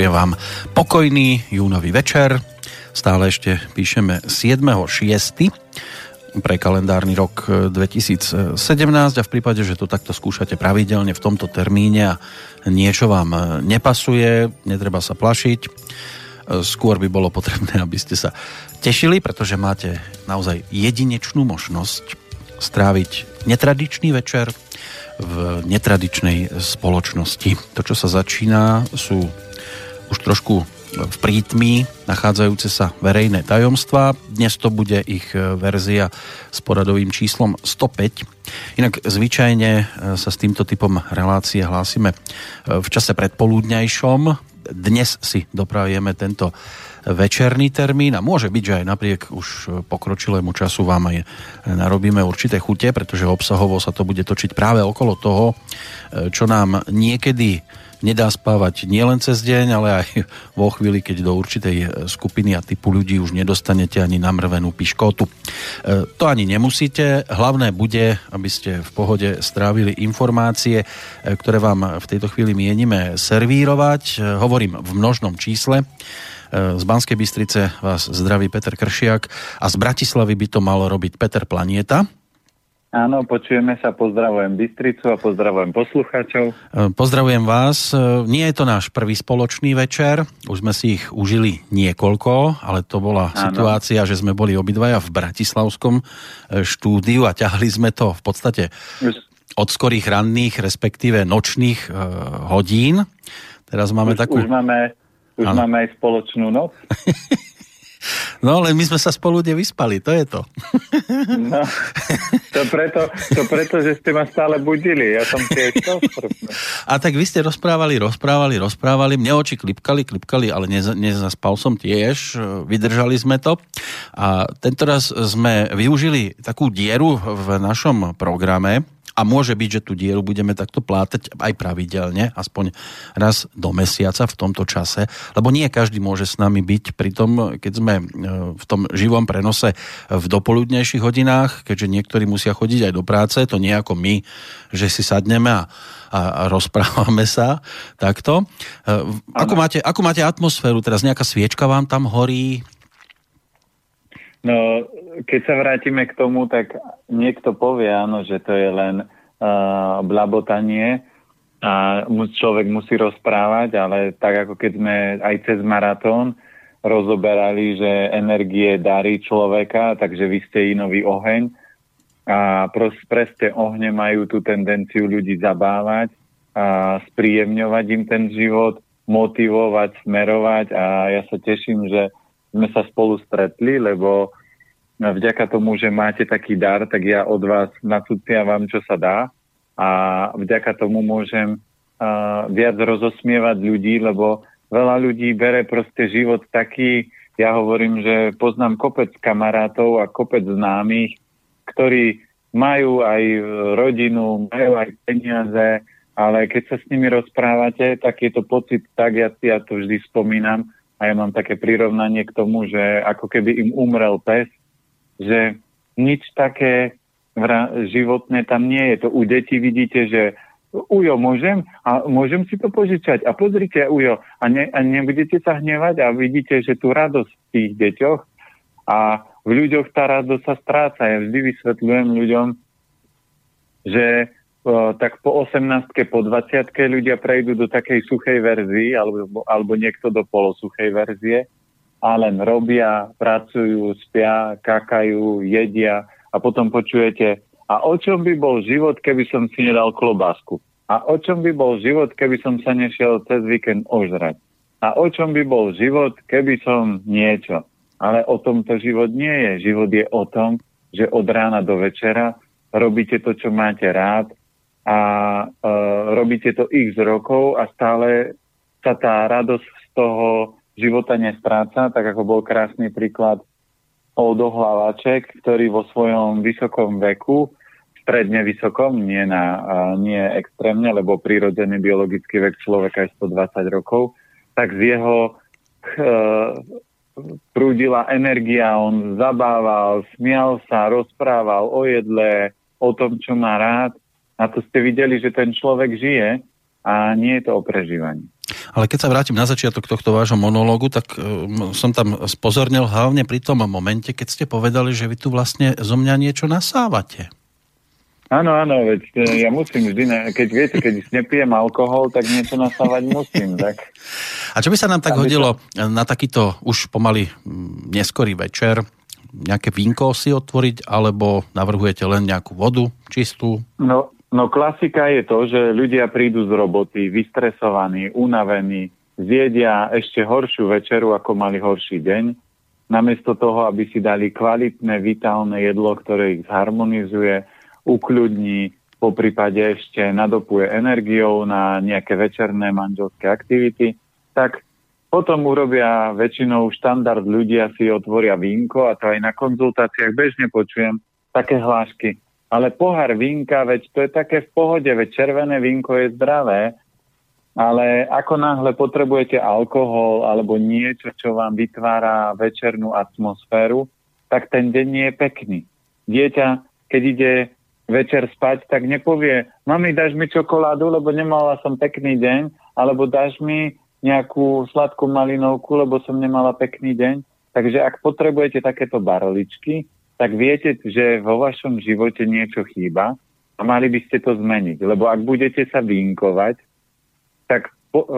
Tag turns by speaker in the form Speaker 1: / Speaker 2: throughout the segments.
Speaker 1: Vinšujem vám pokojný júnový večer. Stále ešte píšeme 7.6. pre kalendárny rok 2017 a v prípade, že to takto skúšate pravidelne v tomto termíne a niečo vám nepasuje, netreba sa plašiť. Skôr by bolo potrebné, aby ste sa tešili, pretože máte naozaj jedinečnú možnosť stráviť netradičný večer v netradičnej spoločnosti. To, čo sa začína, sú už trošku v prítmi nachádzajúce sa verejné tajomstvá. Dnes to bude ich verzia s poradovým číslom 105. Inak zvyčajne sa s týmto typom relácie hlásime v čase predpoludňajšom. Dnes si dopravujeme tento večerný termín a môže byť, že aj napriek už pokročilému času vám aj narobíme určité chute, pretože obsahovo sa to bude točiť práve okolo toho, čo nám niekedy nedá spávať nielen cez deň, ale aj vo chvíli, keď do určitej skupiny a typu ľudí už nedostanete ani namrvenú piškotu. E, to ani nemusíte, hlavné bude, aby ste v pohode strávili informácie, e, ktoré vám v tejto chvíli mienime servírovať. E, hovorím v množnom čísle. Z Banskej Bystrice vás zdraví Peter Kršiak a z Bratislavy by to mal robiť Peter Planieta.
Speaker 2: Áno, počujeme sa, pozdravujem Bystricu a pozdravujem poslucháčov.
Speaker 1: Pozdravujem vás. Nie je to náš prvý spoločný večer, už sme si ich užili niekoľko, ale to bola Áno. situácia, že sme boli obidvaja v Bratislavskom e, štúdiu a ťahli sme to v podstate od skorých ranných, respektíve nočných e, hodín. Teraz máme
Speaker 2: už,
Speaker 1: takú...
Speaker 2: Už máme už ano. máme aj spoločnú noc.
Speaker 1: No, ale my sme sa spolu nevyspali, to je to.
Speaker 2: No, to preto, to preto, že ste ma stále budili, ja som tiež to
Speaker 1: A tak vy ste rozprávali, rozprávali, rozprávali, mne oči klipkali, klipkali, ale nez, nezaspal som tiež, vydržali sme to. A tento raz sme využili takú dieru v našom programe, a môže byť, že tú dieru budeme takto plátať aj pravidelne, aspoň raz do mesiaca v tomto čase, lebo nie každý môže s nami byť pri tom, keď sme e, v tom živom prenose v dopoludnejších hodinách, keďže niektorí musia chodiť aj do práce, to nie ako my, že si sadneme a, a, rozprávame sa takto. E, ako máte, ako máte atmosféru teraz? Nejaká sviečka vám tam horí?
Speaker 2: No, keď sa vrátime k tomu, tak niekto povie, áno, že to je len uh, blabotanie a človek musí rozprávať, ale tak ako keď sme aj cez maratón rozoberali, že energie darí človeka, takže vy ste inový oheň a presne ohne majú tú tendenciu ľudí zabávať a spríjemňovať im ten život, motivovať, smerovať a ja sa teším, že sme sa spolu stretli, lebo vďaka tomu, že máte taký dar, tak ja od vás nacuciavam, čo sa dá. A vďaka tomu môžem uh, viac rozosmievať ľudí, lebo veľa ľudí bere proste život taký, ja hovorím, že poznám kopec kamarátov a kopec známych, ktorí majú aj rodinu, majú aj peniaze, ale keď sa s nimi rozprávate, tak je to pocit tak, ja, ja to vždy spomínam, a ja mám také prirovnanie k tomu, že ako keby im umrel pes, že nič také životné tam nie je. To u detí vidíte, že Ujo, môžem? A môžem si to požičať? A pozrite, Ujo, a, ne, a nebudete sa hnevať a vidíte, že tu radosť v tých deťoch a v ľuďoch tá radosť sa stráca. Ja vždy vysvetľujem ľuďom, že tak po 18 po 20 ľudia prejdú do takej suchej verzii alebo, alebo niekto do polosuchej verzie a len robia, pracujú, spia, kakajú, jedia a potom počujete a o čom by bol život, keby som si nedal klobásku? A o čom by bol život, keby som sa nešiel cez víkend ožrať? A o čom by bol život, keby som niečo? Ale o tom to život nie je. Život je o tom, že od rána do večera robíte to, čo máte rád, a uh, robíte to x rokov a stále sa tá radosť z toho života nestráca, tak ako bol krásny príklad Oldo Hlavaček, ktorý vo svojom vysokom veku, stredne vysokom, nie, na, nie extrémne, lebo prírodzený biologický vek človeka je 120 rokov, tak z jeho uh, prúdila energia, on zabával, smial sa, rozprával o jedle, o tom, čo má rád a to ste videli, že ten človek žije a nie je to o prežívaní.
Speaker 1: Ale keď sa vrátim na začiatok tohto vášho monológu, tak um, som tam spozornil hlavne pri tom momente, keď ste povedali, že vy tu vlastne zo mňa niečo nasávate.
Speaker 2: Áno, áno, veď e, ja musím vždy, keď viete, keď nepijem alkohol, tak niečo nasávať musím. Tak.
Speaker 1: A čo by sa nám tak hodilo sa... na takýto už pomaly neskorý večer, nejaké vínko si otvoriť, alebo navrhujete len nejakú vodu čistú?
Speaker 2: No, no klasika je to, že ľudia prídu z roboty vystresovaní, unavení, zjedia ešte horšiu večeru, ako mali horší deň, namiesto toho, aby si dali kvalitné, vitálne jedlo, ktoré ich zharmonizuje, ukľudní, po prípade ešte nadopuje energiou na nejaké večerné manželské aktivity, tak potom urobia väčšinou štandard ľudia si otvoria vínko a to aj na konzultáciách bežne počujem také hlášky. Ale pohár vínka, veď to je také v pohode, veď červené vínko je zdravé, ale ako náhle potrebujete alkohol alebo niečo, čo vám vytvára večernú atmosféru, tak ten deň nie je pekný. Dieťa, keď ide večer spať, tak nepovie, mami, dáš mi čokoládu, lebo nemala som pekný deň, alebo dáš mi nejakú sladkú malinovku, lebo som nemala pekný deň. Takže ak potrebujete takéto barličky, tak viete, že vo vašom živote niečo chýba a mali by ste to zmeniť. Lebo ak budete sa vínkovať, tak po, e,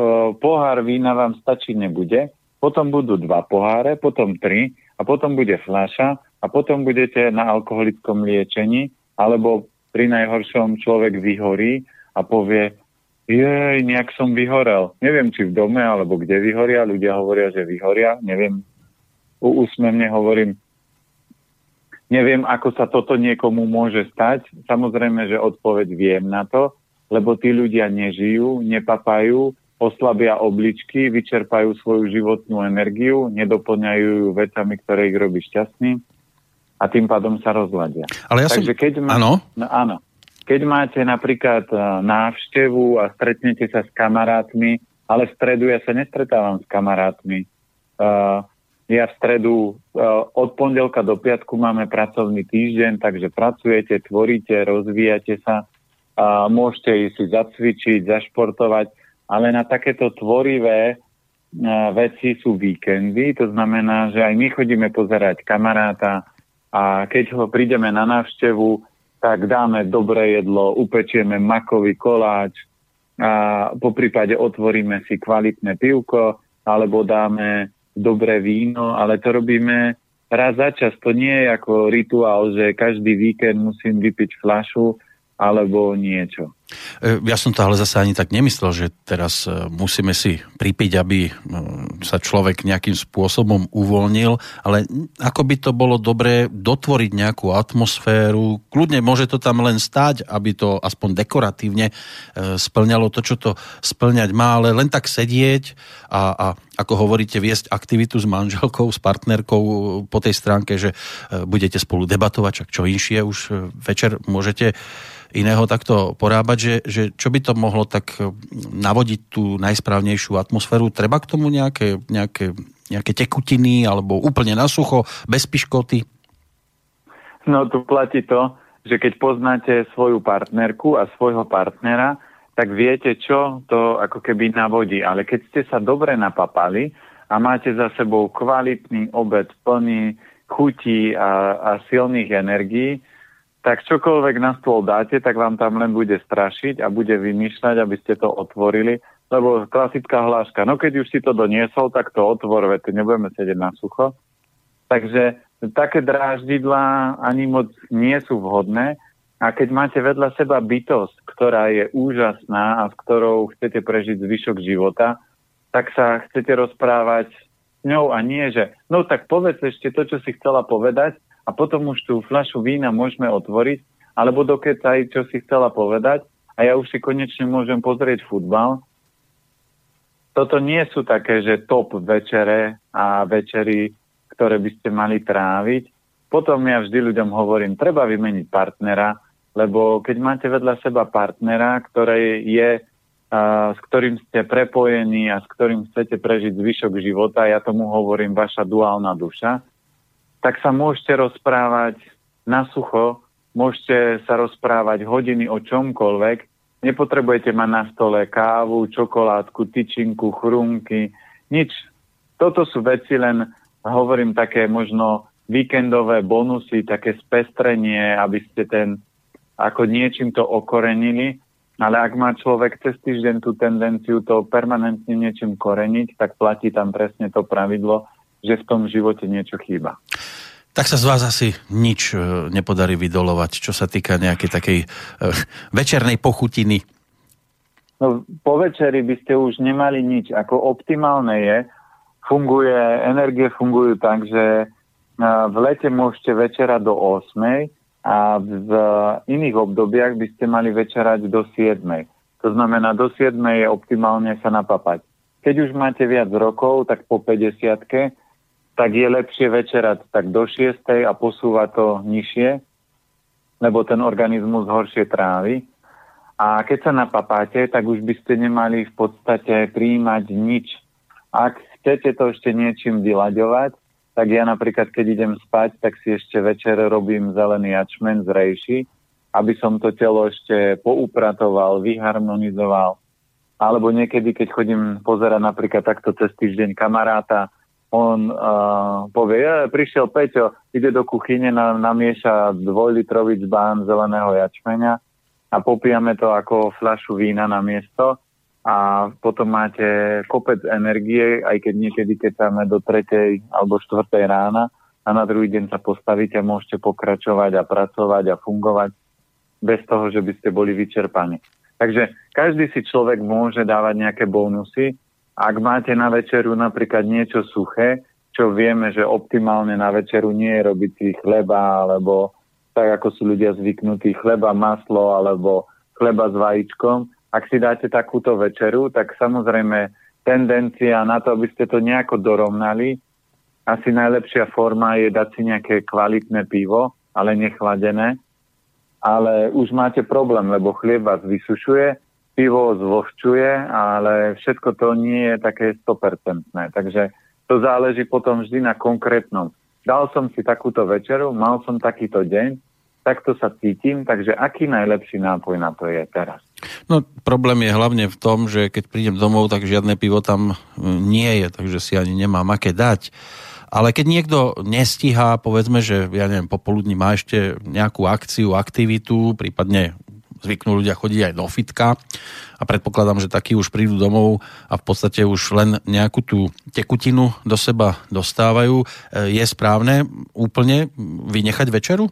Speaker 2: pohár vína vám stačiť nebude, potom budú dva poháre, potom tri a potom bude fľaša a potom budete na alkoholickom liečení alebo pri najhoršom človek vyhorí a povie, jej, nejak som vyhorel. Neviem, či v dome, alebo kde vyhoria. Ľudia hovoria, že vyhoria. Neviem, úsmevne hovorím, neviem, ako sa toto niekomu môže stať. Samozrejme, že odpoveď viem na to, lebo tí ľudia nežijú, nepapajú, oslabia obličky, vyčerpajú svoju životnú energiu, nedoplňajú ju vecami, ktoré ich robí šťastným a tým pádom sa rozladia.
Speaker 1: Ale ja Takže som... keď má... Áno?
Speaker 2: No, áno. Keď máte napríklad e, návštevu a stretnete sa s kamarátmi, ale v stredu ja sa nestretávam s kamarátmi. Uh, ja v stredu uh, od pondelka do piatku máme pracovný týždeň, takže pracujete, tvoríte, rozvíjate sa, môžete si zacvičiť, zašportovať, ale na takéto tvorivé veci sú víkendy, to znamená, že aj my chodíme pozerať kamaráta, a keď ho prídeme na návštevu, tak dáme dobré jedlo, upečieme makový koláč a po prípade otvoríme si kvalitné pivko alebo dáme dobré víno, ale to robíme raz za čas. To nie je ako rituál, že každý víkend musím vypiť flašu alebo niečo.
Speaker 1: E, ja som to ale zase ani tak nemyslel, že teraz e, musíme si pripiť, aby e, sa človek nejakým spôsobom uvoľnil, ale ako by to bolo dobré dotvoriť nejakú atmosféru, kľudne môže to tam len stať, aby to aspoň dekoratívne splňalo to, čo to splňať má, ale len tak sedieť a, a ako hovoríte, viesť aktivitu s manželkou, s partnerkou po tej stránke, že budete spolu debatovať, čak čo inšie už večer môžete iného takto porábať, že, že čo by to mohlo tak eh, navodiť tú najsprávnejšiu atmosféru? Treba k tomu nejaké, nejaké, nejaké tekutiny alebo úplne na sucho, bez piškoty?
Speaker 2: No tu platí to, že keď poznáte svoju partnerku a svojho partnera, tak viete, čo to ako keby navodí. Ale keď ste sa dobre napapali a máte za sebou kvalitný obed plný chutí a, a silných energií, tak čokoľvek na stôl dáte, tak vám tam len bude strašiť a bude vymýšľať, aby ste to otvorili. Lebo klasická hláška, no keď už si to doniesol, tak to otvor, veď nebudeme sedieť na sucho. Takže také dráždidlá ani moc nie sú vhodné. A keď máte vedľa seba bytosť, ktorá je úžasná a s ktorou chcete prežiť zvyšok života, tak sa chcete rozprávať s ňou a nie, že no tak povedz ešte to, čo si chcela povedať a potom už tú fľašu vína môžeme otvoriť, alebo dokecaj, čo si chcela povedať a ja už si konečne môžem pozrieť futbal. Toto nie sú také, že top večere a večery, ktoré by ste mali tráviť. Potom ja vždy ľuďom hovorím, treba vymeniť partnera, lebo keď máte vedľa seba partnera, ktoré je, s ktorým ste prepojení a s ktorým chcete prežiť zvyšok života, ja tomu hovorím vaša duálna duša, tak sa môžete rozprávať na sucho, môžete sa rozprávať hodiny o čomkoľvek Nepotrebujete mať na stole kávu, čokoládku, tyčinku, chrumky, nič. Toto sú veci len, hovorím, také možno víkendové bonusy, také spestrenie, aby ste ten ako niečím to okorenili, ale ak má človek cez týždeň tú tendenciu to permanentne niečím koreniť, tak platí tam presne to pravidlo, že v tom živote niečo chýba.
Speaker 1: Tak sa z vás asi nič e, nepodarí vydolovať, čo sa týka nejakej takej e, večernej pochutiny.
Speaker 2: No, po večeri by ste už nemali nič. Ako optimálne je, funguje, energie fungujú tak, že e, v lete môžete večerať do 8 a v iných obdobiach by ste mali večerať do 7. To znamená, do 7 je optimálne sa napapať. Keď už máte viac rokov, tak po 50 tak je lepšie večerať tak do 6. a posúvať to nižšie, lebo ten organizmus horšie trávi. A keď sa napapáte, tak už by ste nemali v podstate príjmať nič. Ak chcete to ešte niečím vyľaďovať, tak ja napríklad, keď idem spať, tak si ešte večer robím zelený jačmen z rejši, aby som to telo ešte poupratoval, vyharmonizoval. Alebo niekedy, keď chodím pozerať napríklad takto cez týždeň kamaráta, on uh, povie, ja, prišiel Peťo, ide do kuchyne, na, namieša dvojlitrový zbán zeleného jačmeňa a popijame to ako fľašu vína na miesto a potom máte kopec energie, aj keď niekedy keď máme do tretej alebo štvrtej rána a na druhý deň sa postavíte a môžete pokračovať a pracovať a fungovať bez toho, že by ste boli vyčerpaní. Takže každý si človek môže dávať nejaké bonusy, ak máte na večeru napríklad niečo suché, čo vieme, že optimálne na večeru nie je robiť si chleba, alebo tak ako sú ľudia zvyknutí, chleba, maslo alebo chleba s vajíčkom. Ak si dáte takúto večeru, tak samozrejme tendencia na to, aby ste to nejako dorovnali, asi najlepšia forma je dať si nejaké kvalitné pivo, ale nechladené. Ale už máte problém, lebo chlieb vás vysušuje pivo zvlhčuje, ale všetko to nie je také 100%. Takže to záleží potom vždy na konkrétnom. Dal som si takúto večeru, mal som takýto deň, takto sa cítim, takže aký najlepší nápoj na to je teraz?
Speaker 1: No problém je hlavne v tom, že keď prídem domov, tak žiadne pivo tam nie je, takže si ani nemám aké dať. Ale keď niekto nestíha, povedzme, že ja neviem, popoludní má ešte nejakú akciu, aktivitu, prípadne zvyknú ľudia chodiť aj do fitka a predpokladám, že takí už prídu domov a v podstate už len nejakú tú tekutinu do seba dostávajú. E, je správne úplne vynechať večeru?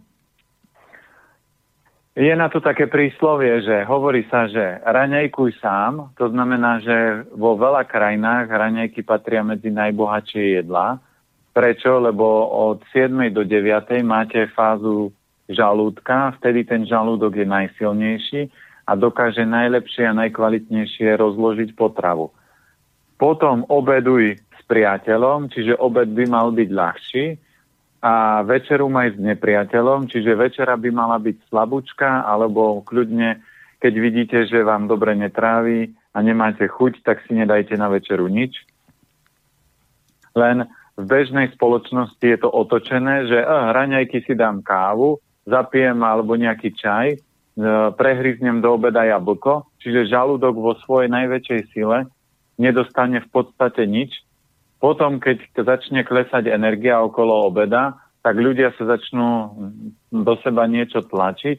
Speaker 2: Je na to také príslovie, že hovorí sa, že raňajkuj sám, to znamená, že vo veľa krajinách raňajky patria medzi najbohatšie jedlá. Prečo? Lebo od 7. do 9. máte fázu žalúdka, vtedy ten žalúdok je najsilnejší a dokáže najlepšie a najkvalitnejšie rozložiť potravu. Potom obeduj s priateľom, čiže obed by mal byť ľahší a večeru maj s nepriateľom, čiže večera by mala byť slabúčka alebo kľudne, keď vidíte, že vám dobre netrávi a nemáte chuť, tak si nedajte na večeru nič. Len v bežnej spoločnosti je to otočené, že eh, raňajky si dám kávu, zapijem alebo nejaký čaj, e, prehryznem do obeda jablko, čiže žalúdok vo svojej najväčšej sile nedostane v podstate nič. Potom, keď začne klesať energia okolo obeda, tak ľudia sa začnú do seba niečo tlačiť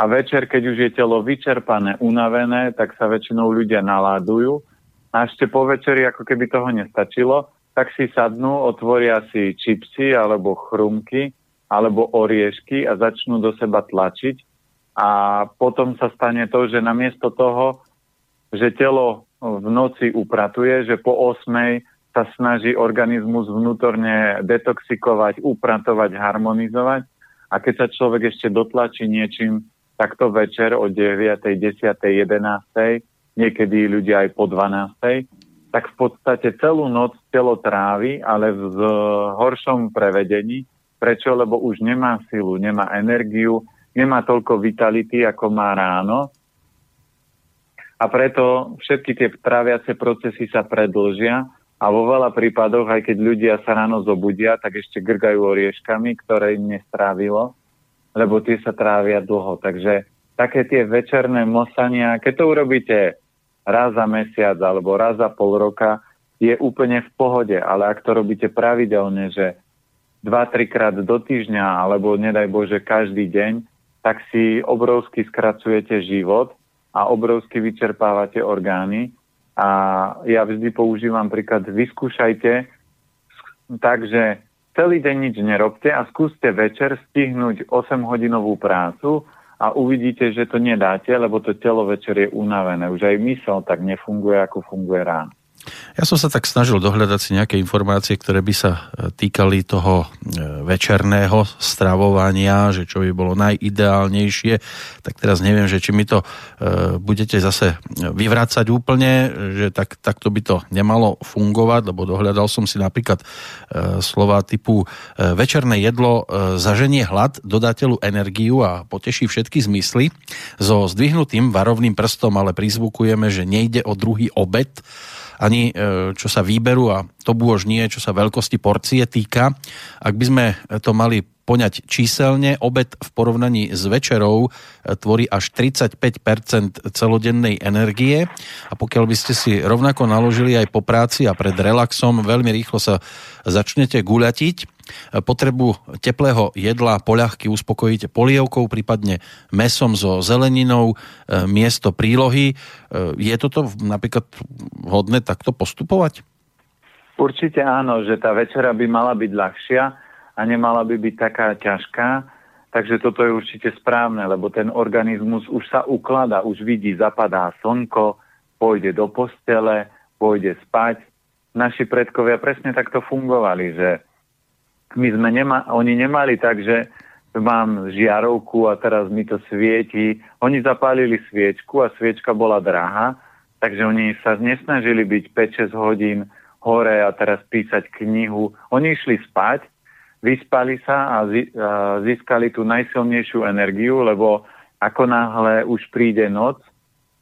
Speaker 2: a večer, keď už je telo vyčerpané, unavené, tak sa väčšinou ľudia naládujú a ešte po večeri, ako keby toho nestačilo, tak si sadnú, otvoria si čipsy alebo chrumky alebo oriešky a začnú do seba tlačiť a potom sa stane to, že namiesto toho, že telo v noci upratuje, že po 8 sa snaží organizmus vnútorne detoxikovať, upratovať, harmonizovať a keď sa človek ešte dotlačí niečím takto večer o 9., 10., 11., niekedy ľudia aj po 12., tak v podstate celú noc telo trávi, ale v horšom prevedení, Prečo? Lebo už nemá silu, nemá energiu, nemá toľko vitality, ako má ráno. A preto všetky tie tráviace procesy sa predlžia a vo veľa prípadoch, aj keď ľudia sa ráno zobudia, tak ešte grgajú orieškami, ktoré im nestrávilo, lebo tie sa trávia dlho. Takže také tie večerné mosania, keď to urobíte raz za mesiac alebo raz za pol roka, je úplne v pohode, ale ak to robíte pravidelne, že 2-3 krát do týždňa alebo nedaj Bože každý deň, tak si obrovsky skracujete život a obrovsky vyčerpávate orgány. A ja vždy používam príklad, vyskúšajte takže celý deň nič nerobte a skúste večer stihnúť 8-hodinovú prácu a uvidíte, že to nedáte, lebo to telo večer je unavené. Už aj mysel tak nefunguje, ako funguje ráno.
Speaker 1: Ja som sa tak snažil dohľadať si nejaké informácie, ktoré by sa e, týkali toho e, večerného stravovania, že čo by bolo najideálnejšie. Tak teraz neviem, že či mi to e, budete zase vyvrácať úplne, že tak, takto by to nemalo fungovať, lebo dohľadal som si napríklad slova typu večerné jedlo zaženie hlad, dodateľu energiu a poteší všetky zmysly. So zdvihnutým varovným prstom ale prizvukujeme, že nejde o druhý obed, ani e, čo sa výberu a to bôž nie, čo sa veľkosti porcie týka. Ak by sme to mali poňať číselne, obed v porovnaní s večerou e, tvorí až 35% celodennej energie a pokiaľ by ste si rovnako naložili aj po práci a pred relaxom, veľmi rýchlo sa začnete guľatiť potrebu teplého jedla poľahky uspokojíte polievkou, prípadne mesom so zeleninou, e, miesto prílohy. E, je toto napríklad vhodné takto postupovať?
Speaker 2: Určite áno, že tá večera by mala byť ľahšia a nemala by byť taká ťažká. Takže toto je určite správne, lebo ten organizmus už sa ukladá, už vidí, zapadá slnko, pôjde do postele, pôjde spať. Naši predkovia presne takto fungovali, že my sme nema, oni nemali tak, že mám žiarovku a teraz mi to svieti. Oni zapálili sviečku a sviečka bola drahá, takže oni sa nesnažili byť 5-6 hodín hore a teraz písať knihu. Oni išli spať, vyspali sa a získali tú najsilnejšiu energiu, lebo ako náhle už príde noc,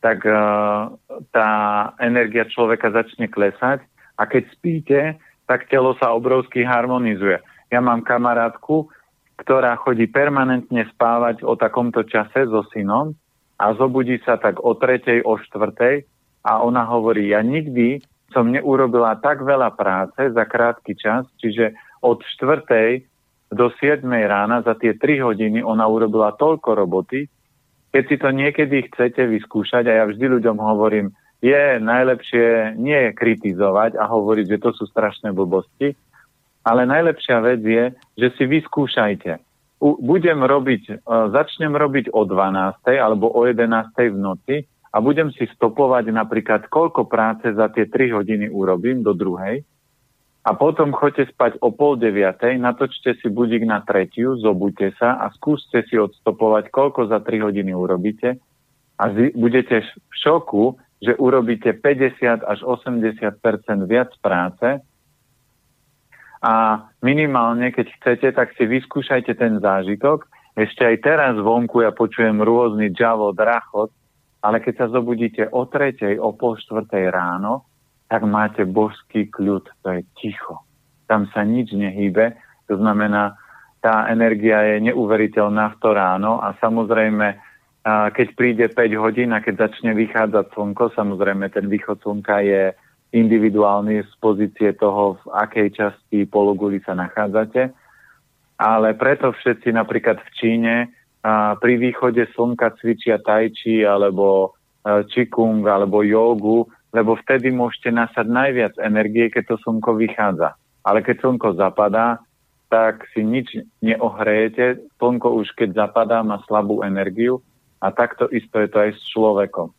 Speaker 2: tak tá energia človeka začne klesať a keď spíte, tak telo sa obrovsky harmonizuje. Ja mám kamarátku, ktorá chodí permanentne spávať o takomto čase so synom a zobudí sa tak o tretej, o štvrtej a ona hovorí, ja nikdy som neurobila tak veľa práce za krátky čas, čiže od štvrtej do 7 rána za tie 3 hodiny ona urobila toľko roboty, keď si to niekedy chcete vyskúšať a ja vždy ľuďom hovorím, je najlepšie nie kritizovať a hovoriť, že to sú strašné blbosti, ale najlepšia vec je, že si vyskúšajte. U, budem robiť, uh, začnem robiť o 12. alebo o 11. v noci a budem si stopovať napríklad, koľko práce za tie 3 hodiny urobím do druhej a potom choďte spať o pol deviatej, natočte si budík na tretiu, zobuďte sa a skúste si odstopovať, koľko za 3 hodiny urobíte a zi- budete v šoku, že urobíte 50 až 80% viac práce, a minimálne, keď chcete, tak si vyskúšajte ten zážitok. Ešte aj teraz vonku ja počujem rôzny džavo, drachot, ale keď sa zobudíte o tretej, o pol štvrtej ráno, tak máte božský kľud, to je ticho. Tam sa nič nehýbe, to znamená, tá energia je neuveriteľná v to ráno a samozrejme, keď príde 5 hodín a keď začne vychádzať slnko, samozrejme ten východ slnka je individuálny z pozície toho, v akej časti pologuli sa nachádzate. Ale preto všetci napríklad v Číne a pri východe slnka cvičia tajči alebo čikung e, alebo jogu, lebo vtedy môžete nasať najviac energie, keď to slnko vychádza. Ale keď slnko zapadá, tak si nič neohrejete. Slnko už keď zapadá, má slabú energiu a takto isto je to aj s človekom.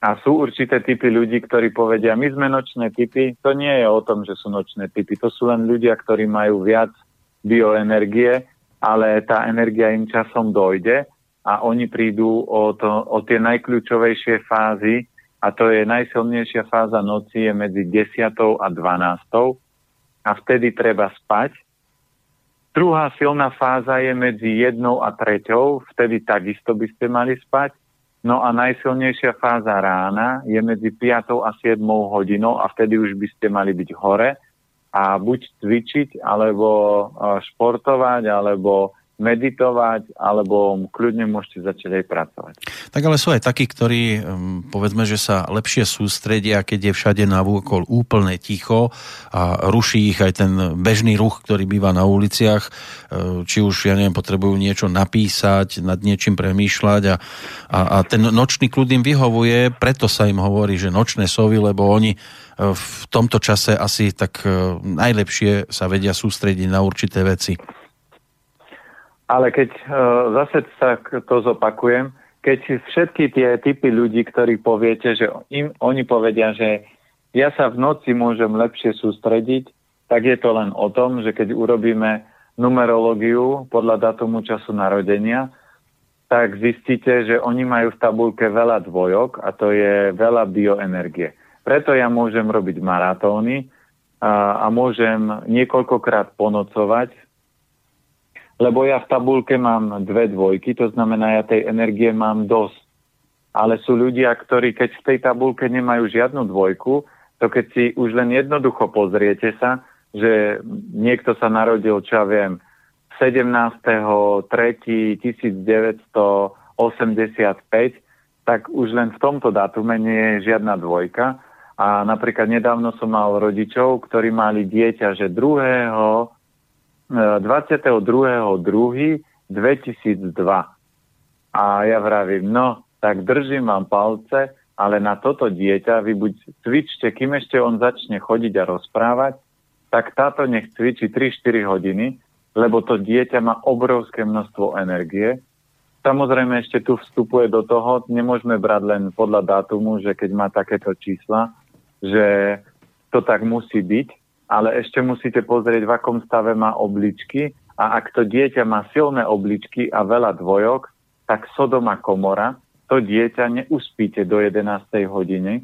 Speaker 2: A sú určité typy ľudí, ktorí povedia, my sme nočné typy. To nie je o tom, že sú nočné typy. To sú len ľudia, ktorí majú viac bioenergie, ale tá energia im časom dojde a oni prídu o, to, o tie najkľúčovejšie fázy a to je najsilnejšia fáza noci je medzi 10. a 12. a vtedy treba spať. Druhá silná fáza je medzi 1 a 3. vtedy takisto by ste mali spať No a najsilnejšia fáza rána je medzi 5 a 7 hodinou a vtedy už by ste mali byť hore a buď cvičiť, alebo športovať, alebo meditovať, alebo kľudne môžete začať aj pracovať.
Speaker 1: Tak ale sú aj takí, ktorí povedzme, že sa lepšie sústredia, keď je všade na vôkol úplne ticho a ruší ich aj ten bežný ruch, ktorý býva na uliciach, e, či už, ja neviem, potrebujú niečo napísať, nad niečím premýšľať a, a, a ten nočný kľud im vyhovuje, preto sa im hovorí, že nočné sovy, lebo oni e, v tomto čase asi tak e, najlepšie sa vedia sústrediť na určité veci.
Speaker 2: Ale keď uh, zase sa to zopakujem, keď všetky tie typy ľudí, ktorí poviete, že im, oni povedia, že ja sa v noci môžem lepšie sústrediť, tak je to len o tom, že keď urobíme numerológiu podľa datumu času narodenia, tak zistíte, že oni majú v tabulke veľa dvojok a to je veľa bioenergie. Preto ja môžem robiť maratóny a, a môžem niekoľkokrát ponocovať lebo ja v tabulke mám dve dvojky, to znamená, ja tej energie mám dosť. Ale sú ľudia, ktorí keď v tej tabulke nemajú žiadnu dvojku, to keď si už len jednoducho pozriete sa, že niekto sa narodil, čo ja viem, 17.3.1985, tak už len v tomto datume nie je žiadna dvojka. A napríklad nedávno som mal rodičov, ktorí mali dieťa, že 2. 22.2.2002. A ja vravím, no, tak držím vám palce, ale na toto dieťa vy buď cvičte, kým ešte on začne chodiť a rozprávať, tak táto nech cvičí 3-4 hodiny, lebo to dieťa má obrovské množstvo energie. Samozrejme ešte tu vstupuje do toho, nemôžeme brať len podľa dátumu, že keď má takéto čísla, že to tak musí byť, ale ešte musíte pozrieť, v akom stave má obličky a ak to dieťa má silné obličky a veľa dvojok, tak Sodoma komora, to dieťa neuspíte do 11. hodiny,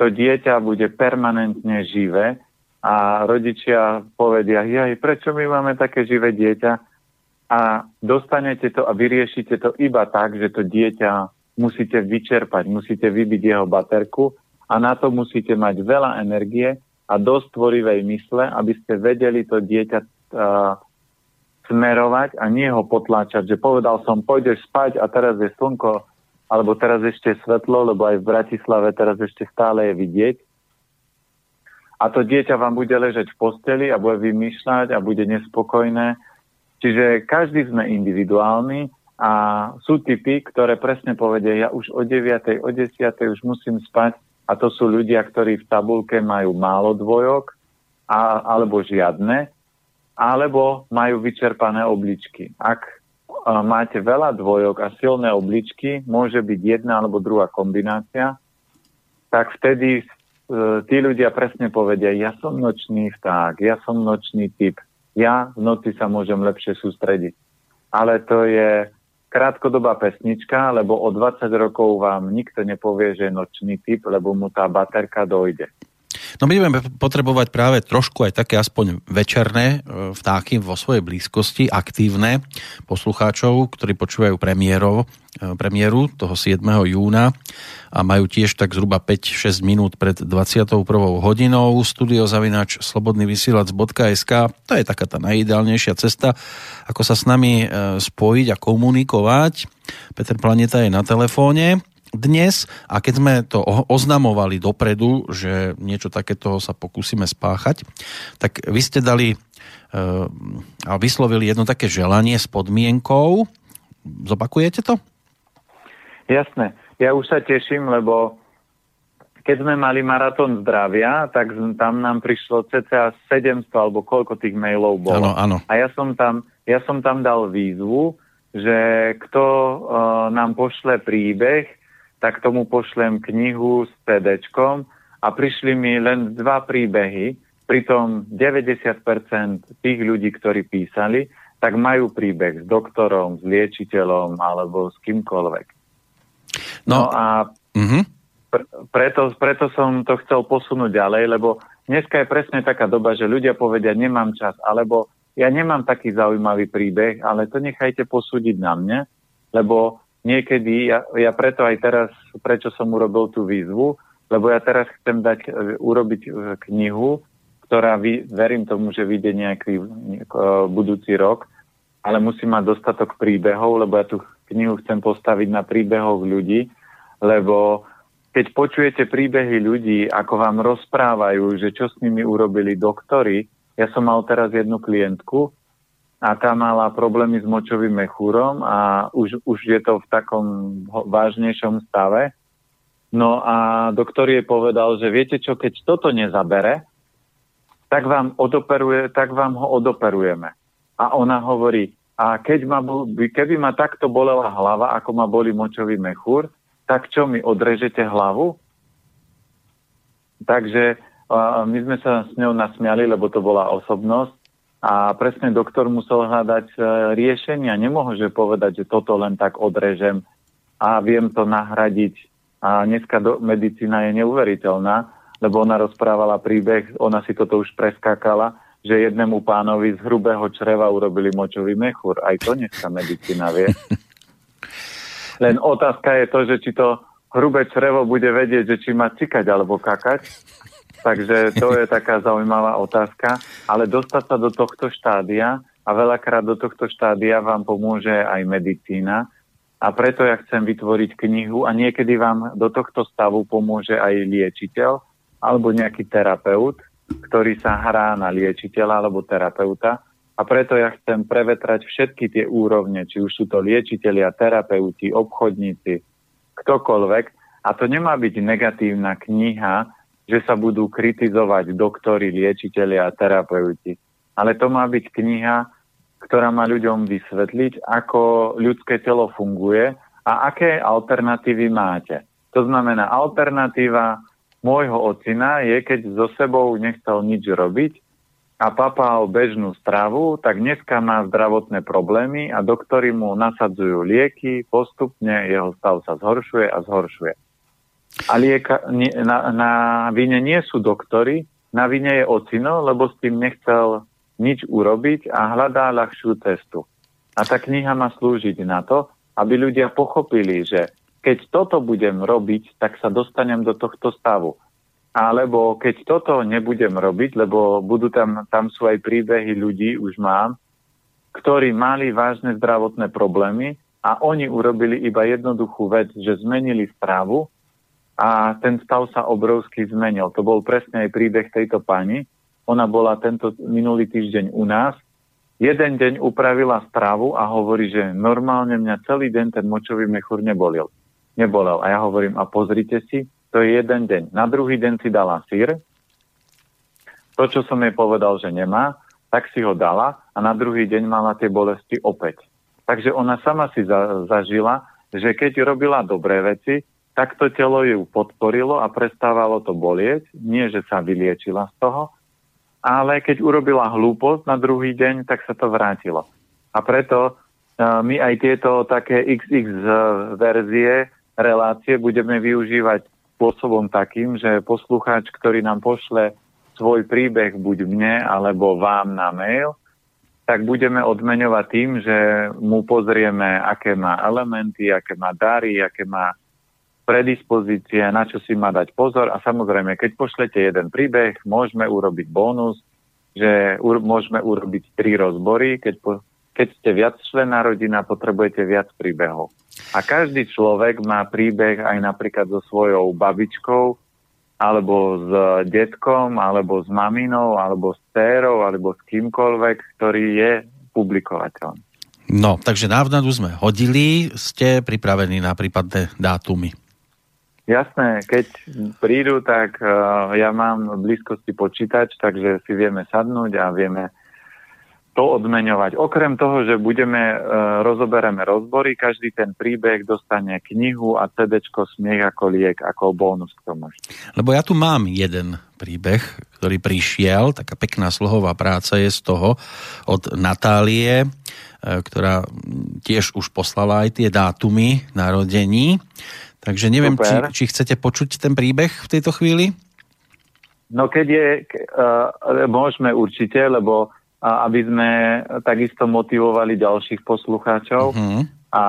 Speaker 2: to dieťa bude permanentne živé a rodičia povedia, jaj, prečo my máme také živé dieťa? A dostanete to a vyriešite to iba tak, že to dieťa musíte vyčerpať, musíte vybiť jeho baterku a na to musíte mať veľa energie a dosť tvorivej mysle, aby ste vedeli to dieťa uh, smerovať a nie ho potláčať, že povedal som, pôjdeš spať a teraz je slnko, alebo teraz ešte svetlo, lebo aj v Bratislave teraz ešte stále je vidieť. A to dieťa vám bude ležať v posteli a bude vymýšľať a bude nespokojné. Čiže každý sme individuálny a sú typy, ktoré presne povedia, ja už o 9, o 10 už musím spať, a to sú ľudia, ktorí v tabulke majú málo dvojok a, alebo žiadne, alebo majú vyčerpané obličky. Ak a, máte veľa dvojok a silné obličky, môže byť jedna alebo druhá kombinácia, tak vtedy e, tí ľudia presne povedia, ja som nočný vták, ja som nočný typ, ja v noci sa môžem lepšie sústrediť. Ale to je krátkodobá pesnička, lebo o 20 rokov vám nikto nepovie, že je nočný typ, lebo mu tá baterka dojde.
Speaker 1: No my budeme potrebovať práve trošku aj také aspoň večerné e, vtáky vo svojej blízkosti, aktívne poslucháčov, ktorí počúvajú premiérov, e, premiéru toho 7. júna a majú tiež tak zhruba 5-6 minút pred 21. hodinou. Studiozavinač slobodnyvysielac.sk to je taká tá najideálnejšia cesta, ako sa s nami e, spojiť a komunikovať. Peter Planeta je na telefóne dnes a keď sme to oznamovali dopredu, že niečo takéto sa pokúsime spáchať, tak vy ste dali e, a vyslovili jedno také želanie s podmienkou. Zopakujete to?
Speaker 2: Jasné. Ja už sa teším, lebo keď sme mali maratón zdravia, tak tam nám prišlo cca 700 alebo koľko tých mailov bolo.
Speaker 1: Áno, áno.
Speaker 2: A ja som tam, ja som tam dal výzvu, že kto uh, nám pošle príbeh, tak tomu pošlem knihu s cd a prišli mi len dva príbehy, pritom 90% tých ľudí, ktorí písali, tak majú príbeh s doktorom, s liečiteľom alebo s kýmkoľvek. No, no a uh-huh. preto, preto som to chcel posunúť ďalej, lebo dneska je presne taká doba, že ľudia povedia, nemám čas, alebo ja nemám taký zaujímavý príbeh, ale to nechajte posúdiť na mne, lebo niekedy, ja, ja preto aj teraz, prečo som urobil tú výzvu, lebo ja teraz chcem dať, e, urobiť e, knihu, ktorá vy, verím tomu, že vyjde nejaký uh, budúci rok, ale musí mať dostatok príbehov, lebo ja tú knihu chcem postaviť na príbehoch ľudí, lebo keď počujete príbehy ľudí, ako vám rozprávajú, že čo s nimi urobili doktory, ja som mal teraz jednu klientku a tá mala problémy s močovým mechúrom a už, už je to v takom vážnejšom stave. No a doktor jej povedal, že viete čo, keď toto nezabere, tak vám, odoperuje, tak vám ho odoperujeme. A ona hovorí, a keď ma, keby ma takto bolela hlava, ako ma boli močový mechúr, tak čo mi odrežete hlavu? Takže my sme sa s ňou nasmiali, lebo to bola osobnosť a presne doktor musel hľadať uh, riešenia. Nemôže povedať, že toto len tak odrežem a viem to nahradiť. A dneska do, medicína je neuveriteľná, lebo ona rozprávala príbeh, ona si toto už preskákala, že jednému pánovi z hrubého čreva urobili močový mechúr. Aj to dneska medicína vie. Len otázka je to, že či to hrubé črevo bude vedieť, že či má cikať alebo kakať. Takže to je taká zaujímavá otázka. Ale dostať sa do tohto štádia a veľakrát do tohto štádia vám pomôže aj medicína. A preto ja chcem vytvoriť knihu a niekedy vám do tohto stavu pomôže aj liečiteľ alebo nejaký terapeut, ktorý sa hrá na liečiteľa alebo terapeuta a preto ja chcem prevetrať všetky tie úrovne, či už sú to liečitelia, terapeuti, obchodníci, ktokoľvek. A to nemá byť negatívna kniha, že sa budú kritizovať doktori, liečitelia a terapeuti. Ale to má byť kniha, ktorá má ľuďom vysvetliť, ako ľudské telo funguje a aké alternatívy máte. To znamená, alternatíva môjho ocina je, keď so sebou nechcel nič robiť, a papal bežnú stravu, tak dneska má zdravotné problémy a doktori mu nasadzujú lieky, postupne jeho stav sa zhoršuje a zhoršuje. A lieka, na, na vine nie sú doktory, na vine je ocino, lebo s tým nechcel nič urobiť a hľadá ľahšiu cestu. A tá kniha má slúžiť na to, aby ľudia pochopili, že keď toto budem robiť, tak sa dostanem do tohto stavu alebo keď toto nebudem robiť, lebo budú tam, tam sú aj príbehy ľudí, už mám, ktorí mali vážne zdravotné problémy a oni urobili iba jednoduchú vec, že zmenili stravu a ten stav sa obrovsky zmenil. To bol presne aj príbeh tejto pani. Ona bola tento minulý týždeň u nás. Jeden deň upravila stravu a hovorí, že normálne mňa celý deň ten močový mechúr nebolil. Nebolel. A ja hovorím, a pozrite si, to je jeden deň. Na druhý deň si dala sír. To, čo som jej povedal, že nemá, tak si ho dala a na druhý deň mala tie bolesti opäť. Takže ona sama si za, zažila, že keď robila dobré veci, tak to telo ju podporilo a prestávalo to bolieť. Nie, že sa vyliečila z toho, ale keď urobila hlúposť na druhý deň, tak sa to vrátilo. A preto uh, my aj tieto také XX verzie relácie budeme využívať spôsobom takým, že poslucháč, ktorý nám pošle svoj príbeh buď mne alebo vám na mail, tak budeme odmeňovať tým, že mu pozrieme, aké má elementy, aké má dary, aké má predispozície, na čo si má dať pozor. A samozrejme, keď pošlete jeden príbeh, môžeme urobiť bonus, že ur- môžeme urobiť tri rozbory. Keď, po- keď ste viac člená rodina, potrebujete viac príbehov. A každý človek má príbeh aj napríklad so svojou babičkou, alebo s detkom, alebo s maminou, alebo s térou, alebo s kýmkoľvek, ktorý je publikovateľný.
Speaker 1: No, takže návnadu sme hodili, ste pripravení na prípadné dátumy.
Speaker 2: Jasné, keď prídu, tak uh, ja mám v blízkosti počítač, takže si vieme sadnúť a vieme to odmeňovať. Okrem toho, že budeme, e, rozobereme rozbory, každý ten príbeh dostane knihu a CD Smiech ako liek, ako bonus k tomu.
Speaker 1: Lebo ja tu mám jeden príbeh, ktorý prišiel, taká pekná slohová práca je z toho od Natálie, e, ktorá tiež už poslala aj tie dátumy narodení. Takže neviem, či, či chcete počuť ten príbeh v tejto chvíli?
Speaker 2: No keď je, uh, môžeme určite, lebo a aby sme takisto motivovali ďalších poslucháčov. Uh-huh. a, a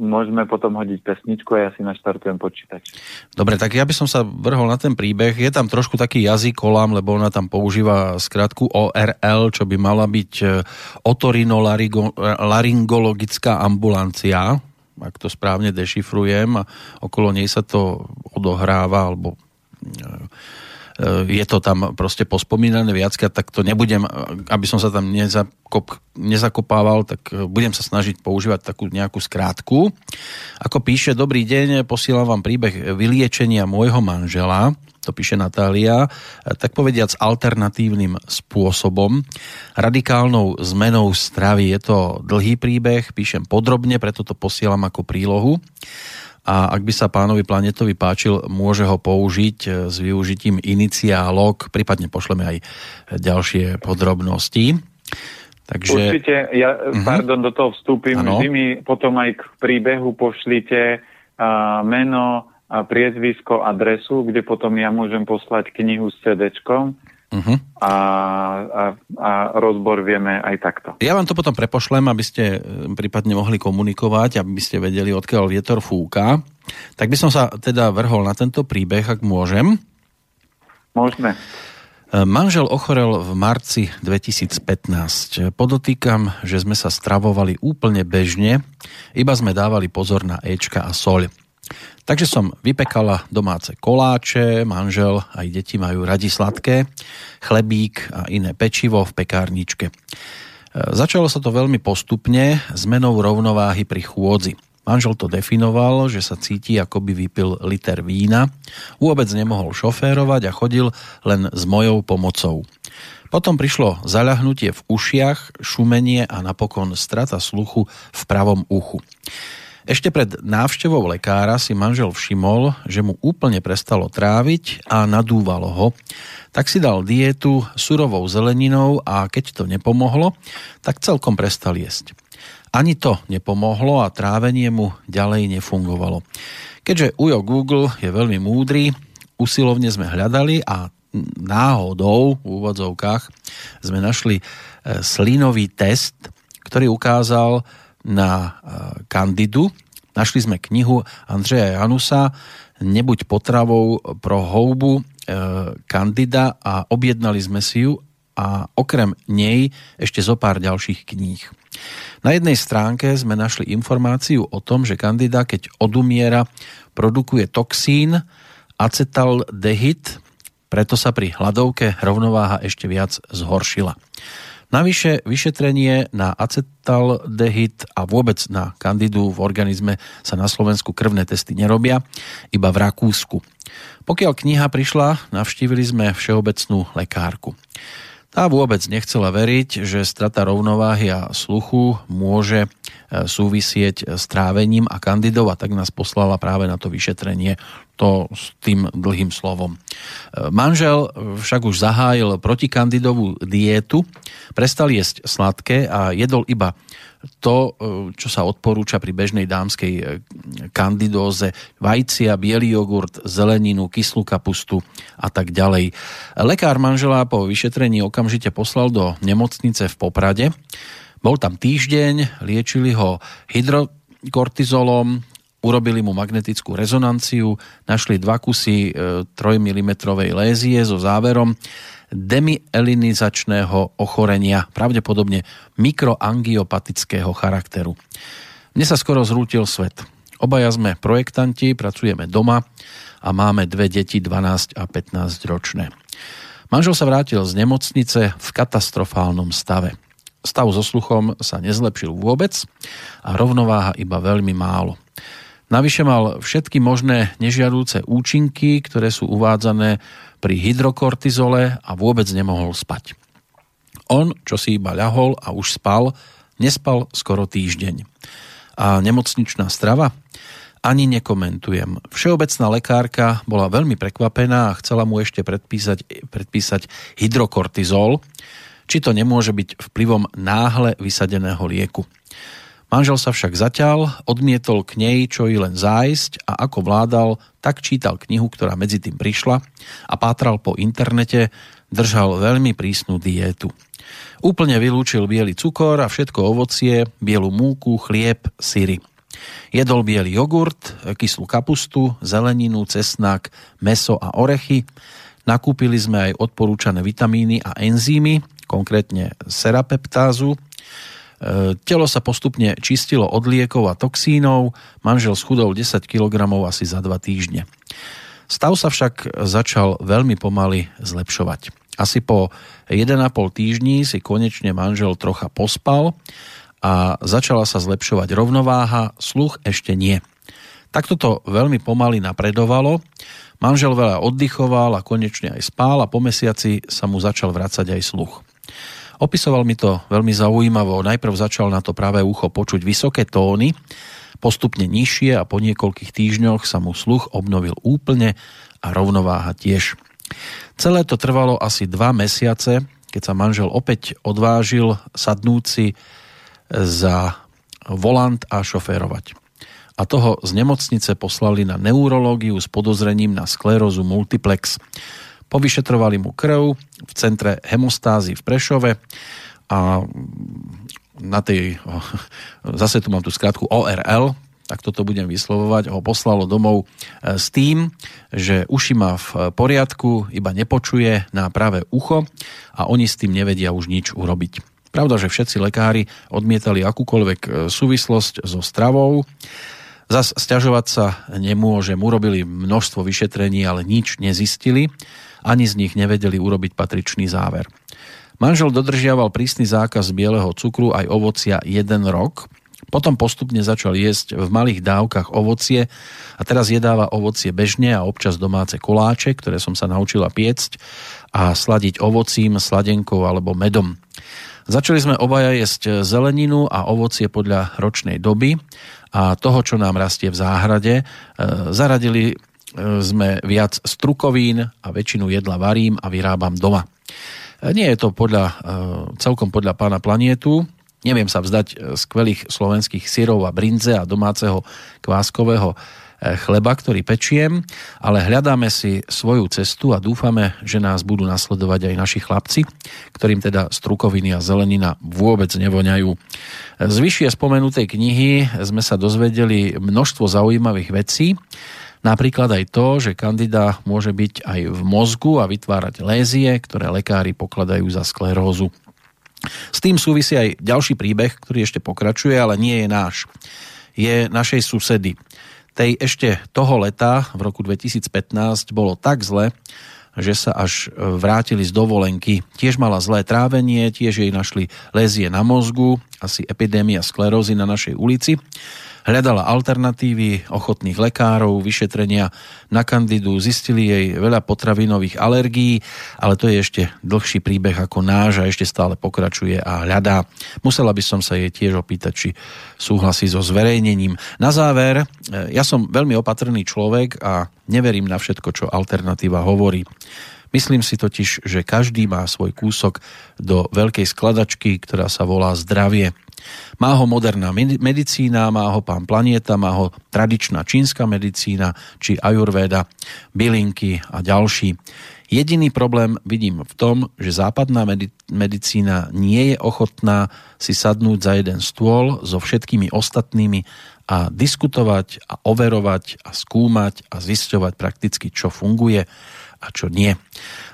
Speaker 2: môžeme potom hodiť pesničku a ja si naštartujem počítač.
Speaker 1: Dobre, tak ja by som sa vrhol na ten príbeh. Je tam trošku taký jazykolám, lebo ona tam používa skratku ORL, čo by mala byť e, otorinolaryngologická ambulancia, ak to správne dešifrujem a okolo nej sa to odohráva, alebo e, je to tam proste pospomínané viackrát, tak to nebudem, aby som sa tam nezakop, nezakopával, tak budem sa snažiť používať takú nejakú skrátku. Ako píše, dobrý deň, posielam vám príbeh vyliečenia môjho manžela, to píše Natália, tak povediac alternatívnym spôsobom, radikálnou zmenou stravy. Je to dlhý príbeh, píšem podrobne, preto to posielam ako prílohu a ak by sa pánovi Planetovi páčil, môže ho použiť e, s využitím iniciálok, prípadne pošleme aj ďalšie podrobnosti.
Speaker 2: Takže... Určite, ja, uh-huh. pardon, do toho vstúpim, ano. vy mi potom aj k príbehu pošlite uh, meno, a priezvisko, adresu, kde potom ja môžem poslať knihu s CD-čkom uh-huh. a, a, a rozbor vieme aj takto.
Speaker 1: Ja vám to potom prepošlem, aby ste e, prípadne mohli komunikovať, aby ste vedeli, odkiaľ vietor fúka. Tak by som sa teda vrhol na tento príbeh, ak môžem.
Speaker 2: Môžeme.
Speaker 1: E, manžel ochorel v marci 2015. Podotýkam, že sme sa stravovali úplne bežne, iba sme dávali pozor na Ečka a soľ. Takže som vypekala domáce koláče, manžel aj deti majú radi sladké, chlebík a iné pečivo v pekárničke. E, začalo sa to veľmi postupne zmenou rovnováhy pri chôdzi. Manžel to definoval, že sa cíti, ako by vypil liter vína, vôbec nemohol šoférovať a chodil len s mojou pomocou. Potom prišlo zaľahnutie v ušiach, šumenie a napokon strata sluchu v pravom uchu. Ešte pred návštevou lekára si manžel všimol, že mu úplne prestalo tráviť a nadúvalo ho, tak si dal dietu surovou zeleninou a keď to nepomohlo, tak celkom prestal jesť. Ani to nepomohlo a trávenie mu ďalej nefungovalo. Keďže Ujo Google je veľmi múdry, usilovne sme hľadali a náhodou v úvodzovkách sme našli e, slinový test, ktorý ukázal, na e, Kandidu. Našli sme knihu Andreja Janusa Nebuď potravou pro houbu Kandida e, a objednali sme si ju a okrem nej ešte zo pár ďalších kníh. Na jednej stránke sme našli informáciu o tom, že kandida, keď odumiera, produkuje toxín acetaldehyd, preto sa pri hladovke rovnováha ešte viac zhoršila. Navyše vyšetrenie na acetaldehyd a vôbec na kandidu v organizme sa na Slovensku krvné testy nerobia, iba v Rakúsku. Pokiaľ kniha prišla, navštívili sme všeobecnú lekárku. Tá vôbec nechcela veriť, že strata rovnováhy a sluchu môže e, súvisieť s trávením a kandidov a tak nás poslala práve na to vyšetrenie to s tým dlhým slovom. E, manžel však už zahájil protikandidovú dietu, prestal jesť sladké a jedol iba to, e, čo sa odporúča pri bežnej dámskej e, kandidóze, vajcia, biely jogurt, zeleninu, kyslú kapustu a tak ďalej. Lekár manžela po vyšetrení okamžite poslal do nemocnice v Poprade. Bol tam týždeň, liečili ho hydrokortizolom, urobili mu magnetickú rezonanciu, našli dva kusy 3 mm lézie so záverom, demielinizačného ochorenia, pravdepodobne mikroangiopatického charakteru. Mne sa skoro zrútil svet. Obaja sme projektanti, pracujeme doma a máme dve deti 12 a 15 ročné. Manžel sa vrátil z nemocnice v katastrofálnom stave. Stav so sluchom sa nezlepšil vôbec a rovnováha iba veľmi málo. Navyše mal všetky možné nežiadúce účinky, ktoré sú uvádzané pri hydrokortizole a vôbec nemohol spať. On, čo si iba ľahol a už spal, nespal skoro týždeň. A nemocničná strava? Ani nekomentujem. Všeobecná lekárka bola veľmi prekvapená a chcela mu ešte predpísať, predpísať hydrokortizol, či to nemôže byť vplyvom náhle vysadeného lieku. Manžel sa však zatiaľ odmietol k nej čo i len zájsť a ako vládal, tak čítal knihu, ktorá medzi tým prišla a pátral po internete, držal veľmi prísnu diétu. Úplne vylúčil biely cukor a všetko ovocie, bielu múku, chlieb, syry. Jedol biely jogurt, kyslú kapustu, zeleninu, cesnak, meso a orechy. Nakúpili sme aj odporúčané vitamíny a enzymy, konkrétne serapeptázu. E, telo sa postupne čistilo od liekov a toxínov, manžel schudol 10 kg asi za 2 týždne. Stav sa však začal veľmi pomaly zlepšovať. Asi po 1,5 týždni si konečne manžel trocha pospal a začala sa zlepšovať rovnováha, sluch ešte nie. Takto to veľmi pomaly napredovalo. Manžel veľa oddychoval a konečne aj spál a po mesiaci sa mu začal vracať aj sluch. Opisoval mi to veľmi zaujímavo. Najprv začal na to práve ucho počuť vysoké tóny, postupne nižšie a po niekoľkých týždňoch sa mu sluch obnovil úplne a rovnováha tiež. Celé to trvalo asi dva mesiace, keď sa manžel opäť odvážil sadnúť si za volant a šoférovať. A toho z nemocnice poslali na neurológiu s podozrením na sklerózu multiplex. Povyšetrovali mu krv v centre hemostázy v Prešove a na tej, zase tu mám tú skratku ORL, tak toto budem vyslovovať, ho poslalo domov e, s tým, že uši má v poriadku, iba nepočuje na pravé ucho a oni s tým nevedia už nič urobiť. Pravda, že všetci lekári odmietali akúkoľvek e, súvislosť so stravou. Zas stiažovať sa nemôže. Urobili množstvo vyšetrení, ale nič nezistili. Ani z nich nevedeli urobiť patričný záver. Manžel dodržiaval prísny zákaz bieleho cukru aj ovocia jeden rok. Potom postupne začal jesť v malých dávkach ovocie a teraz jedáva ovocie bežne a občas domáce koláče, ktoré som sa naučila piecť a sladiť ovocím, sladenkou alebo medom. Začali sme obaja jesť zeleninu a ovocie podľa ročnej doby a toho, čo nám rastie v záhrade. E, zaradili sme viac strukovín a väčšinu jedla varím a vyrábam doma. Nie je to podľa, e, celkom podľa pána planietu. Neviem sa vzdať e, skvelých slovenských syrov a brinze a domáceho kváskového e, chleba, ktorý pečiem, ale hľadáme si svoju cestu a dúfame, že nás budú nasledovať aj naši chlapci, ktorým teda strukoviny a zelenina vôbec nevoňajú. Z vyššie spomenutej knihy sme sa dozvedeli množstvo zaujímavých vecí, Napríklad aj to, že kandida môže byť aj v mozgu a vytvárať lézie, ktoré lekári pokladajú za sklerózu. S tým súvisí aj ďalší príbeh, ktorý ešte pokračuje, ale nie je náš. Je našej susedy. Tej ešte toho leta, v roku 2015, bolo tak zle, že sa až vrátili z dovolenky. Tiež mala zlé trávenie, tiež jej našli lézie na mozgu, asi epidémia sklerózy na našej ulici Hľadala alternatívy ochotných lekárov, vyšetrenia na kandidu, zistili jej veľa potravinových alergií, ale to je ešte dlhší príbeh ako náš a ešte stále pokračuje a hľadá. Musela by som sa jej tiež opýtať, či súhlasí so zverejnením. Na záver, e, ja som veľmi opatrný človek a neverím na všetko, čo alternatíva hovorí. Myslím si totiž, že každý má svoj kúsok do veľkej skladačky, ktorá sa volá zdravie. Má ho moderná medicína, má ho pán Planieta, má ho tradičná čínska medicína, či ajurveda, bylinky a ďalší. Jediný problém vidím v tom, že západná medicína nie je ochotná si sadnúť za jeden stôl so všetkými ostatnými a diskutovať a overovať a skúmať a zisťovať prakticky, čo funguje a čo nie.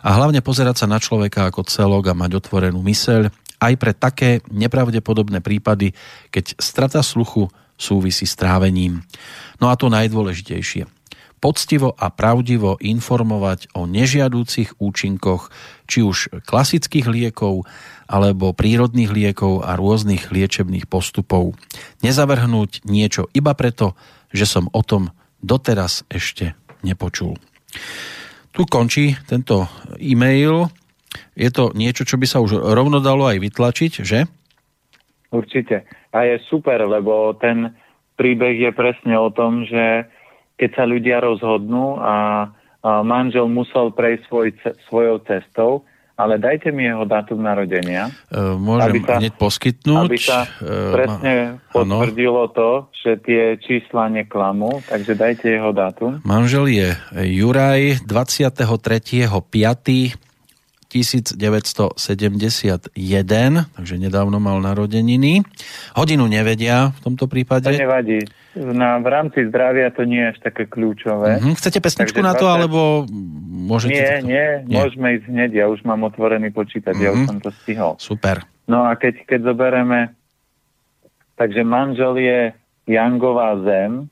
Speaker 1: A hlavne pozerať sa na človeka ako celok a mať otvorenú myseľ aj pre také nepravdepodobné prípady, keď strata sluchu súvisí s trávením. No a to najdôležitejšie. Poctivo a pravdivo informovať o nežiadúcich účinkoch či už klasických liekov alebo prírodných liekov a rôznych liečebných postupov. Nezavrhnúť niečo iba preto, že som o tom doteraz ešte nepočul. Tu končí tento e-mail je to niečo, čo by sa už rovno dalo aj vytlačiť, že?
Speaker 2: Určite. A je super, lebo ten príbeh je presne o tom, že keď sa ľudia rozhodnú a, a manžel musel prejsť svoj, svojou cestou, ale dajte mi jeho dátum narodenia.
Speaker 1: E, môžem aby sa, hneď poskytnť.
Speaker 2: Aby sa e, presne potvrdilo to, že tie čísla neklamú, takže dajte jeho dátum.
Speaker 1: Manžel je Juraj 23.5. 1971, takže nedávno mal narodeniny. Hodinu nevedia v tomto prípade.
Speaker 2: To nevadí. Na, v rámci zdravia to nie je až také kľúčové.
Speaker 1: Mm-hmm. Chcete pesničku takže na to, 20... alebo môžete...
Speaker 2: Nie, to... nie, nie, môžeme ísť hneď, ja už mám otvorený počítač, mm-hmm. ja už mhm. som to stihol.
Speaker 1: Super.
Speaker 2: No a keď, keď zoberieme, takže manžel je Jangová zem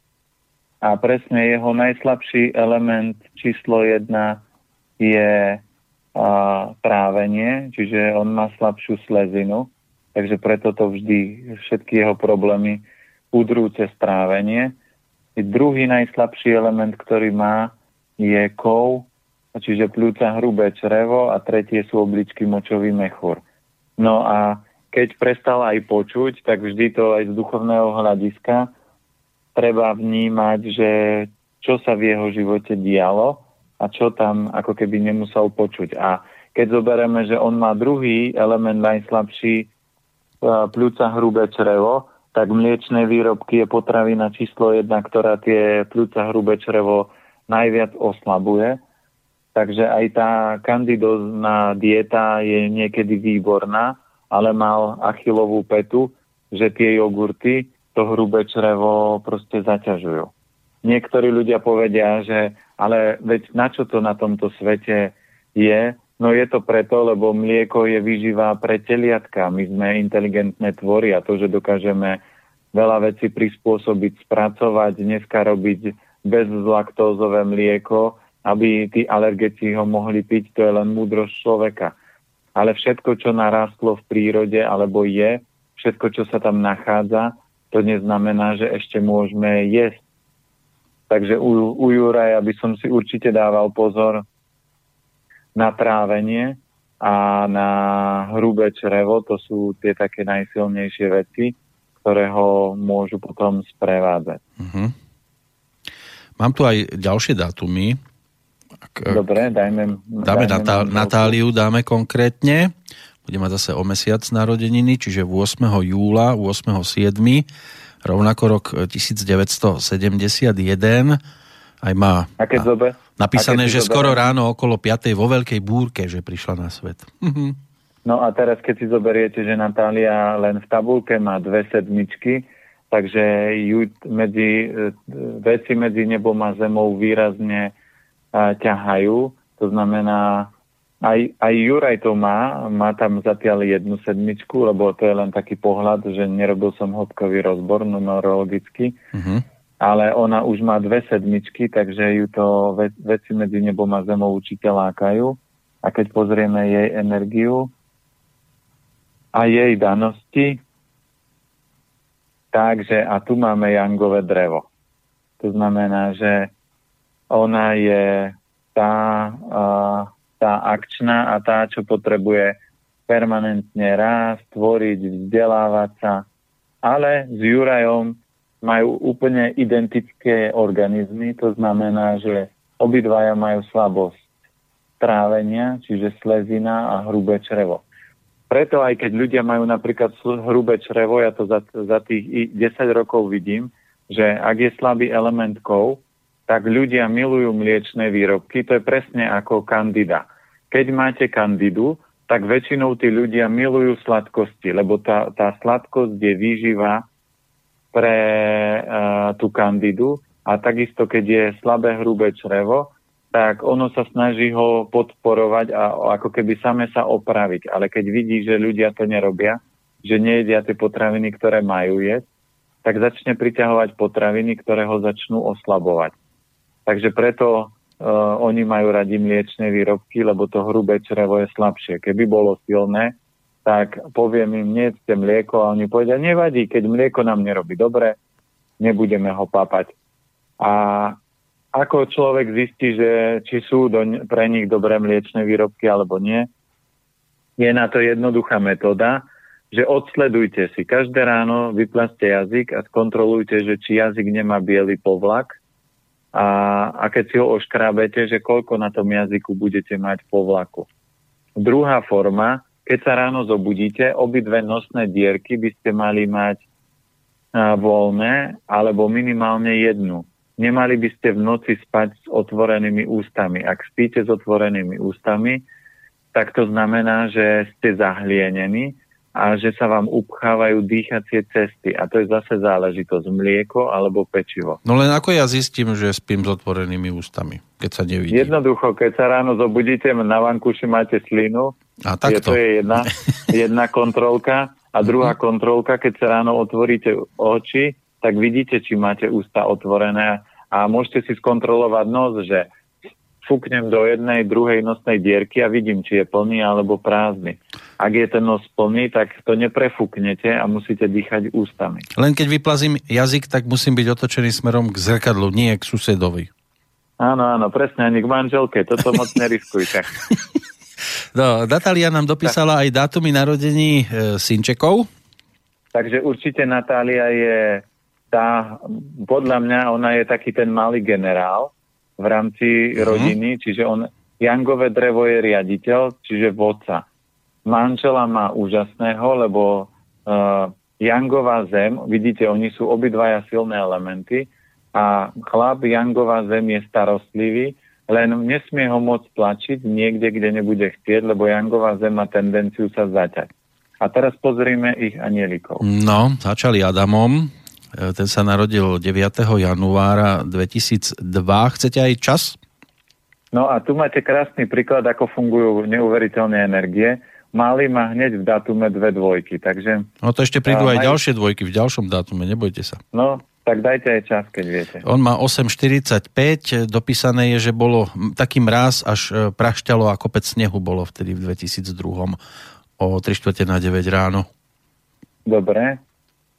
Speaker 2: a presne jeho najslabší element číslo jedna je a, trávenie, čiže on má slabšiu slezinu, takže preto to vždy, všetky jeho problémy udrú cez trávenie. I druhý najslabší element, ktorý má, je kov, čiže pľúca hrubé črevo a tretie sú obličky močový mechúr. No a keď prestal aj počuť, tak vždy to aj z duchovného hľadiska treba vnímať, že čo sa v jeho živote dialo a čo tam ako keby nemusel počuť. A keď zoberieme, že on má druhý element najslabší, e, pľúca hrubé črevo, tak mliečné výrobky je potravina číslo jedna, ktorá tie pľúca hrubé črevo najviac oslabuje. Takže aj tá kandidozná dieta je niekedy výborná, ale mal achilovú petu, že tie jogurty to hrubé črevo proste zaťažujú. Niektorí ľudia povedia, že ale veď na čo to na tomto svete je? No je to preto, lebo mlieko je vyživá pre teliatka. My sme inteligentné tvory a to, že dokážeme veľa vecí prispôsobiť, spracovať, dneska robiť bezlaktózové mlieko, aby tí alergeti ho mohli piť, to je len múdrosť človeka. Ale všetko, čo narastlo v prírode alebo je, všetko, čo sa tam nachádza, to neznamená, že ešte môžeme jesť. Takže u, u Juraja by som si určite dával pozor na trávenie a na hrubé črevo. To sú tie také najsilnejšie veci, ktoré ho môžu potom sprevádzať. Uh-huh.
Speaker 1: Mám tu aj ďalšie dátumy.
Speaker 2: Ak, Dobre, dajme...
Speaker 1: Dáme dajme Natá- Natáliu, dáme konkrétne. Bude mať zase o mesiac narodeniny, čiže 8. júla, 8.7 rovnako rok 1971 aj má
Speaker 2: a keď zobe?
Speaker 1: napísané, že skoro ráno okolo 5. vo veľkej búrke, že prišla na svet.
Speaker 2: no a teraz keď si zoberiete, že Natália len v tabulke má dve sedmičky, takže ju medzi, e, veci medzi nebom a zemou výrazne ťahajú. To znamená, aj, aj Juraj to má, má tam zatiaľ jednu sedmičku, lebo to je len taký pohľad, že nerobil som hĺbkový rozbor numerologický, uh-huh. ale ona už má dve sedmičky, takže ju to ve- veci medzi nebom a zemou určite lákajú. A keď pozrieme jej energiu a jej danosti, takže a tu máme jangové drevo. To znamená, že ona je tá... Uh, tá akčná a tá, čo potrebuje permanentne rásť, tvoriť, vzdelávať sa. Ale s Jurajom majú úplne identické organizmy, to znamená, že obidvaja majú slabosť trávenia, čiže slezina a hrubé črevo. Preto aj keď ľudia majú napríklad hrubé črevo, ja to za, za tých 10 rokov vidím, že ak je slabý element kov, tak ľudia milujú mliečné výrobky, to je presne ako kandida keď máte kandidu, tak väčšinou tí ľudia milujú sladkosti, lebo tá, tá sladkosť je výživa pre uh, tú kandidu a takisto, keď je slabé hrubé črevo, tak ono sa snaží ho podporovať a ako keby same sa opraviť. Ale keď vidí, že ľudia to nerobia, že nejedia tie potraviny, ktoré majú jesť, tak začne priťahovať potraviny, ktoré ho začnú oslabovať. Takže preto uh, oni majú radi mliečne výrobky, lebo to hrubé črevo je slabšie. Keby bolo silné, tak poviem im, nejedzte mlieko a oni povedia, nevadí, keď mlieko nám nerobí dobre, nebudeme ho papať. A ako človek zistí, že či sú do, pre nich dobré mliečne výrobky alebo nie, je na to jednoduchá metóda, že odsledujte si. Každé ráno vyplaste jazyk a skontrolujte, že či jazyk nemá biely povlak a, a keď si ho oškrábete, že koľko na tom jazyku budete mať po vlaku. Druhá forma, keď sa ráno zobudíte, obidve nosné dierky by ste mali mať a, voľné alebo minimálne jednu. Nemali by ste v noci spať s otvorenými ústami. Ak spíte s otvorenými ústami, tak to znamená, že ste zahlienení a že sa vám upchávajú dýchacie cesty. A to je zase záležitosť mlieko alebo pečivo.
Speaker 1: No len ako ja zistím, že spím s otvorenými ústami, keď sa nevidím?
Speaker 2: Jednoducho, keď sa ráno zobudíte, na vankuši máte slinu, a takto. Je, to je jedna, jedna kontrolka. A druhá mhm. kontrolka, keď sa ráno otvoríte oči, tak vidíte, či máte ústa otvorené a môžete si skontrolovať nos, že fúknem do jednej, druhej nosnej dierky a vidím, či je plný alebo prázdny. Ak je ten nos plný, tak to neprefúknete a musíte dýchať ústami.
Speaker 1: Len keď vyplazím jazyk, tak musím byť otočený smerom k zrkadlu, nie k susedovi.
Speaker 2: Áno, áno, presne, ani k manželke. Toto moc neriskujte.
Speaker 1: no, Natália nám dopísala aj dátumy narodení e, synčekov.
Speaker 2: Takže určite Natália je tá, podľa mňa ona je taký ten malý generál, v rámci uh-huh. rodiny, čiže on, Jangové drevo je riaditeľ, čiže vodca. Manžela má úžasného, lebo uh, Jangová zem, vidíte, oni sú obidvaja silné elementy a chlap Jangová zem je starostlivý, len nesmie ho môcť tlačiť niekde, kde nebude chcieť, lebo Jangová zem má tendenciu sa zaťať. A teraz pozrime ich anielikov.
Speaker 1: No, začali Adamom, ten sa narodil 9. januára 2002. Chcete aj čas?
Speaker 2: No a tu máte krásny príklad, ako fungujú neuveriteľné energie. Mali ma hneď v datume dve dvojky, takže...
Speaker 1: No to ešte prídu aj maj... ďalšie dvojky v ďalšom datume, nebojte sa.
Speaker 2: No, tak dajte aj čas, keď viete.
Speaker 1: On má 8,45, dopísané je, že bolo taký mráz, až e, prašťalo a kopec snehu bolo vtedy v 2002 o 3 na 9 ráno.
Speaker 2: Dobre,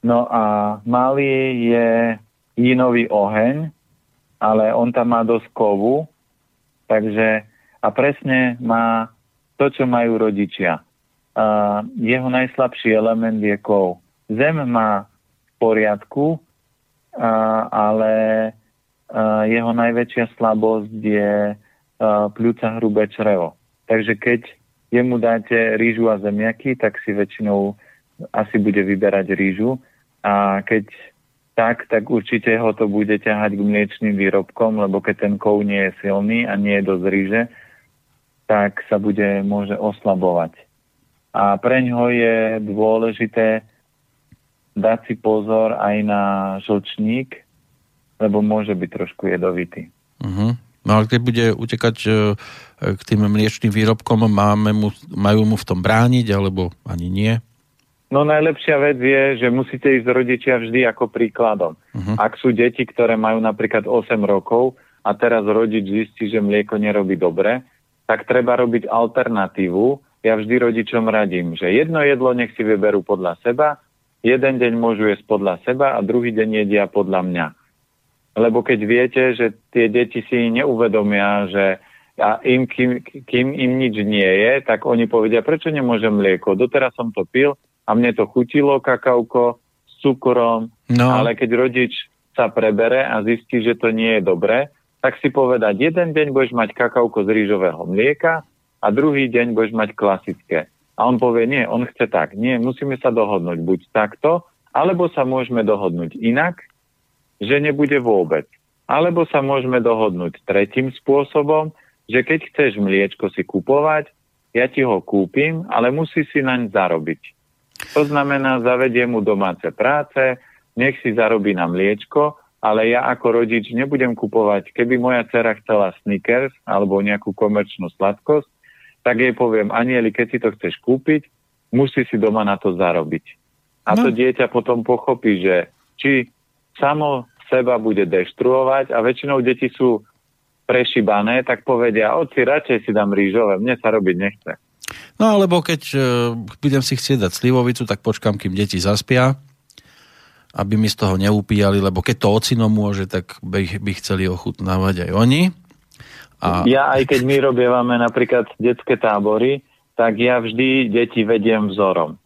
Speaker 2: No a Mali je jinový oheň, ale on tam má dosť kovu, takže a presne má to, čo majú rodičia. A jeho najslabší element je kov. Zem má v poriadku, a, ale a, jeho najväčšia slabosť je a, pľúca hrubé črevo. Takže keď jemu dáte rýžu a zemiaky, tak si väčšinou asi bude vyberať rýžu, a keď tak, tak určite ho to bude ťahať k mliečným výrobkom, lebo keď ten kov nie je silný a nie je dosť ríže, tak sa bude, môže oslabovať. A pre ňoho je dôležité dať si pozor aj na žlčník, lebo môže byť trošku jedovitý.
Speaker 1: Uh-huh. No ale keď bude utekať e, k tým mliečným výrobkom, máme mu, majú mu v tom brániť, alebo ani nie?
Speaker 2: No najlepšia vec je, že musíte ísť rodičia vždy ako príkladom. Uh-huh. Ak sú deti, ktoré majú napríklad 8 rokov a teraz rodič zistí, že mlieko nerobí dobre, tak treba robiť alternatívu. Ja vždy rodičom radím, že jedno jedlo nech si vyberú podľa seba, jeden deň môžu jesť podľa seba a druhý deň jedia podľa mňa. Lebo keď viete, že tie deti si neuvedomia, že a im, kým, kým im nič nie je, tak oni povedia, prečo nemôžem mlieko? Doteraz som to pil, a mne to chutilo kakauko s cukrom, no. ale keď rodič sa prebere a zistí, že to nie je dobré, tak si povedať, jeden deň budeš mať kakauko z rýžového mlieka a druhý deň budeš mať klasické. A on povie, nie, on chce tak. Nie, musíme sa dohodnúť buď takto, alebo sa môžeme dohodnúť inak, že nebude vôbec. Alebo sa môžeme dohodnúť tretím spôsobom, že keď chceš mliečko si kupovať, ja ti ho kúpim, ale musí si naň zarobiť. To znamená, zavedie mu domáce práce, nech si zarobí na mliečko, ale ja ako rodič nebudem kupovať, keby moja dcera chcela Snickers alebo nejakú komerčnú sladkosť, tak jej poviem, Anieli, keď si to chceš kúpiť, musí si doma na to zarobiť. A no. to dieťa potom pochopí, že či samo seba bude deštruovať a väčšinou deti sú prešibané, tak povedia, oci, radšej si dám rýžové, mne sa robiť nechce.
Speaker 1: No alebo keď uh, budem si chcieť dať slivovicu, tak počkám, kým deti zaspia, aby mi z toho neupíjali, lebo keď to ocino môže, tak by, by chceli ochutnávať aj oni.
Speaker 2: A... Ja aj keď my robievame napríklad detské tábory, tak ja vždy deti vediem vzorom.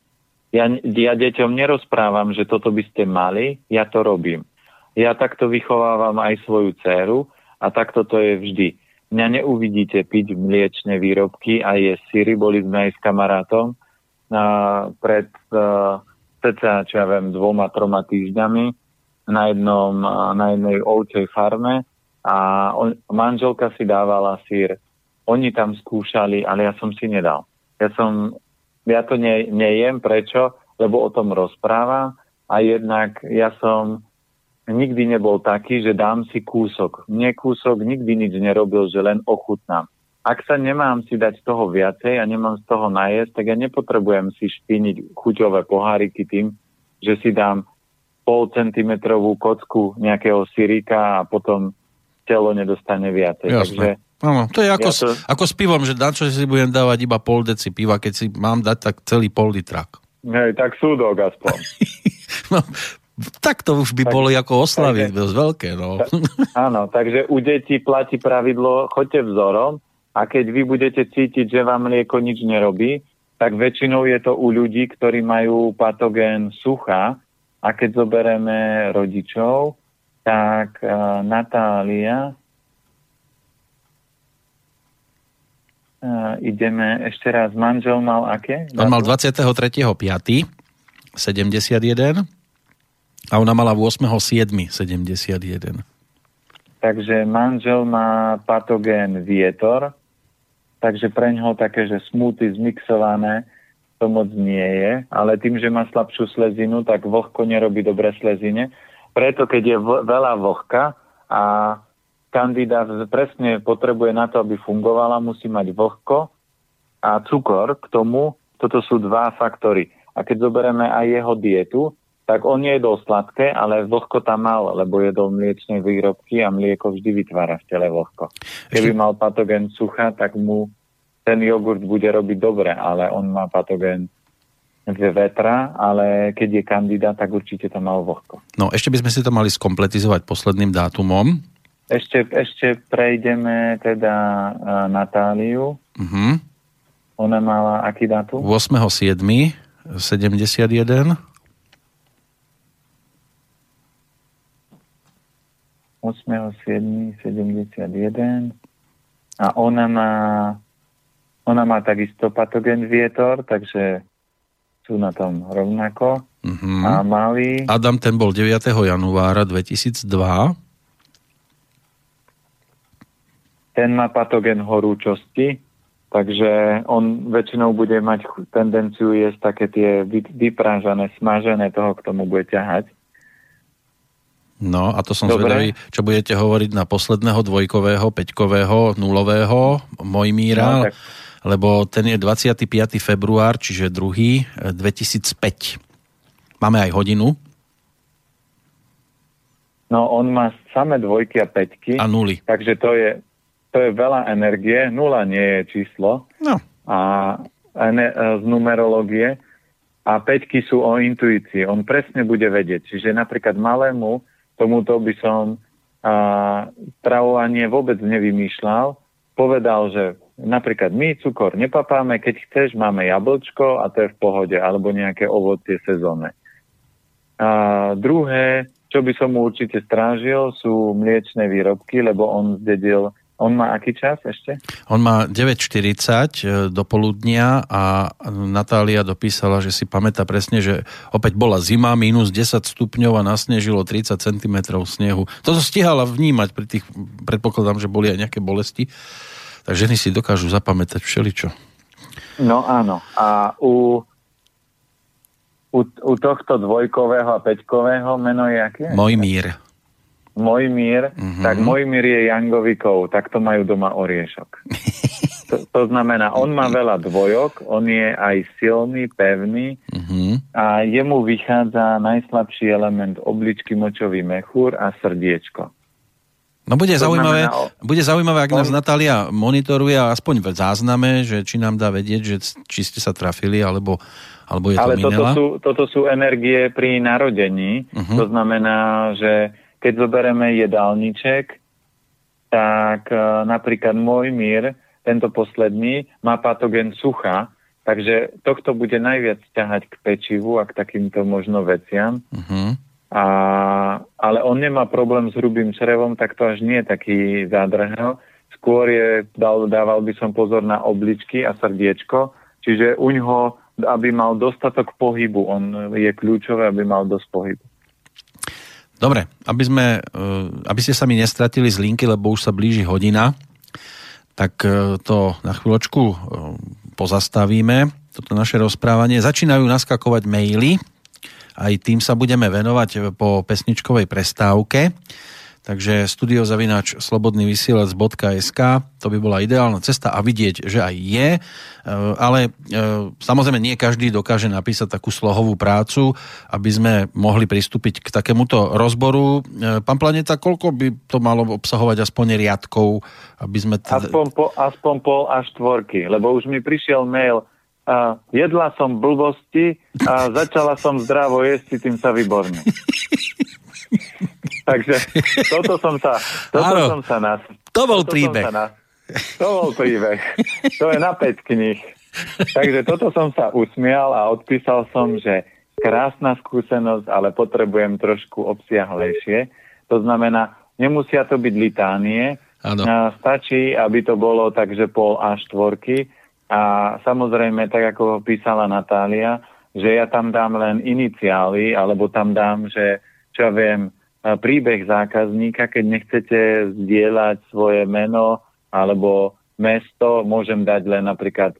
Speaker 2: Ja, ja deťom nerozprávam, že toto by ste mali, ja to robím. Ja takto vychovávam aj svoju dceru a takto to je vždy mňa neuvidíte piť mliečne výrobky a je syry. Boli sme aj s kamarátom a pred uh, cca, čo ja viem, dvoma, troma týždňami na, jednom, na jednej ovčej farme a on, manželka si dávala sír oni tam skúšali, ale ja som si nedal. Ja som, ja to ne, nejem, prečo? Lebo o tom rozprávam a jednak ja som nikdy nebol taký, že dám si kúsok. Mne kúsok nikdy nič nerobil, že len ochutnám. Ak sa nemám si dať toho viacej a nemám z toho najesť, tak ja nepotrebujem si špiniť chuťové poháriky tým, že si dám pol centimetrovú kocku nejakého sirika a potom telo nedostane viacej.
Speaker 1: Jasne. Takže Áno, to je ako, ja to... ako s pivom, že na čo si budem dávať iba pol deci piva, keď si mám dať tak celý pol litrak.
Speaker 2: Hej, tak súdok aspoň.
Speaker 1: no, tak to už by tak, boli ako oslavy, takže, dosť veľké. No.
Speaker 2: Ta, áno, takže u detí platí pravidlo, choďte vzorom a keď vy budete cítiť, že vám mlieko nič nerobí, tak väčšinou je to u ľudí, ktorí majú patogén sucha a keď zoberieme rodičov, tak uh, Natália Uh, ideme ešte raz. Manžel mal aké?
Speaker 1: On mal 23.5. 71 a ona mala 8.7. 71.
Speaker 2: Takže manžel má patogén vietor, takže pre ňoho také, že smuty zmixované, to moc nie je, ale tým, že má slabšiu slezinu, tak vlhko nerobí dobre slezine. Preto, keď je veľa vlhka a kandidát presne potrebuje na to, aby fungovala, musí mať vlhko a cukor k tomu. Toto sú dva faktory. A keď zoberieme aj jeho dietu, tak on jedol sladké, ale vlhko tam mal, lebo jedol mliečne výrobky a mlieko vždy vytvára v tele vlhko. Keby mal patogen sucha, tak mu ten jogurt bude robiť dobre, ale on má patogen vetra, ale keď je kandidát, tak určite to mal vlhko.
Speaker 1: No, ešte by sme si to mali skompletizovať posledným dátumom.
Speaker 2: Ešte, ešte prejdeme teda uh, Natáliu. Uh-huh. Ona mala aký dátum?
Speaker 1: 8.7.
Speaker 2: 8.7.71 a ona má ona má takisto patogen vietor, takže sú na tom rovnako. Uh-huh. A mali...
Speaker 1: Adam ten bol 9. januára 2002
Speaker 2: ten má patogen horúčosti, takže on väčšinou bude mať tendenciu jesť také tie vyprážané, smažené, toho k tomu bude ťahať.
Speaker 1: No a to som Dobre. zvedavý, čo budete hovoriť na posledného dvojkového, peťkového, nulového Mojmíra, no, tak... lebo ten je 25. február, čiže druhý, 2005. E, Máme aj hodinu.
Speaker 2: No on má samé dvojky a peťky.
Speaker 1: A nuly.
Speaker 2: Takže to je, to je veľa energie, nula nie je číslo. No. A ne, z numerológie. A peťky sú o intuícii. On presne bude vedieť. Čiže napríklad malému tomuto by som a, travovanie vôbec nevymýšľal. Povedal, že napríklad my cukor nepapáme, keď chceš, máme jablčko a to je v pohode, alebo nejaké ovocie sezónne. A druhé, čo by som mu určite strážil, sú mliečne výrobky, lebo on zdedil on má aký čas ešte?
Speaker 1: On má 9.40 e, do poludnia a Natália dopísala, že si pamätá presne, že opäť bola zima, minus 10 stupňov a nasnežilo 30 cm snehu. Toto stihala vnímať pri tých, predpokladám, že boli aj nejaké bolesti. Tak ženy si dokážu zapamätať všeličo.
Speaker 2: No áno. A u, u, u tohto dvojkového a peťkového meno je aké?
Speaker 1: Mojmír.
Speaker 2: Mojmír, mm-hmm. tak Mojmír je Jangovikov, tak to majú doma oriešok. to, to znamená, on má veľa dvojok, on je aj silný, pevný mm-hmm. a jemu vychádza najslabší element obličky, močový mechúr a srdiečko.
Speaker 1: No bude to zaujímavé, znamená, bude zaujímavé, ak on... nás Natália monitoruje aspoň v zázname, že či nám dá vedieť, že či ste sa trafili, alebo, alebo je to Ale
Speaker 2: toto sú, toto sú energie pri narodení. Uh-huh. To znamená, že keď zoberieme jedálniček, tak e, napríklad môj mír, tento posledný, má patogen sucha, takže tohto bude najviac ťahať k pečivu a k takýmto možno veciam. Uh-huh. A, ale on nemá problém s hrubým črevom, tak to až nie je taký zádrhel. Skôr je, dal, dával by som pozor na obličky a srdiečko, čiže u ňoho, aby mal dostatok pohybu, on je kľúčové, aby mal dosť pohybu.
Speaker 1: Dobre, aby, sme, eh, aby ste sa mi nestratili z linky, lebo už sa blíži hodina, tak to na chvíľočku pozastavíme, toto naše rozprávanie. Začínajú naskakovať maily, aj tým sa budeme venovať po pesničkovej prestávke. Takže studiozavináč slobodnyvysielac.sk to by bola ideálna cesta a vidieť, že aj je, e, ale e, samozrejme nie každý dokáže napísať takú slohovú prácu, aby sme mohli pristúpiť k takémuto rozboru. E, pán Planeta, koľko by to malo obsahovať aspoň riadkov, aby sme...
Speaker 2: Teda... Aspoň, po, aspoň pol až štvorky, lebo už mi prišiel mail, a jedla som blbosti a začala som zdravo jesť, tým sa výborne. Takže toto som sa, toto Áno, som sa nás...
Speaker 1: To bol príbeh.
Speaker 2: Na, to bol príbeh. To je na 5 knih. Takže toto som sa usmial a odpísal som, že krásna skúsenosť, ale potrebujem trošku obsiahlejšie. To znamená, nemusia to byť litánie, ano. stačí, aby to bolo takže pol a štvorky. A samozrejme, tak ako ho písala Natália, že ja tam dám len iniciály, alebo tam dám, že čo ja viem, príbeh zákazníka, keď nechcete zdieľať svoje meno alebo mesto, môžem dať len napríklad,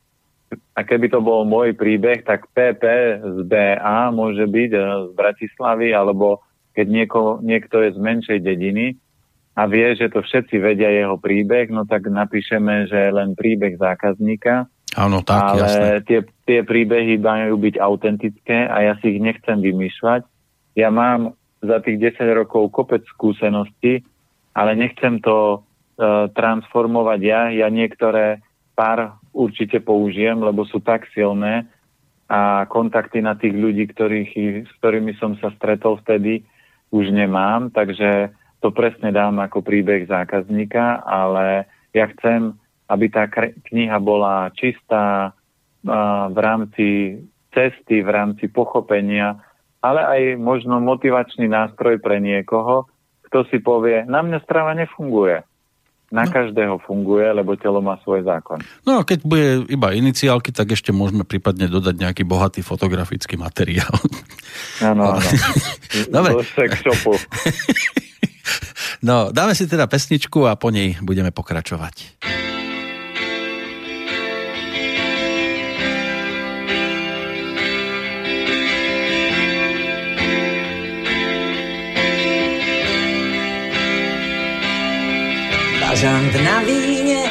Speaker 2: a keby to bol môj príbeh, tak PP z BA môže byť e, z Bratislavy, alebo keď nieko, niekto je z menšej dediny a vie, že to všetci vedia jeho príbeh, no tak napíšeme, že len príbeh zákazníka.
Speaker 1: Áno, tak,
Speaker 2: Ale
Speaker 1: jasné.
Speaker 2: Tie, tie príbehy majú byť autentické a ja si ich nechcem vymýšľať. Ja mám za tých 10 rokov kopec skúseností, ale nechcem to uh, transformovať ja. Ja niektoré pár určite použijem, lebo sú tak silné a kontakty na tých ľudí, ktorých, s ktorými som sa stretol vtedy, už nemám, takže to presne dám ako príbeh zákazníka, ale ja chcem, aby tá kniha bola čistá v rámci cesty, v rámci pochopenia ale aj možno motivačný nástroj pre niekoho, kto si povie, na mňa strava nefunguje. Na no. každého funguje, lebo telo má svoj zákon.
Speaker 1: No a keď bude iba iniciálky, tak ešte môžeme prípadne dodať nejaký bohatý fotografický materiál.
Speaker 2: Áno, áno.
Speaker 1: Dobre.
Speaker 2: Do shopu.
Speaker 1: No, dáme si teda pesničku a po nej budeme pokračovať.
Speaker 3: Bažant na víne,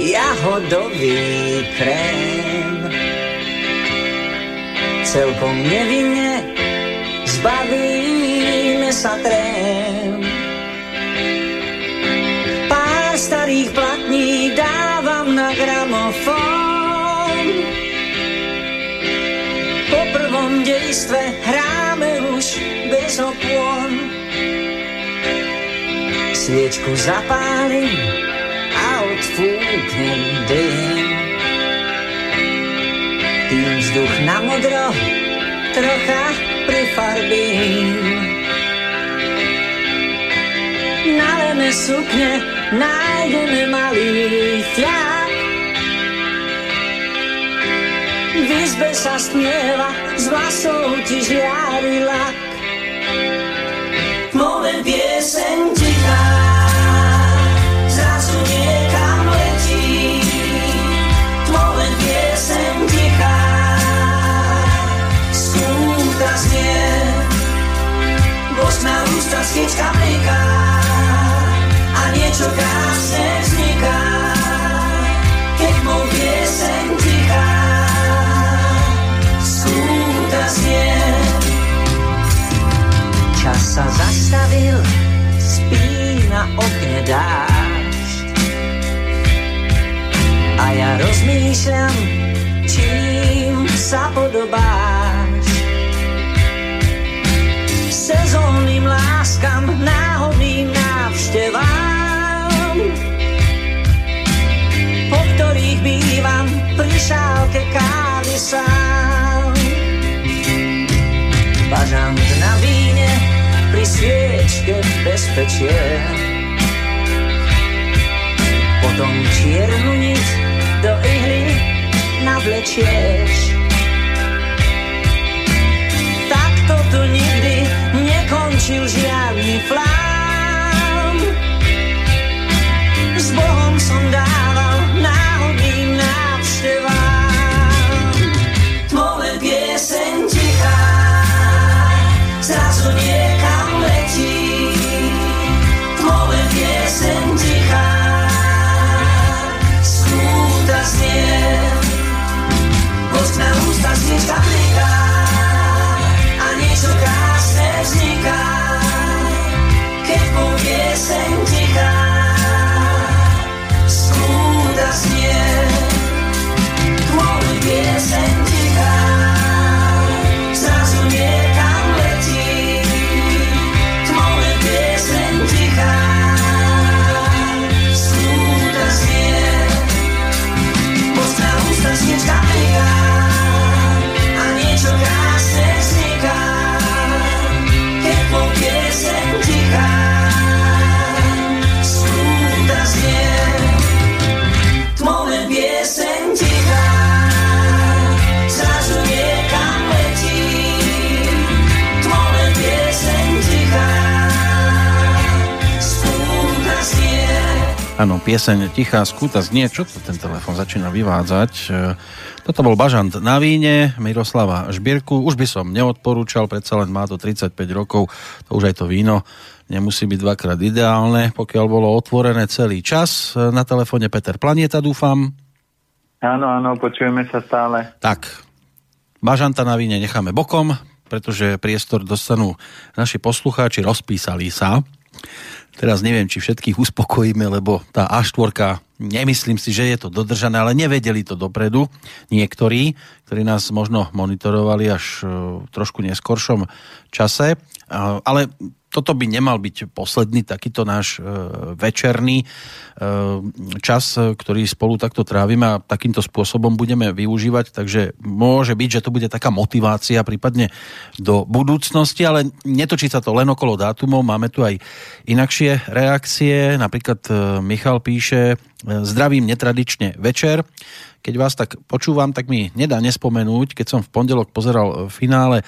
Speaker 3: jahodový krém. Celkom nevinne zbavíme sa trém. Pár starých platní dávam na gramofón. Po prvom dejstve hráme už bez opon sviečku zapálim a odfúknem dym. Tým vzduch na modro trocha prifarbím. Na leme sukne nájdeme malý fľak. V izbe sa stmieva, z vlasov ti žiari lak. Moment pieseň sviečka bliká a niečo krásne vzniká, keď mu pieseň tichá skúta znie. Čas sa zastavil, spí na okne dážď. A ja rozmýšľam, čím sa podobáš sezónnym láskam, náhodným návštevám, po ktorých bývam pri šálke kávy sám. Bažant na víne, pri sviečke bezpečie, potom čiernu niť do ihly navlečieš. Takto tu nikdy nekončil žiadny flám. S Bohom som dával pieseň tichá, skúda znieť.
Speaker 1: Áno, pieseň Tichá skúta znie, čo to ten telefon začína vyvádzať. E, toto bol Bažant na víne, Miroslava Žbierku. Už by som neodporúčal, predsa len má to 35 rokov, to už aj to víno nemusí byť dvakrát ideálne, pokiaľ bolo otvorené celý čas. E, na telefóne Peter Planieta, dúfam.
Speaker 2: Áno, áno, počujeme sa stále.
Speaker 1: Tak, Bažanta na víne necháme bokom, pretože priestor dostanú naši poslucháči, rozpísali sa. Teraz neviem, či všetkých uspokojíme, lebo tá A4, nemyslím si, že je to dodržané, ale nevedeli to dopredu niektorí, ktorí nás možno monitorovali až e, trošku neskoršom čase. Ale toto by nemal byť posledný takýto náš e, večerný e, čas, ktorý spolu takto trávime a takýmto spôsobom budeme využívať, takže môže byť, že to bude taká motivácia prípadne do budúcnosti, ale netočí sa to len okolo dátumov, máme tu aj inakšie reakcie, napríklad e, Michal píše, zdravím netradične večer, keď vás tak počúvam, tak mi nedá nespomenúť, keď som v pondelok pozeral finále e,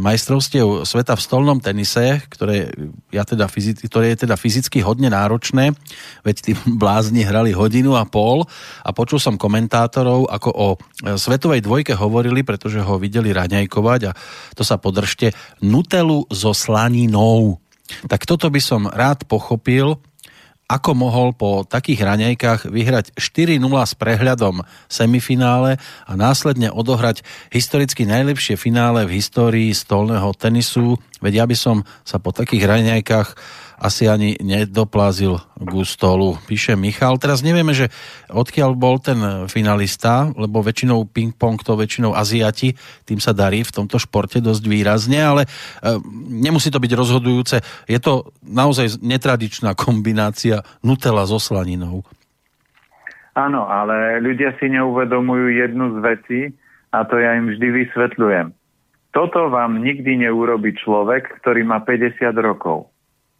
Speaker 1: majstrovstiev sveta v stolnom tenise, ktoré, ja teda ktoré je teda fyzicky hodne náročné, veď tí blázni hrali hodinu a pol a počul som komentátorov, ako o e, svetovej dvojke hovorili, pretože ho videli raňajkovať a to sa podržte, Nutelu so slaninou. Tak toto by som rád pochopil, ako mohol po takých raňajkách vyhrať 4-0 s prehľadom semifinále a následne odohrať historicky najlepšie finále v histórii stolného tenisu. Veď ja by som sa po takých raňajkách asi ani nedoplázil k stolu. Píše Michal. Teraz nevieme, že odkiaľ bol ten finalista, lebo väčšinou ping-pong to väčšinou Aziati, tým sa darí v tomto športe dosť výrazne, ale e, nemusí to byť rozhodujúce. Je to naozaj netradičná kombinácia Nutella so slaninou.
Speaker 2: Áno, ale ľudia si neuvedomujú jednu z vecí a to ja im vždy vysvetľujem. Toto vám nikdy neurobi človek, ktorý má 50 rokov.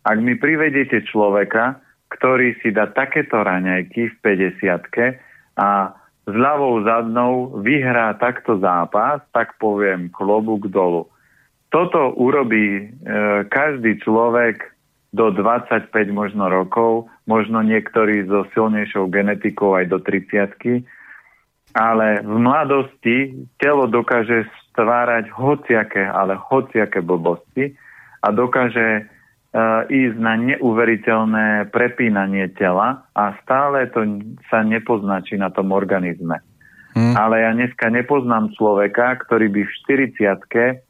Speaker 2: Ak mi privedete človeka, ktorý si dá takéto raňajky v 50 a s ľavou zadnou vyhrá takto zápas, tak poviem klobúk dolu. Toto urobí e, každý človek do 25 možno rokov, možno niektorí so silnejšou genetikou aj do 30 ale v mladosti telo dokáže stvárať hociaké, ale hociaké blbosti a dokáže ísť na neuveriteľné prepínanie tela a stále to sa nepoznačí na tom organizme. Hmm. Ale ja dneska nepoznám človeka, ktorý by v 40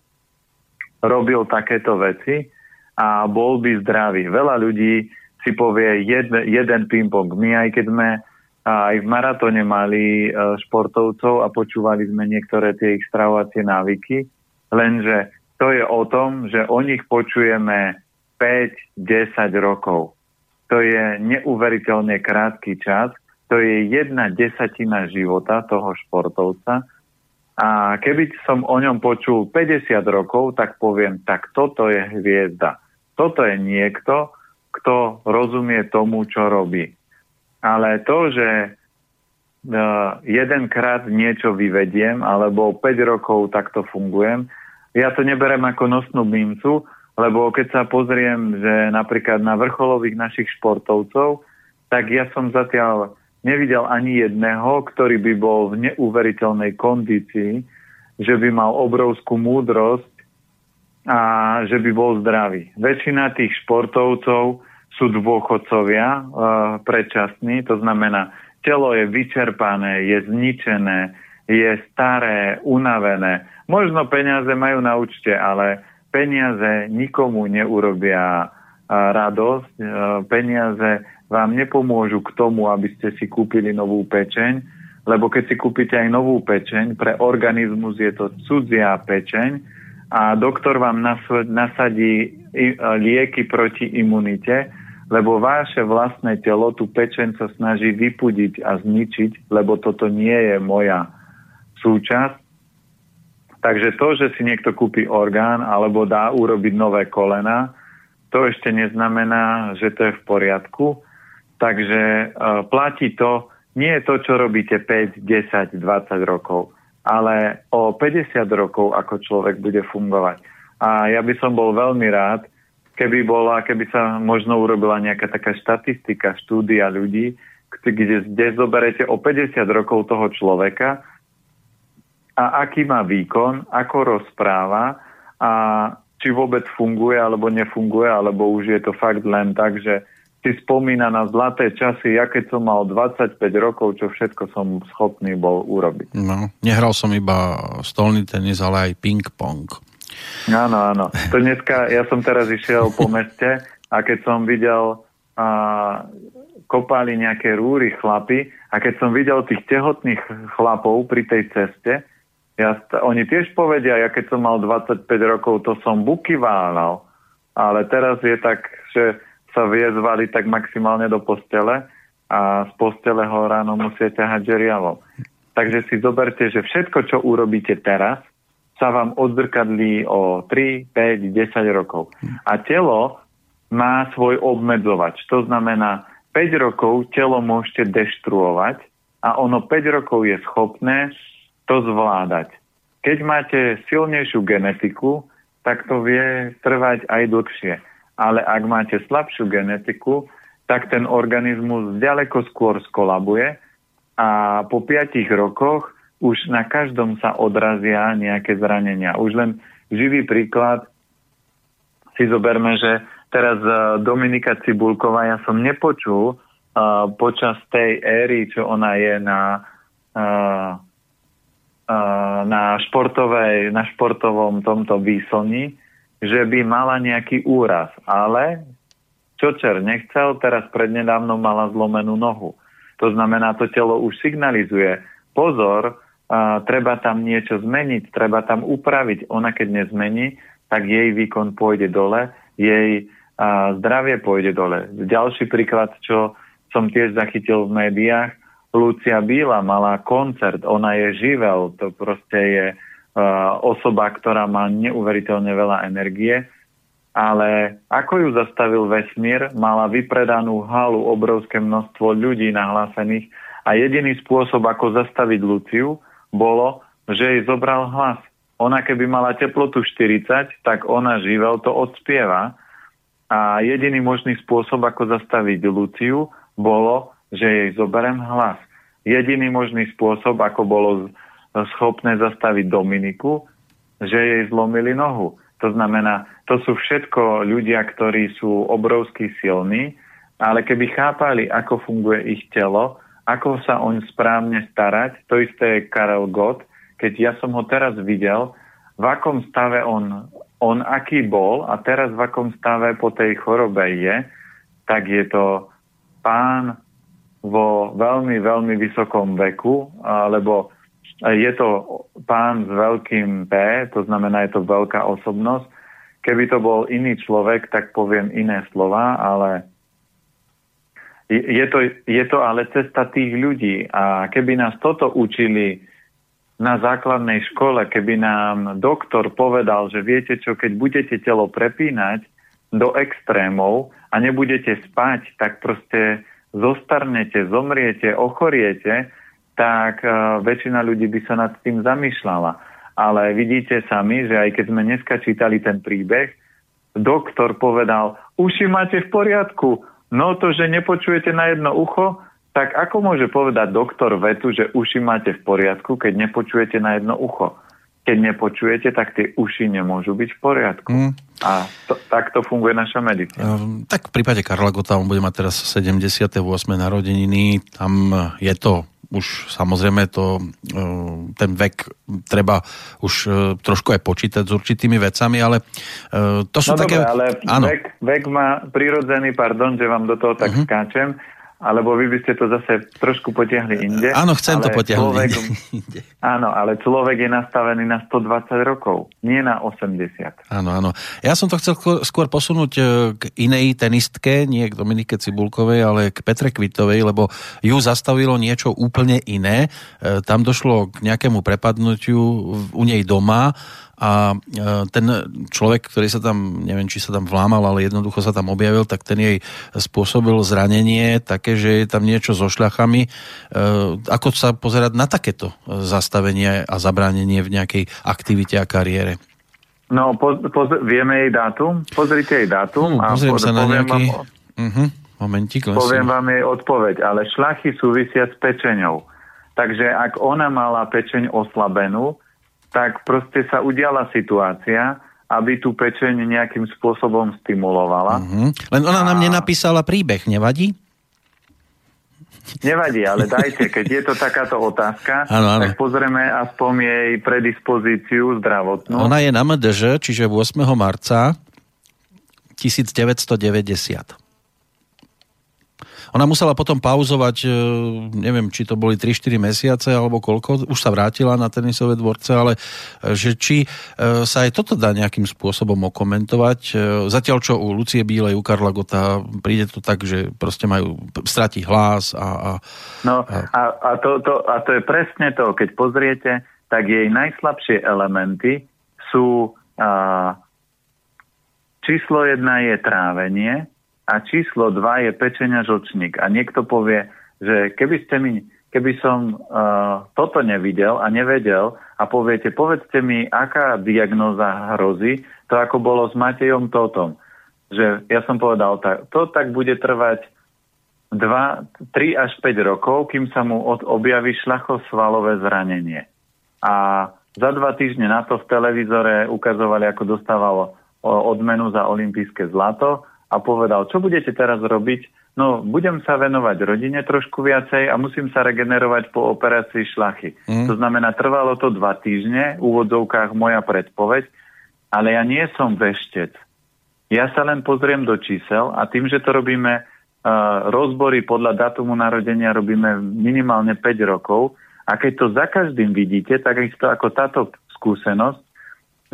Speaker 2: robil takéto veci a bol by zdravý. Veľa ľudí si povie jed, jeden ping-pong. My aj keď sme aj v maratóne mali e, športovcov a počúvali sme niektoré tie ich stravovacie návyky, lenže to je o tom, že o nich počujeme 5-10 rokov. To je neuveriteľne krátky čas, to je jedna desatina života toho športovca. A keby som o ňom počul 50 rokov, tak poviem, tak toto je hviezda. Toto je niekto, kto rozumie tomu, čo robí. Ale to, že e, jedenkrát niečo vyvediem, alebo 5 rokov takto fungujem, ja to neberem ako nosnú mincu, lebo keď sa pozriem, že napríklad na vrcholových našich športovcov, tak ja som zatiaľ nevidel ani jedného, ktorý by bol v neuveriteľnej kondícii, že by mal obrovskú múdrosť a že by bol zdravý. Väčšina tých športovcov sú dôchodcovia e, predčasní, to znamená, telo je vyčerpané, je zničené, je staré, unavené. Možno peniaze majú na účte, ale peniaze nikomu neurobia radosť, peniaze vám nepomôžu k tomu, aby ste si kúpili novú pečeň, lebo keď si kúpite aj novú pečeň, pre organizmus je to cudzia pečeň a doktor vám nasadí lieky proti imunite, lebo vaše vlastné telo tú pečeň sa snaží vypudiť a zničiť, lebo toto nie je moja súčasť Takže to, že si niekto kúpi orgán alebo dá urobiť nové kolena, to ešte neznamená, že to je v poriadku. Takže e, platí to, nie je to, čo robíte 5, 10, 20 rokov, ale o 50 rokov, ako človek bude fungovať. A ja by som bol veľmi rád, keby bola, keby sa možno urobila nejaká taká štatistika, štúdia ľudí, kde, kde zoberete o 50 rokov toho človeka a aký má výkon, ako rozpráva a či vôbec funguje alebo nefunguje, alebo už je to fakt len tak, že si spomína na zlaté časy, ja keď som mal 25 rokov, čo všetko som schopný bol urobiť.
Speaker 1: No, nehral som iba stolný tenis, ale aj ping-pong.
Speaker 2: Áno, áno. To dneska, ja som teraz išiel po meste a keď som videl a, kopali nejaké rúry chlapy a keď som videl tých tehotných chlapov pri tej ceste, ja, oni tiež povedia, ja keď som mal 25 rokov, to som buky ale teraz je tak, že sa viezvali tak maximálne do postele a z postele ho ráno musia ťahať žeriavou. Takže si zoberte, že všetko, čo urobíte teraz, sa vám odzrkadlí o 3, 5, 10 rokov. A telo má svoj obmedzovač. To znamená, 5 rokov telo môžete deštruovať a ono 5 rokov je schopné to zvládať. Keď máte silnejšiu genetiku, tak to vie trvať aj dlhšie. Ale ak máte slabšiu genetiku, tak ten organizmus ďaleko skôr skolabuje a po 5 rokoch už na každom sa odrazia nejaké zranenia. Už len živý príklad si zoberme, že teraz e, Dominika Cibulková, ja som nepočul uh, počas tej éry, čo ona je na, uh, na, športovej, na športovom tomto výslni, že by mala nejaký úraz. Ale Čočer nechcel, teraz prednedávno mala zlomenú nohu. To znamená, to telo už signalizuje, pozor, treba tam niečo zmeniť, treba tam upraviť. Ona keď nezmení, tak jej výkon pôjde dole, jej zdravie pôjde dole. Ďalší príklad, čo som tiež zachytil v médiách, Lucia Bíla mala koncert, ona je živel, to proste je uh, osoba, ktorá má neuveriteľne veľa energie, ale ako ju zastavil vesmír, mala vypredanú halu, obrovské množstvo ľudí nahlásených a jediný spôsob, ako zastaviť Luciu, bolo, že jej zobral hlas. Ona keby mala teplotu 40, tak ona živel to odspieva a jediný možný spôsob, ako zastaviť Luciu, bolo, že jej zoberem hlas. Jediný možný spôsob, ako bolo schopné zastaviť Dominiku, že jej zlomili nohu. To znamená, to sú všetko ľudia, ktorí sú obrovsky silní, ale keby chápali, ako funguje ich telo, ako sa oň správne starať. To isté je Karel Gott. Keď ja som ho teraz videl, v akom stave on, on aký bol a teraz v akom stave po tej chorobe je, tak je to pán vo veľmi, veľmi vysokom veku, alebo je to pán s veľkým P, to znamená, je to veľká osobnosť. Keby to bol iný človek, tak poviem iné slova, ale je to, je to ale cesta tých ľudí a keby nás toto učili na základnej škole, keby nám doktor povedal, že viete čo, keď budete telo prepínať do extrémov a nebudete spať, tak proste zostarnete, zomriete, ochoriete, tak uh, väčšina ľudí by sa nad tým zamýšľala. Ale vidíte sami, že aj keď sme dneska čítali ten príbeh, doktor povedal, uši máte v poriadku, No to, že nepočujete na jedno ucho, tak ako môže povedať doktor vetu, že uši máte v poriadku, keď nepočujete na jedno ucho? Keď nepočujete, tak tie uši nemôžu byť v poriadku. Mm. A to, takto funguje naša medicína.
Speaker 1: Um, tak v prípade Karla Gota, on bude mať teraz 78. narodeniny, tam je to už samozrejme to, e, ten vek treba už e, trošku aj počítať s určitými vecami, ale e, to sú
Speaker 2: no
Speaker 1: také...
Speaker 2: Dobre, ale áno. Vek, vek má prirodzený, pardon, že vám do toho tak uh-huh. skáčem, alebo vy by ste to zase trošku potiahli inde.
Speaker 1: Áno, chcem to potiahnuť človek,
Speaker 2: inde. Áno, ale človek je nastavený na 120 rokov, nie na 80.
Speaker 1: Áno, áno. Ja som to chcel skôr posunúť e, k inej tenistke, nie k Dominike Cibulkovej, ale k Petre Kvitovej, lebo ju zastavilo niečo úplne iné. E, tam došlo k nejakému prepadnutiu u nej doma a e, ten človek, ktorý sa tam, neviem, či sa tam vlámal, ale jednoducho sa tam objavil, tak ten jej spôsobil zranenie také, že je tam niečo so šľachami. E, ako sa pozerať na takéto zastavenie a zabránenie v nejakej aktivite a kariére?
Speaker 2: No, poz, poz, vieme jej dátum? Pozrite jej dátum. A
Speaker 1: pozriem
Speaker 2: po,
Speaker 1: sa na nejaký...
Speaker 2: Vám,
Speaker 1: uh-huh. Momentík,
Speaker 2: poviem vám jej odpoveď, ale šlachy súvisia s pečeňou. Takže ak ona mala pečeň oslabenú, tak proste sa udiala situácia, aby tú pečeň nejakým spôsobom stimulovala.
Speaker 1: Uh-huh. Len ona nám nenapísala príbeh, nevadí?
Speaker 2: Nevadí, ale dajte, keď je to takáto otázka,
Speaker 1: Áno, áno.
Speaker 2: tak pozrieme aspoň jej predispozíciu zdravotnú.
Speaker 1: Ona je na MDŽ, čiže 8. marca 1990. Ona musela potom pauzovať, e, neviem, či to boli 3-4 mesiace alebo koľko, už sa vrátila na tenisové dvorce, ale e, že či e, sa aj toto dá nejakým spôsobom okomentovať. Zatiaľ, čo u Lucie Bílej, u Karla Gota príde to tak, že proste majú, stratí hlas a... a
Speaker 2: no a, a, to, to, a to je presne to, keď pozriete, tak jej najslabšie elementy sú a, číslo jedna je trávenie, a číslo 2 je pečenia žlčník. A niekto povie, že keby ste mi keby som uh, toto nevidel a nevedel a poviete, povedzte mi, aká diagnoza hrozí, to ako bolo s Matejom Totom. Že ja som povedal, tak, to tak bude trvať 2, 3 až 5 rokov, kým sa mu od, objaví šlachosvalové zranenie. A za dva týždne na to v televízore ukazovali, ako dostávalo odmenu za olympijské zlato a povedal, čo budete teraz robiť? No, budem sa venovať rodine trošku viacej a musím sa regenerovať po operácii šlachy. Mm. To znamená, trvalo to dva týždne, v úvodzovkách moja predpoveď, ale ja nie som veštec. Ja sa len pozriem do čísel a tým, že to robíme uh, rozbory podľa datumu narodenia robíme minimálne 5 rokov a keď to za každým vidíte, tak isto ako táto skúsenosť,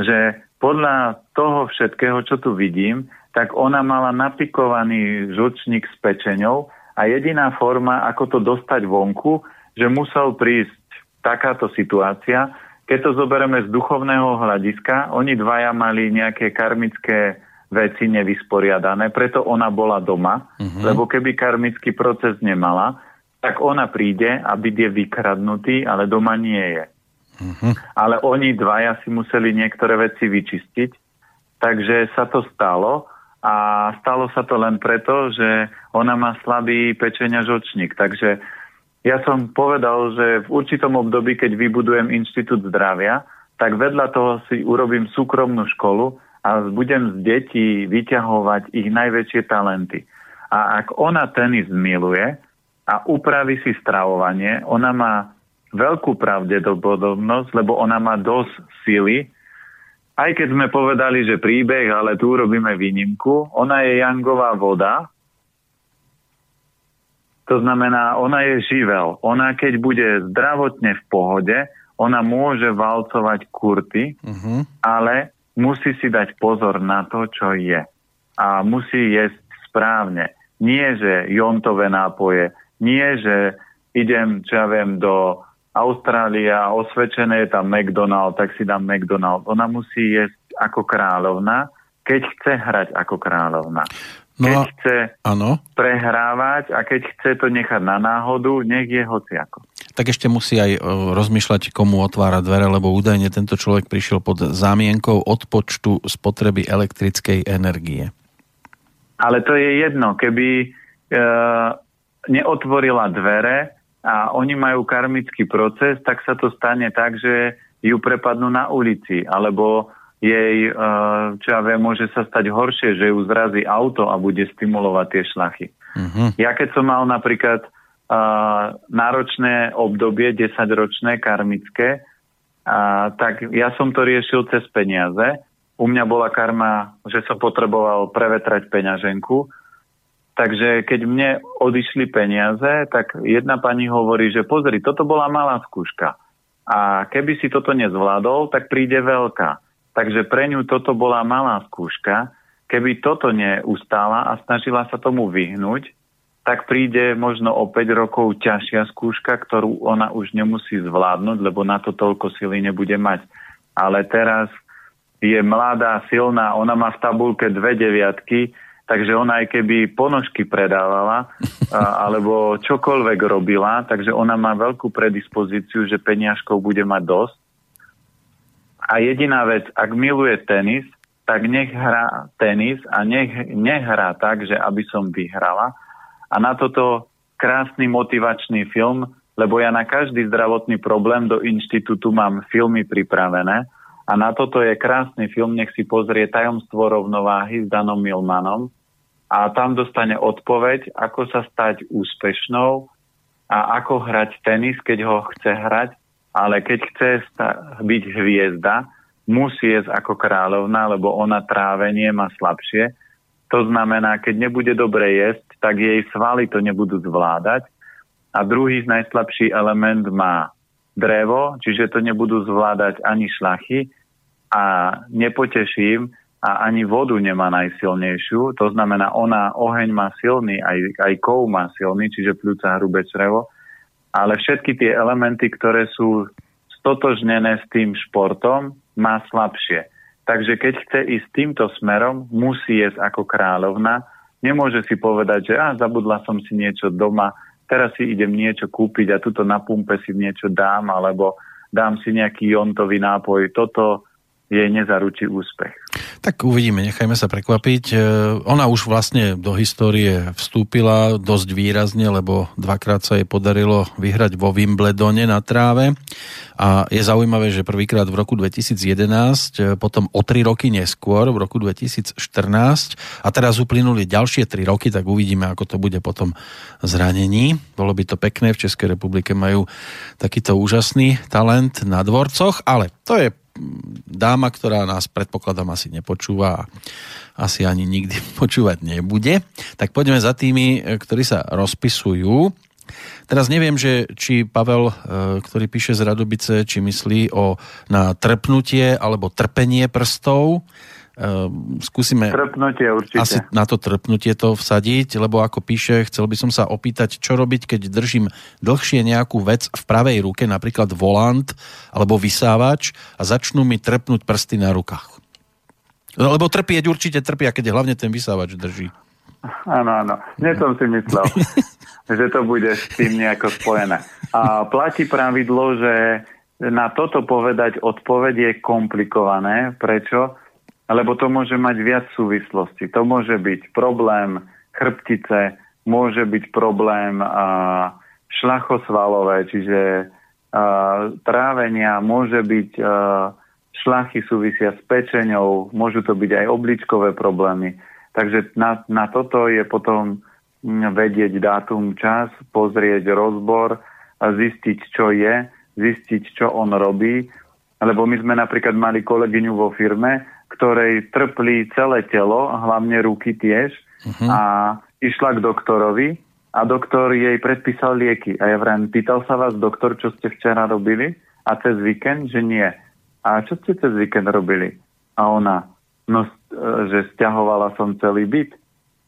Speaker 2: že podľa toho všetkého, čo tu vidím, tak ona mala napikovaný žlčník s pečeňou a jediná forma, ako to dostať vonku, že musel prísť takáto situácia. Keď to zoberieme z duchovného hľadiska, oni dvaja mali nejaké karmické veci nevysporiadané, preto ona bola doma, uh-huh. lebo keby karmický proces nemala, tak ona príde a byt je vykradnutý, ale doma nie je. Uh-huh. Ale oni dvaja si museli niektoré veci vyčistiť, takže sa to stalo a stalo sa to len preto, že ona má slabý pečenia žočník. Takže ja som povedal, že v určitom období, keď vybudujem Inštitút zdravia, tak vedľa toho si urobím súkromnú školu a budem z detí vyťahovať ich najväčšie talenty. A ak ona tenis miluje a upraví si stravovanie, ona má veľkú pravdepodobnosť, lebo ona má dosť sily, aj keď sme povedali, že príbeh, ale tu robíme výnimku, ona je jangová voda, to znamená, ona je živel. Ona keď bude zdravotne v pohode, ona môže valcovať kurty, uh-huh. ale musí si dať pozor na to, čo je. A musí jesť správne. Nie, že jontové nápoje, nie, že idem, čo ja viem, do Austrália, osvedčené je tam McDonald, tak si dám McDonald. Ona musí jesť ako kráľovna, keď chce hrať ako kráľovna. No keď chce ano. prehrávať a keď chce to nechať na náhodu, nech je hociako.
Speaker 1: Tak ešte musí aj rozmýšľať, komu otvára dvere, lebo údajne tento človek prišiel pod zámienkou odpočtu spotreby elektrickej energie.
Speaker 2: Ale to je jedno, keby e, neotvorila dvere, a oni majú karmický proces, tak sa to stane tak, že ju prepadnú na ulici, alebo jej, e, čo ja viem, môže sa stať horšie, že ju zrazí auto a bude stimulovať tie šlachy. Uh-huh. Ja keď som mal napríklad uh, náročné obdobie, 10-ročné, karmické, uh, tak ja som to riešil cez peniaze. U mňa bola karma, že som potreboval prevetrať peňaženku Takže keď mne odišli peniaze, tak jedna pani hovorí, že pozri, toto bola malá skúška. A keby si toto nezvládol, tak príde veľká. Takže pre ňu toto bola malá skúška. Keby toto neustála a snažila sa tomu vyhnúť, tak príde možno o 5 rokov ťažšia skúška, ktorú ona už nemusí zvládnuť, lebo na to toľko sily nebude mať. Ale teraz je mladá, silná, ona má v tabulke dve deviatky, takže ona aj keby ponožky predávala alebo čokoľvek robila, takže ona má veľkú predispozíciu, že peniažkov bude mať dosť. A jediná vec, ak miluje tenis, tak nech hrá tenis a nech nehrá tak, že aby som vyhrala. A na toto krásny motivačný film, lebo ja na každý zdravotný problém do inštitútu mám filmy pripravené a na toto je krásny film, nech si pozrie Tajomstvo rovnováhy s Danom Milmanom a tam dostane odpoveď, ako sa stať úspešnou a ako hrať tenis, keď ho chce hrať, ale keď chce byť hviezda, musí jesť ako kráľovna, lebo ona trávenie má slabšie. To znamená, keď nebude dobre jesť, tak jej svaly to nebudú zvládať. A druhý najslabší element má drevo, čiže to nebudú zvládať ani šlachy a nepoteším a ani vodu nemá najsilnejšiu. To znamená, ona oheň má silný, aj, aj kov má silný, čiže pľúca hrubé črevo. Ale všetky tie elementy, ktoré sú stotožnené s tým športom, má slabšie. Takže keď chce ísť týmto smerom, musí jesť ako kráľovna. Nemôže si povedať, že ah, zabudla som si niečo doma, teraz si idem niečo kúpiť a tuto na pumpe si niečo dám, alebo dám si nejaký jontový nápoj. Toto jej nezaručí úspech.
Speaker 1: Tak uvidíme, nechajme sa prekvapiť. E, ona už vlastne do histórie vstúpila dosť výrazne, lebo dvakrát sa jej podarilo vyhrať vo Wimbledone na tráve. A je zaujímavé, že prvýkrát v roku 2011, e, potom o tri roky neskôr, v roku 2014 a teraz uplynuli ďalšie tri roky, tak uvidíme, ako to bude potom zranení. Bolo by to pekné, v Českej republike majú takýto úžasný talent na dvorcoch, ale to je dáma, ktorá nás predpokladám asi nepočúva a asi ani nikdy počúvať nebude. Tak poďme za tými, ktorí sa rozpisujú. Teraz neviem, že či Pavel, e, ktorý píše z Radobice, či myslí o, na trpnutie alebo trpenie prstov, Ehm, skúsime
Speaker 2: trpnutie určite.
Speaker 1: asi na to trpnutie to vsadiť, lebo ako píše, chcel by som sa opýtať, čo robiť, keď držím dlhšie nejakú vec v pravej ruke, napríklad volant alebo vysávač a začnú mi trpnúť prsty na rukách. No, lebo trpieť určite trpia, keď hlavne ten vysávač drží.
Speaker 2: Áno, áno. Nie som si myslel, že to bude s tým nejako spojené. A platí pravidlo, že na toto povedať odpoveď je komplikované. Prečo? Lebo to môže mať viac súvislostí. To môže byť problém chrbtice, môže byť problém a, šlachosvalové, čiže a, trávenia, môže byť a, šlachy súvisia s pečeňou, môžu to byť aj obličkové problémy. Takže na, na toto je potom vedieť dátum, čas, pozrieť rozbor a zistiť, čo je, zistiť, čo on robí. Lebo my sme napríklad mali kolegyňu vo firme, ktorej trpli celé telo, hlavne ruky tiež, uh-huh. a išla k doktorovi a doktor jej predpísal lieky. A ja vrajím, pýtal sa vás doktor, čo ste včera robili? A cez víkend, že nie. A čo ste cez víkend robili? A ona, no, že stiahovala som celý byt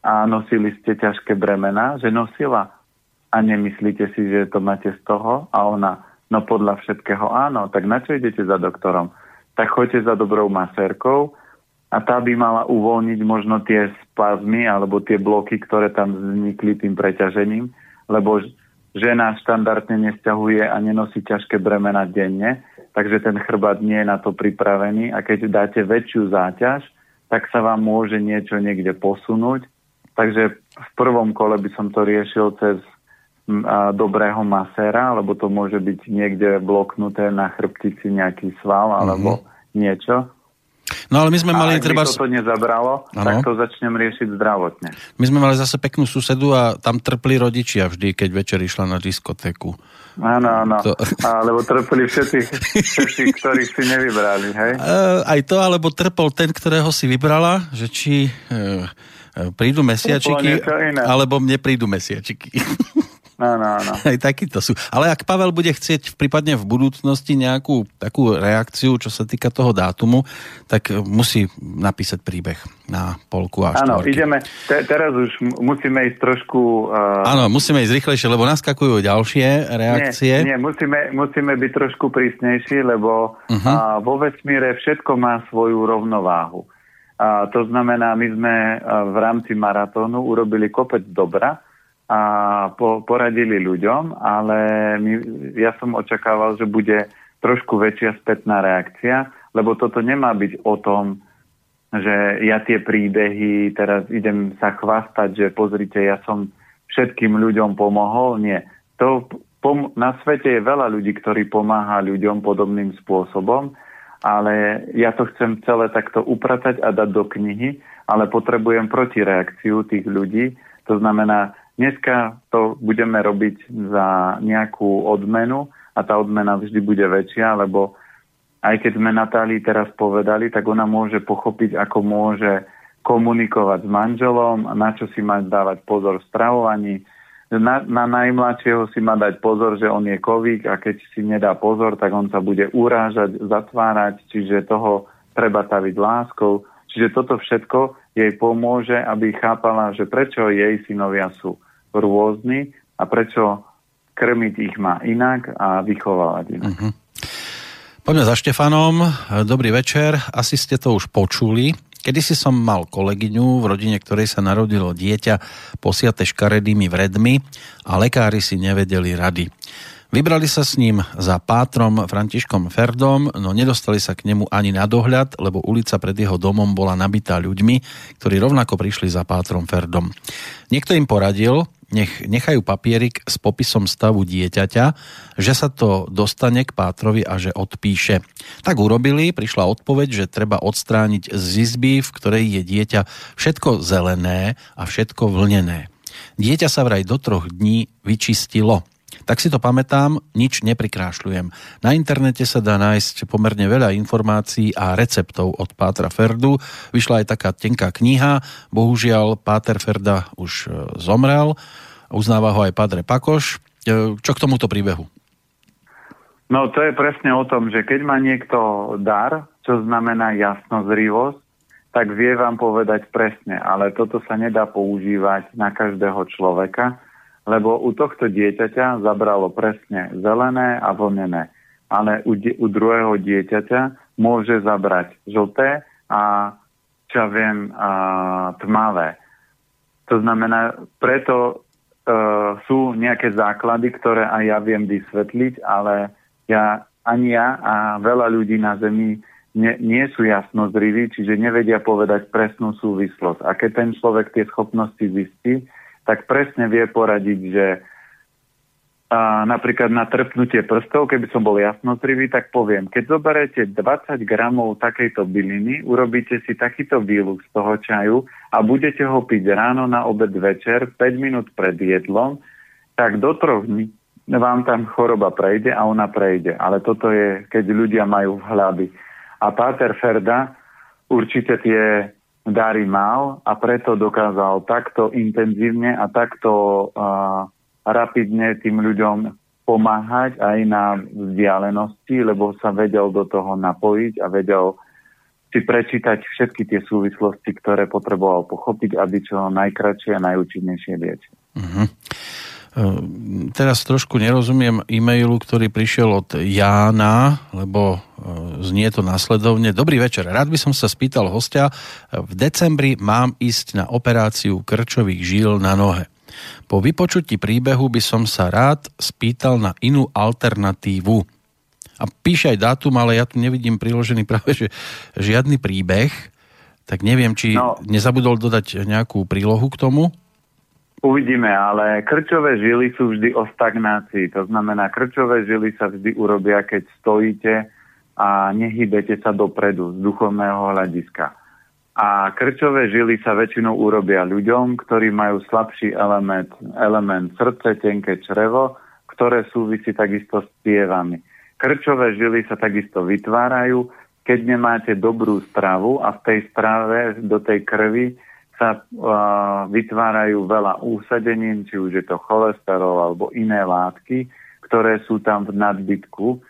Speaker 2: a nosili ste ťažké bremena, že nosila. A nemyslíte si, že to máte z toho? A ona, no podľa všetkého áno, tak na čo idete za doktorom? Tak choďte za dobrou masérkou a tá by mala uvoľniť možno tie spazmy alebo tie bloky, ktoré tam vznikli tým preťažením, lebo žena štandardne nesťahuje a nenosí ťažké bremena denne, takže ten chrbát nie je na to pripravený a keď dáte väčšiu záťaž, tak sa vám môže niečo niekde posunúť. Takže v prvom kole by som to riešil cez dobrého maséra, lebo to môže byť niekde bloknuté na chrbtici nejaký sval alebo mm-hmm. niečo.
Speaker 1: No ale my sme mali...
Speaker 2: A ak treba... to nezabralo, ano. tak to začnem riešiť zdravotne.
Speaker 1: My sme mali zase peknú susedu a tam trpli rodičia vždy, keď večer išla na diskotéku.
Speaker 2: Áno, áno. To... Alebo trpeli všetci, všetci, ktorých si nevybrali, hej?
Speaker 1: Uh, aj to, alebo trpol ten, ktorého si vybrala, že či uh, prídu mesiačiky, alebo mne prídu mesiačiky.
Speaker 2: Áno, áno.
Speaker 1: Aj takýto sú. Ale ak Pavel bude chcieť prípadne v budúcnosti nejakú takú reakciu, čo sa týka toho dátumu, tak musí napísať príbeh na polku a
Speaker 2: Áno, ideme, te, teraz už musíme ísť trošku...
Speaker 1: Uh... Áno, musíme ísť rýchlejšie, lebo naskakujú ďalšie reakcie.
Speaker 2: Nie, nie musíme, musíme byť trošku prísnejší, lebo uh-huh. uh, vo vesmíre všetko má svoju rovnováhu. Uh, to znamená, my sme uh, v rámci maratónu urobili kopec dobra, a po, poradili ľuďom, ale my, ja som očakával, že bude trošku väčšia spätná reakcia, lebo toto nemá byť o tom, že ja tie príbehy teraz idem sa chvastať, že pozrite, ja som všetkým ľuďom pomohol. Nie. To, pom- na svete je veľa ľudí, ktorí pomáha ľuďom podobným spôsobom, ale ja to chcem celé takto upratať a dať do knihy, ale potrebujem protireakciu tých ľudí. To znamená, dneska to budeme robiť za nejakú odmenu a tá odmena vždy bude väčšia, lebo aj keď sme Natálii teraz povedali, tak ona môže pochopiť, ako môže komunikovať s manželom, na čo si má dávať pozor v stravovaní. Na, na najmladšieho si má dať pozor, že on je kovík a keď si nedá pozor, tak on sa bude urážať, zatvárať, čiže toho treba taviť láskou. Čiže toto všetko jej pomôže, aby chápala, že prečo jej synovia sú rôzni a prečo krmiť ich má inak a vychovávať inak. Uh-huh.
Speaker 1: Poďme za Štefanom. Dobrý večer. Asi ste to už počuli. Kedy si som mal kolegyňu, v rodine ktorej sa narodilo dieťa posiate škaredými vredmi a lekári si nevedeli rady. Vybrali sa s ním za pátrom Františkom Ferdom, no nedostali sa k nemu ani na dohľad, lebo ulica pred jeho domom bola nabitá ľuďmi, ktorí rovnako prišli za pátrom Ferdom. Niekto im poradil, nech nechajú papierik s popisom stavu dieťaťa, že sa to dostane k Pátrovi a že odpíše. Tak urobili, prišla odpoveď, že treba odstrániť z izby, v ktorej je dieťa všetko zelené a všetko vlnené. Dieťa sa vraj do troch dní vyčistilo. Tak si to pamätám, nič neprikrášľujem. Na internete sa dá nájsť pomerne veľa informácií a receptov od Pátra Ferdu. Vyšla aj taká tenká kniha, bohužiaľ Páter Ferda už e, zomrel, uznáva ho aj Padre Pakoš. E, čo k tomuto príbehu?
Speaker 2: No to je presne o tom, že keď má niekto dar, čo znamená jasnozrivosť, tak vie vám povedať presne, ale toto sa nedá používať na každého človeka, lebo u tohto dieťaťa zabralo presne zelené a vlnené. Ale u, u druhého dieťaťa môže zabrať žlté a čo viem, a, tmavé. To znamená, preto e, sú nejaké základy, ktoré aj ja viem vysvetliť, ale ja, ani ja a veľa ľudí na Zemi nie, nie sú jasnozriví, čiže nevedia povedať presnú súvislosť. A keď ten človek tie schopnosti zistí, tak presne vie poradiť, že a napríklad na trpnutie prstov, keby som bol jasnozrivý, tak poviem, keď zoberete 20 gramov takejto byliny, urobíte si takýto výluch z toho čaju a budete ho piť ráno, na obed, večer, 5 minút pred jedlom, tak do troch dní vám tam choroba prejde a ona prejde. Ale toto je, keď ľudia majú v hľady. A Páter Ferda určite tie dary mal a preto dokázal takto intenzívne a takto uh, rapidne tým ľuďom pomáhať aj na vzdialenosti, lebo sa vedel do toho napojiť a vedel si prečítať všetky tie súvislosti, ktoré potreboval pochopiť, aby čo najkračšie a najúčinnejšie liečiť. Uh-huh.
Speaker 1: Ehm, teraz trošku nerozumiem e-mailu, ktorý prišiel od Jána, lebo e, znie to následovne. Dobrý večer, rád by som sa spýtal hostia. V decembri mám ísť na operáciu krčových žíl na nohe. Po vypočutí príbehu by som sa rád spýtal na inú alternatívu. A píše aj dátum, ale ja tu nevidím priložený práve že žiadny príbeh, tak neviem, či no. nezabudol dodať nejakú prílohu k tomu.
Speaker 2: Uvidíme, ale krčové žily sú vždy o stagnácii. To znamená, krčové žily sa vždy urobia, keď stojíte a nehybete sa dopredu z duchovného hľadiska. A krčové žily sa väčšinou urobia ľuďom, ktorí majú slabší element, element srdce, tenké črevo, ktoré súvisí takisto s pievami. Krčové žily sa takisto vytvárajú, keď nemáte dobrú stravu a v tej strave do tej krvi sa uh, vytvárajú veľa úsadenín, či už je to cholesterol alebo iné látky, ktoré sú tam v nadbytku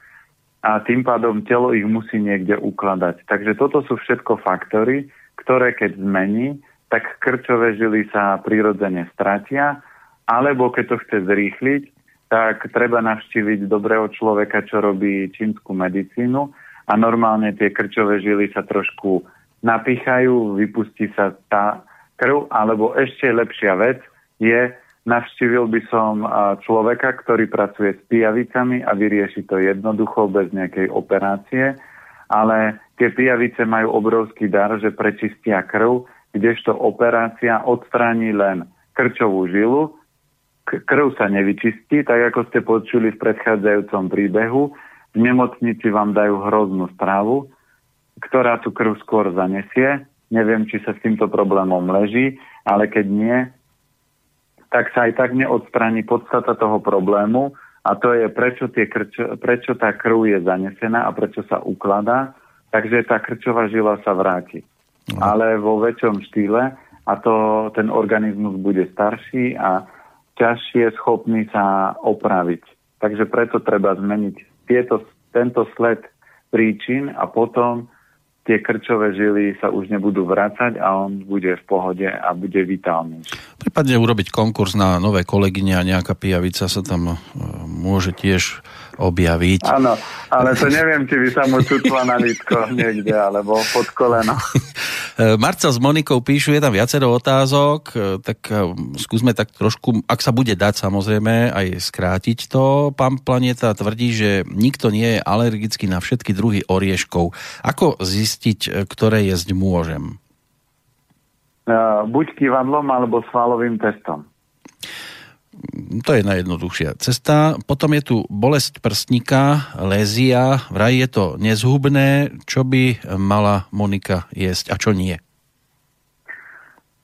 Speaker 2: a tým pádom telo ich musí niekde ukladať. Takže toto sú všetko faktory, ktoré keď zmení, tak krčové žily sa prirodzene stratia, alebo keď to chce zrýchliť, tak treba navštíviť dobrého človeka, čo robí čínsku medicínu a normálne tie krčové žily sa trošku napíchajú, vypustí sa tá krv, alebo ešte lepšia vec je, navštívil by som človeka, ktorý pracuje s pijavicami a vyrieši to jednoducho bez nejakej operácie, ale tie pijavice majú obrovský dar, že prečistia krv, kdežto operácia odstráni len krčovú žilu, krv sa nevyčistí, tak ako ste počuli v predchádzajúcom príbehu, v nemocnici vám dajú hroznú správu, ktorá tú krv skôr zanesie. Neviem, či sa s týmto problémom leží, ale keď nie, tak sa aj tak neodstráni podstata toho problému a to je, prečo, tie krč- prečo tá krv je zanesená a prečo sa ukladá, takže tá krčová žila sa vráti. No. Ale vo väčšom štýle a to ten organizmus bude starší a ťažšie schopný sa opraviť. Takže preto treba zmeniť tieto, tento sled príčin a potom tie krčové žily sa už nebudú vrácať a on bude v pohode a bude vitálny.
Speaker 1: Prípadne urobiť konkurs na nové kolegyne a nejaká pijavica sa tam e, môže tiež objaviť.
Speaker 2: Áno, ale to neviem, či by sa mu čutla na lítko niekde, alebo pod koleno.
Speaker 1: Marca s Monikou píšu, je tam viacero otázok, e, tak e, skúsme tak trošku, ak sa bude dať samozrejme, aj skrátiť to. Pán Planeta tvrdí, že nikto nie je alergický na všetky druhy orieškov. Ako zistiť, e, ktoré jesť môžem?
Speaker 2: Buď kývadlom, alebo svalovým testom
Speaker 1: to je najjednoduchšia cesta. Potom je tu bolesť prstníka, lézia, vraj je to nezhubné. Čo by mala Monika jesť a čo nie?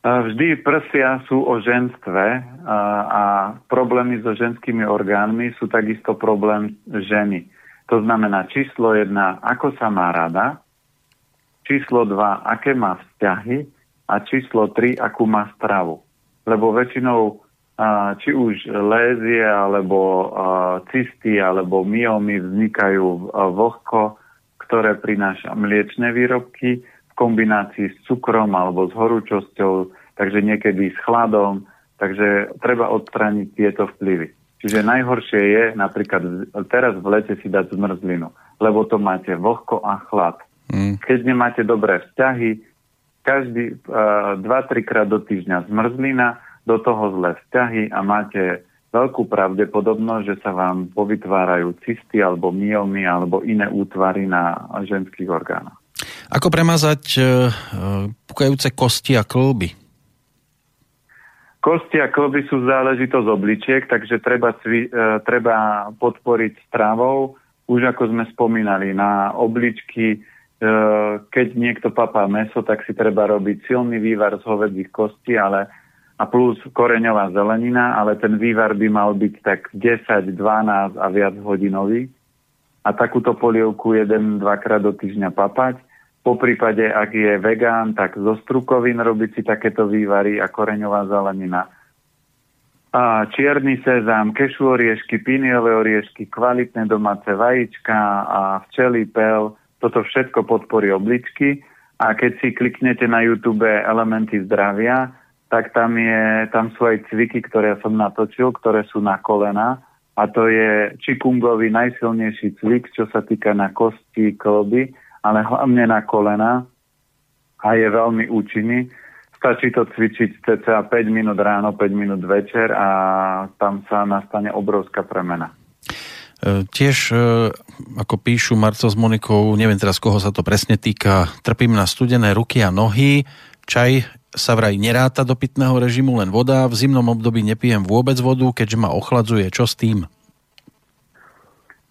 Speaker 2: Vždy prsia sú o ženstve a, problémy so ženskými orgánmi sú takisto problém ženy. To znamená číslo jedna, ako sa má rada, číslo dva, aké má vzťahy a číslo tri, akú má stravu. Lebo väčšinou či už lézie alebo cysty alebo myomy vznikajú vlhko, ktoré prináša mliečne výrobky v kombinácii s cukrom alebo s horúčosťou, takže niekedy s chladom, takže treba odstrániť tieto vplyvy. Čiže najhoršie je napríklad teraz v lete si dať zmrzlinu, lebo to máte vlhko a chlad. Mm. Keď nemáte dobré vzťahy, každý uh, 2-3 krát do týždňa zmrzlina, do toho zlé vzťahy a máte veľkú pravdepodobnosť, že sa vám povytvárajú cysty alebo myomy alebo iné útvary na ženských orgánoch.
Speaker 1: Ako premazať e, e, pukajúce kosti a klby?
Speaker 2: Kosti a klby sú záležitosť obličiek, takže treba, cvi, e, treba podporiť stravou. Už ako sme spomínali, na obličky, keď niekto papá meso, tak si treba robiť silný vývar z hovedzích kostí, ale a plus koreňová zelenina, ale ten vývar by mal byť tak 10, 12 a viac hodinový. A takúto polievku jeden, dvakrát do týždňa papať. Po prípade, ak je vegán, tak zo strukovín robiť si takéto vývary a koreňová zelenina. A čierny sezám, kešu oriešky, píniové oriešky, kvalitné domáce vajíčka a včely, pel, toto všetko podporí obličky. A keď si kliknete na YouTube elementy zdravia, tak tam, je, tam sú aj cviky, ktoré som natočil, ktoré sú na kolena a to je čikungový najsilnejší cvik, čo sa týka na kosti, kloby, ale hlavne na kolena a je veľmi účinný. Stačí to cvičiť cca 5 minút ráno, 5 minút večer a tam sa nastane obrovská premena.
Speaker 1: E, tiež, e, ako píšu Marco s Monikou, neviem teraz, koho sa to presne týka, trpím na studené ruky a nohy, čaj sa vraj neráta do pitného režimu len voda, v zimnom období nepijem vôbec vodu, keďže ma ochladzuje. Čo s tým?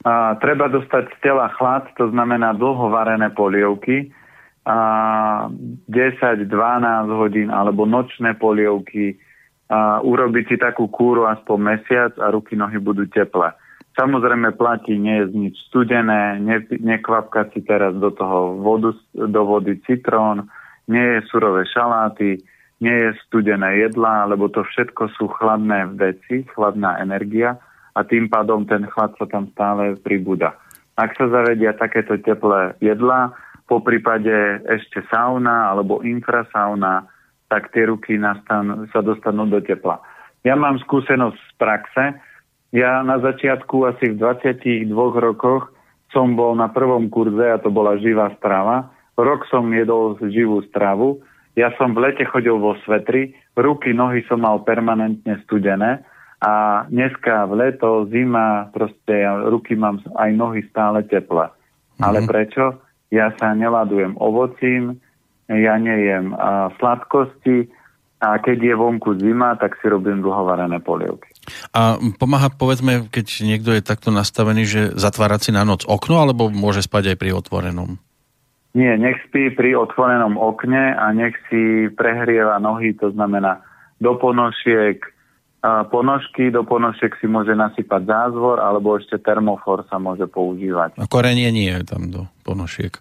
Speaker 2: A, treba dostať z tela chlad, to znamená dlho varené polievky, a 10-12 hodín alebo nočné polievky, a urobiť si takú kúru aspoň mesiac a ruky, nohy budú teplé. Samozrejme platí nie je nič studené, ne, nekvapkať si teraz do toho vodu, do vody citrón, nie je surové šaláty, nie je studené jedlá, lebo to všetko sú chladné veci, chladná energia a tým pádom ten chlad sa tam stále pribúda. Ak sa zavedia takéto teplé jedlá, po prípade ešte sauna alebo infrasauna, tak tie ruky nastan- sa dostanú do tepla. Ja mám skúsenosť z praxe. Ja na začiatku asi v 22 rokoch som bol na prvom kurze a to bola živá strava Rok som jedol živú stravu. Ja som v lete chodil vo svetri, ruky, nohy som mal permanentne studené a dneska v leto, zima, proste ja ruky mám aj nohy stále teple. Mm-hmm. Ale prečo? ja sa neladujem ovocím, ja nejem a, sladkosti a keď je vonku zima, tak si robím dlhovarené polievky.
Speaker 1: A pomáha, povedzme, keď niekto je takto nastavený, že zatvárať si na noc okno, alebo môže spať aj pri otvorenom?
Speaker 2: Nie, nech spí pri otvorenom okne a nech si prehrieva nohy, to znamená do ponožiek, ponožky, do ponožiek si môže nasypať zázvor, alebo ešte termofor sa môže používať.
Speaker 1: A korenie nie je tam do ponožiek.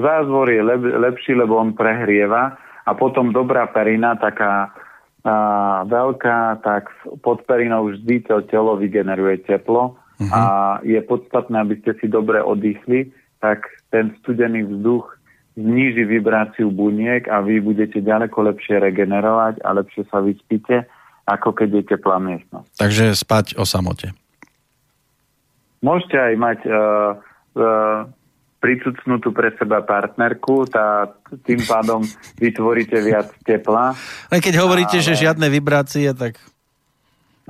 Speaker 2: Zázvor je lep, lepší, lebo on prehrieva a potom dobrá perina, taká a, veľká, tak pod perinou vždy to telo vygeneruje teplo uh-huh. a je podstatné, aby ste si dobre oddychli, tak ten studený vzduch zníži vibráciu buniek a vy budete ďaleko lepšie regenerovať a lepšie sa vyspíte, ako keď je teplá miestnosť.
Speaker 1: Takže spať o samote.
Speaker 2: Môžete aj mať uh, uh, pricucnutú pre seba partnerku, tá, tým pádom vytvoríte viac tepla.
Speaker 1: Len keď hovoríte, ale... že žiadne vibrácie, tak...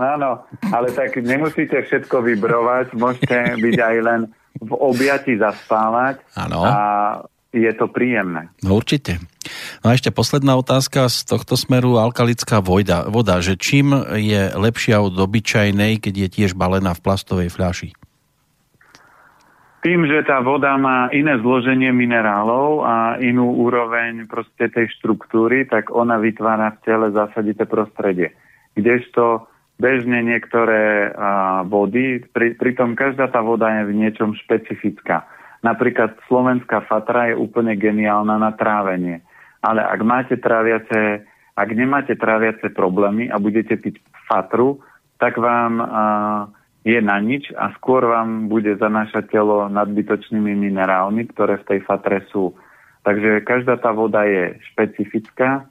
Speaker 2: Áno, ale tak nemusíte všetko vybrovať, môžete byť aj len v objati zaspávať
Speaker 1: ano.
Speaker 2: a je to príjemné.
Speaker 1: No určite. No a ešte posledná otázka z tohto smeru, alkalická voda, voda že čím je lepšia od obyčajnej, keď je tiež balená v plastovej fľaši?
Speaker 2: Tým, že tá voda má iné zloženie minerálov a inú úroveň proste tej štruktúry, tak ona vytvára v tele zásadité prostredie. Kdežto bežne niektoré vody, pri, pritom každá tá voda je v niečom špecifická. Napríklad slovenská fatra je úplne geniálna na trávenie. Ale ak máte tráviace, ak nemáte tráviace problémy a budete piť fatru, tak vám a, je na nič a skôr vám bude zanášať telo nadbytočnými minerálmi, ktoré v tej fatre sú. Takže každá tá voda je špecifická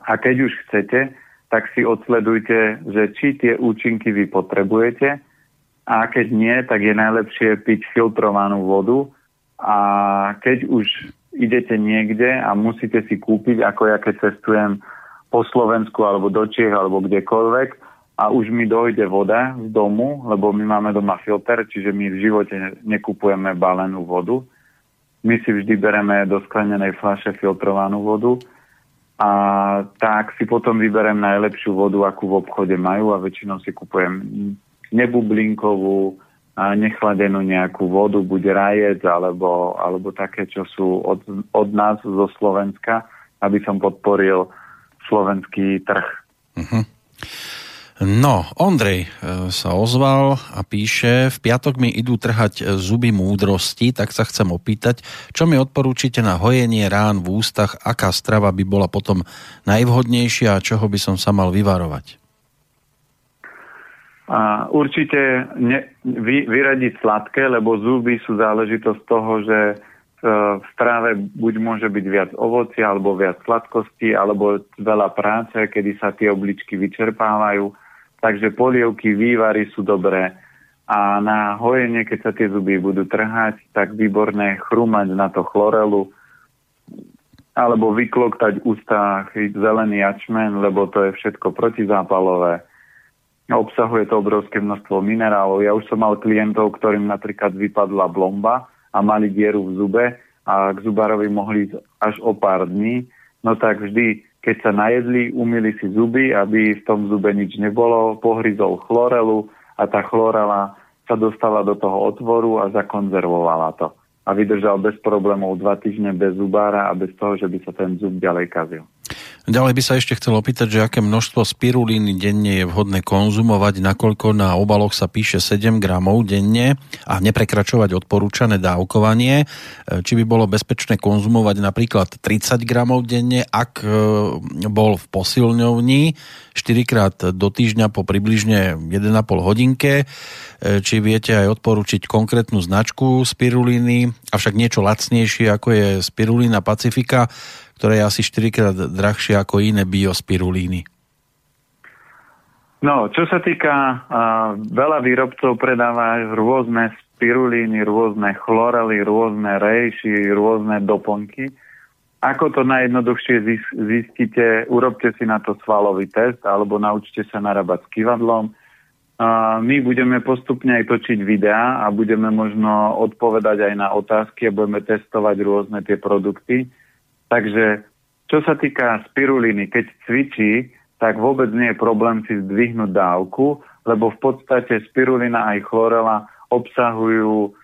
Speaker 2: a keď už chcete, tak si odsledujte, že či tie účinky vy potrebujete a keď nie, tak je najlepšie piť filtrovanú vodu a keď už idete niekde a musíte si kúpiť, ako ja keď cestujem po Slovensku alebo do Čiech alebo kdekoľvek a už mi dojde voda z domu, lebo my máme doma filter, čiže my v živote nekupujeme balenú vodu. My si vždy bereme do sklenenej fľaše filtrovanú vodu a tak si potom vyberem najlepšiu vodu, akú v obchode majú a väčšinou si kupujem nebublinkovú, a nechladenú nejakú vodu, buď rajec alebo, alebo také, čo sú od, od nás zo Slovenska, aby som podporil slovenský trh. Uh-huh.
Speaker 1: No, Ondrej e, sa ozval a píše, v piatok mi idú trhať e, zuby múdrosti, tak sa chcem opýtať, čo mi odporúčite na hojenie rán v ústach, aká strava by bola potom najvhodnejšia a čoho by som sa mal vyvarovať?
Speaker 2: A určite ne, vy, vyradiť sladké, lebo zuby sú záležitosť toho, že e, v stráve buď môže byť viac ovoci, alebo viac sladkosti, alebo veľa práce, kedy sa tie obličky vyčerpávajú Takže polievky, vývary sú dobré. A na hojenie, keď sa tie zuby budú trhať, tak výborné chrumať na to chlorelu alebo vykloktať v ústach zelený jačmen, lebo to je všetko protizápalové. Obsahuje to obrovské množstvo minerálov. Ja už som mal klientov, ktorým napríklad vypadla blomba a mali dieru v zube a k zubárovi mohli ísť až o pár dní. No tak vždy keď sa najedli, umili si zuby, aby v tom zube nič nebolo, pohryzol chlorelu a tá chlorela sa dostala do toho otvoru a zakonzervovala to. A vydržal bez problémov dva týždne bez zubára a bez toho, že by sa ten zub ďalej kazil.
Speaker 1: Ďalej by sa ešte chcel opýtať, že aké množstvo spirulíny denne je vhodné konzumovať, nakoľko na obaloch sa píše 7 gramov denne a neprekračovať odporúčané dávkovanie. E, či by bolo bezpečné konzumovať napríklad 30 gramov denne, ak e, bol v posilňovni 4 krát do týždňa po približne 1,5 hodinke. E, či viete aj odporúčiť konkrétnu značku spirulíny, avšak niečo lacnejšie ako je spirulína Pacifika, ktoré je asi 4 krát drahšie ako iné biospirulíny.
Speaker 2: No, čo sa týka, uh, veľa výrobcov predáva rôzne spirulíny, rôzne chlorely, rôzne rejši, rôzne doplnky. Ako to najjednoduchšie zistíte, urobte si na to svalový test alebo naučte sa narábať s kývadlom. my budeme postupne aj točiť videá a budeme možno odpovedať aj na otázky a budeme testovať rôzne tie produkty. Takže čo sa týka spiruliny, keď cvičí, tak vôbec nie je problém si zdvihnúť dávku, lebo v podstate spirulina aj chlorela obsahujú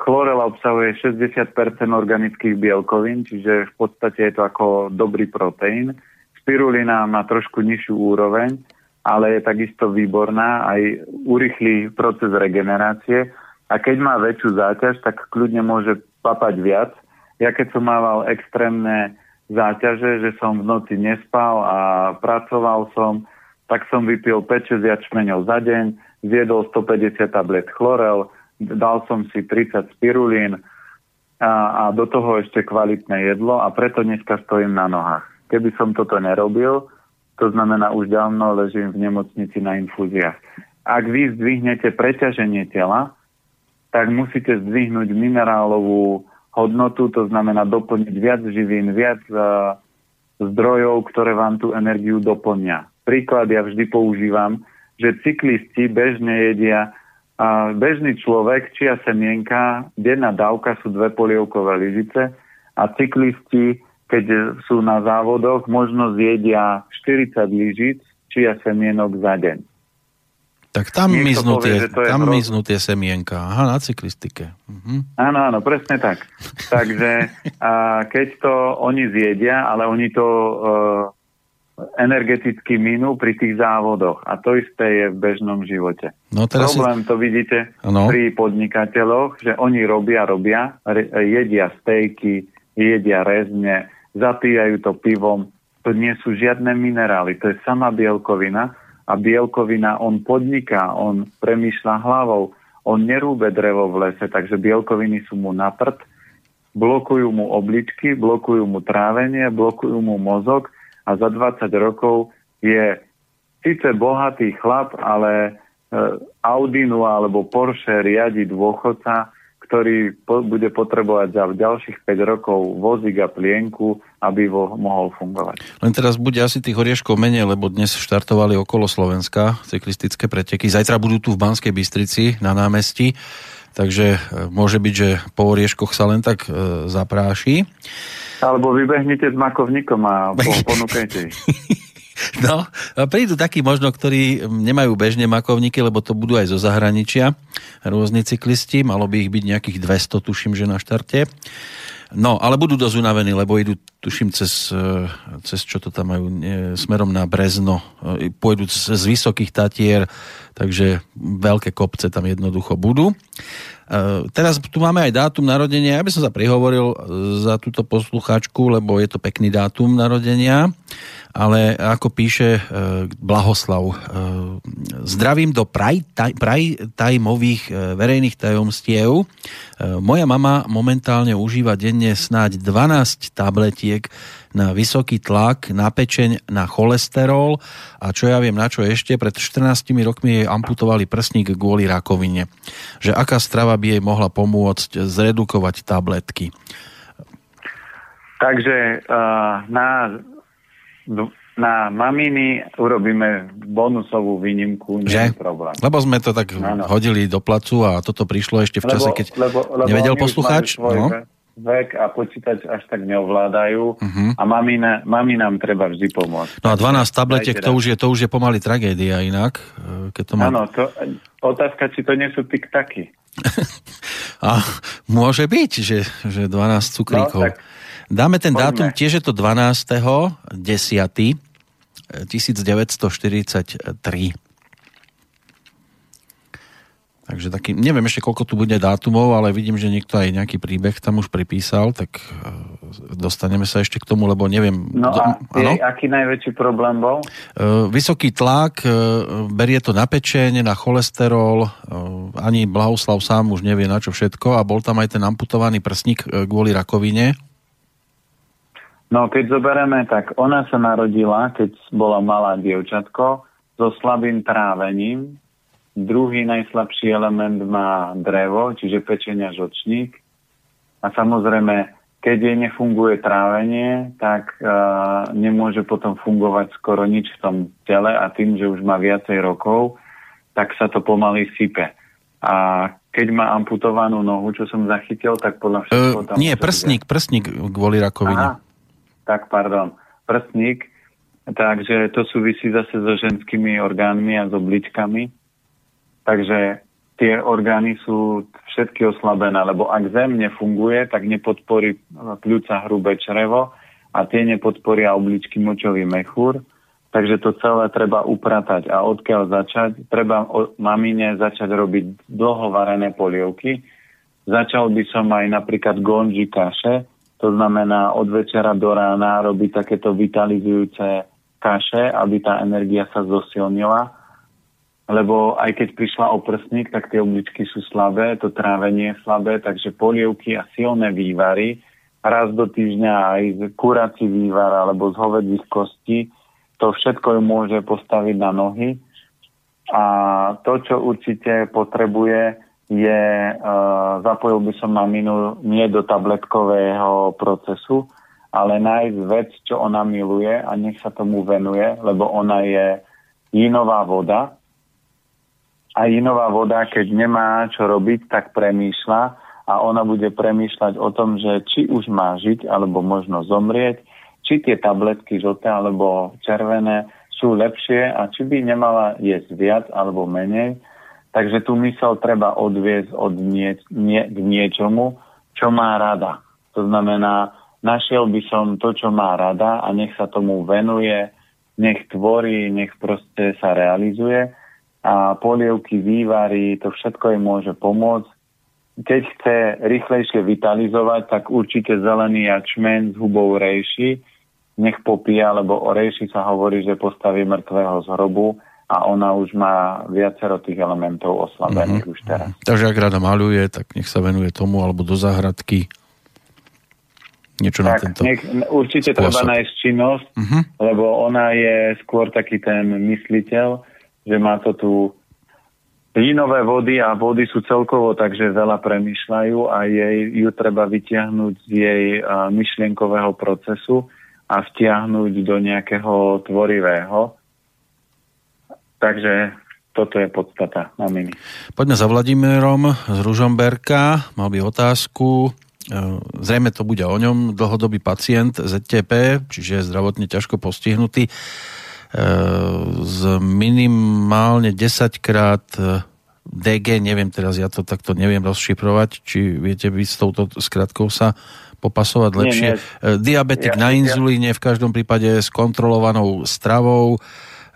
Speaker 2: Chlorela obsahuje 60% organických bielkovín, čiže v podstate je to ako dobrý proteín. Spirulina má trošku nižšiu úroveň, ale je takisto výborná, aj urychlí proces regenerácie. A keď má väčšiu záťaž, tak kľudne môže papať viac. Ja keď som mával extrémne záťaže, že som v noci nespal a pracoval som, tak som vypil 5-6 jačmeňov za deň, zjedol 150 tablet chlorel, dal som si 30 spirulín a, a do toho ešte kvalitné jedlo a preto dneska stojím na nohách. Keby som toto nerobil, to znamená už dávno ležím v nemocnici na infúziách. Ak vy zdvihnete preťaženie tela, tak musíte zdvihnúť minerálovú hodnotu, to znamená doplniť viac živín, viac uh, zdrojov, ktoré vám tú energiu doplňa. Príklad ja vždy používam, že cyklisti bežne jedia a bežný človek, čia semienka, denná dávka sú dve polievkové lyžice a cyklisti, keď sú na závodoch, možno zjedia 40 lyžic čia semienok za deň.
Speaker 1: Tak tam miznú, tie, tam miznú tie semienka. Aha, na cyklistike.
Speaker 2: Uh-huh. Áno, áno, presne tak. Takže a keď to oni zjedia, ale oni to uh, energeticky minú pri tých závodoch. A to isté je v bežnom živote. No, teraz Problém si... to vidíte ano. pri podnikateľoch, že oni robia, robia, jedia stejky, jedia rezne, zapíjajú to pivom. To nie sú žiadne minerály, to je sama bielkovina a bielkovina, on podniká, on premýšľa hlavou, on nerúbe drevo v lese, takže bielkoviny sú mu na prd, blokujú mu obličky, blokujú mu trávenie, blokujú mu mozog a za 20 rokov je síce bohatý chlap, ale e, Audinu alebo Porsche riadi dôchodca, ktorý po, bude potrebovať za ďalších 5 rokov vozík a plienku, aby vo, mohol fungovať.
Speaker 1: Len teraz bude asi tých orieškov menej, lebo dnes štartovali okolo Slovenska cyklistické preteky. Zajtra budú tu v Banskej Bystrici na námestí, takže e, môže byť, že po orieškoch sa len tak e, zapráši.
Speaker 2: Alebo vybehnite s makovníkom a ponúkajte ich.
Speaker 1: No, prídu takí možno, ktorí nemajú bežne makovníky, lebo to budú aj zo zahraničia, rôzni cyklisti, malo by ich byť nejakých 200, tuším, že na štarte. No, ale budú dosť unavení, lebo idú, tuším, cez, e, cez čo to tam majú, nie, smerom na Brezno. E, pôjdu z vysokých tatier, takže veľké kopce tam jednoducho budú. Eh, teraz tu máme aj dátum narodenia. Ja by som sa prihovoril eh, za túto poslucháčku, lebo je to pekný dátum narodenia. Ale ako píše e, Blahoslav, e, zdravím do praj, taj, e, verejných tajomstiev. E, moja mama momentálne užíva denne snáď 12 tabletiek na vysoký tlak, na pečeň, na cholesterol a čo ja viem na čo ešte, pred 14 rokmi jej amputovali prsník kvôli rakovine. Že aká strava by jej mohla pomôcť zredukovať tabletky?
Speaker 2: Takže uh, na na maminy urobíme bonusovú výnimku, nie je problém.
Speaker 1: Lebo sme to tak ano. hodili do placu a toto prišlo ešte v čase, keď lebo, lebo nevedel poslucháč. No?
Speaker 2: vek a počítač až tak neovládajú uh-huh. a mami, na, mami nám treba vždy pomôcť.
Speaker 1: No a 12 tabletiek, to už, je, to už je pomaly tragédia inak.
Speaker 2: E, keď to má... Áno, to, otázka, či to nie sú tik-taky.
Speaker 1: a môže byť, že, že 12 cukríkov. No, tak Dáme ten Poďme. dátum, tiež je to 12. 10. 1943. Takže taký, neviem ešte koľko tu bude dátumov, ale vidím, že niekto aj nejaký príbeh tam už pripísal, tak e, dostaneme sa ešte k tomu, lebo neviem...
Speaker 2: No a je, aký najväčší problém bol?
Speaker 1: E, vysoký tlak, e, berie to na pečeň, na cholesterol, ani Blahoslav sám už nevie na čo všetko a bol tam aj ten amputovaný prsník kvôli rakovine.
Speaker 2: No keď zoberieme, tak ona sa narodila, keď bola malá dievčatko, so slabým trávením. Druhý najslabší element má drevo, čiže pečenia žočník. A samozrejme, keď jej nefunguje trávenie, tak uh, nemôže potom fungovať skoro nič v tom tele a tým, že už má viacej rokov, tak sa to pomaly sype. A keď má amputovanú nohu, čo som zachytil, tak podľa všetkého
Speaker 1: tam... nie, prsník, prsník kvôli rakovine. Aha,
Speaker 2: tak pardon. Prsník, takže to súvisí zase so ženskými orgánmi a s obličkami. Takže tie orgány sú všetky oslabené, lebo ak zem nefunguje, tak nepodporí pľúca hrubé črevo a tie nepodporia obličky močový mechúr. Takže to celé treba upratať. A odkiaľ začať? Treba mamine začať robiť dlhovarené polievky. Začal by som aj napríklad gonži kaše, to znamená od večera do rána robiť takéto vitalizujúce kaše, aby tá energia sa zosilnila lebo aj keď prišla o prsník, tak tie obličky sú slabé, to trávenie je slabé, takže polievky a silné vývary, raz do týždňa aj z kurací vývar alebo z hovedzích kostí, to všetko ju môže postaviť na nohy. A to, čo určite potrebuje, je, uh, zapojil by som maminu nie do tabletkového procesu, ale nájsť vec, čo ona miluje a nech sa tomu venuje, lebo ona je jinová voda, a inová voda, keď nemá čo robiť, tak premýšľa a ona bude premýšľať o tom, že či už má žiť alebo možno zomrieť, či tie tabletky žlté alebo červené sú lepšie a či by nemala jesť viac alebo menej. Takže tú mysel treba odviezť od nie, nie, k niečomu, čo má rada. To znamená, našiel by som to, čo má rada a nech sa tomu venuje, nech tvorí, nech proste sa realizuje a polievky, vývary, to všetko im môže pomôcť. Keď chce rýchlejšie vitalizovať, tak určite zelený jačmen s hubou rejši nech popíja, lebo o rejši sa hovorí, že postaví mŕtvého z hrobu a ona už má viacero tých elementov oslabených mm-hmm. už teraz.
Speaker 1: Takže ak rada maluje, tak nech sa venuje tomu alebo do záhradky. Niečo tak, na tento nech,
Speaker 2: Určite spôsob. treba nájsť činnosť, mm-hmm. lebo ona je skôr taký ten mysliteľ, že má to tu plynové vody a vody sú celkovo takže veľa premyšľajú a jej, ju treba vytiahnuť z jej myšlienkového procesu a vtiahnuť do nejakého tvorivého. Takže toto je podstata maminy.
Speaker 1: Poďme za Vladimírom z Ružomberka. Mal by otázku. E, zrejme to bude o ňom. Dlhodobý pacient ZTP, čiže je zdravotne ťažko postihnutý z minimálne 10 krát e, DG, neviem teraz, ja to takto neviem rozšifrovať, či viete vy s touto skratkou sa popasovať lepšie. Nie, nie. Diabetik ja, na inzulíne, v každom prípade s kontrolovanou stravou.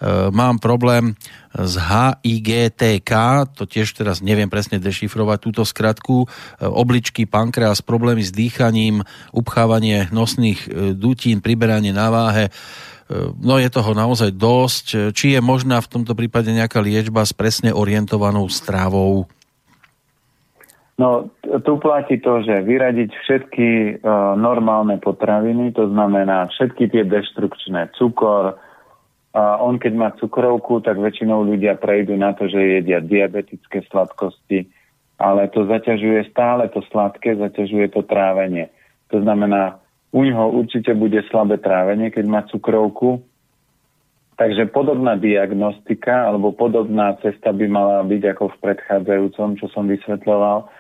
Speaker 1: E, mám problém s HIGTK, to tiež teraz neviem presne dešifrovať túto skratku. E, obličky, pankreas, problémy s dýchaním, upchávanie nosných dutín, priberanie na váhe no je toho naozaj dosť. Či je možná v tomto prípade nejaká liečba s presne orientovanou stravou?
Speaker 2: No, tu platí to, že vyradiť všetky uh, normálne potraviny, to znamená všetky tie deštrukčné, cukor, a on keď má cukrovku, tak väčšinou ľudia prejdú na to, že jedia diabetické sladkosti, ale to zaťažuje stále to sladké, zaťažuje to trávenie. To znamená, u ňoho určite bude slabé trávenie, keď má cukrovku. Takže podobná diagnostika alebo podobná cesta by mala byť ako v predchádzajúcom, čo som vysvetľoval.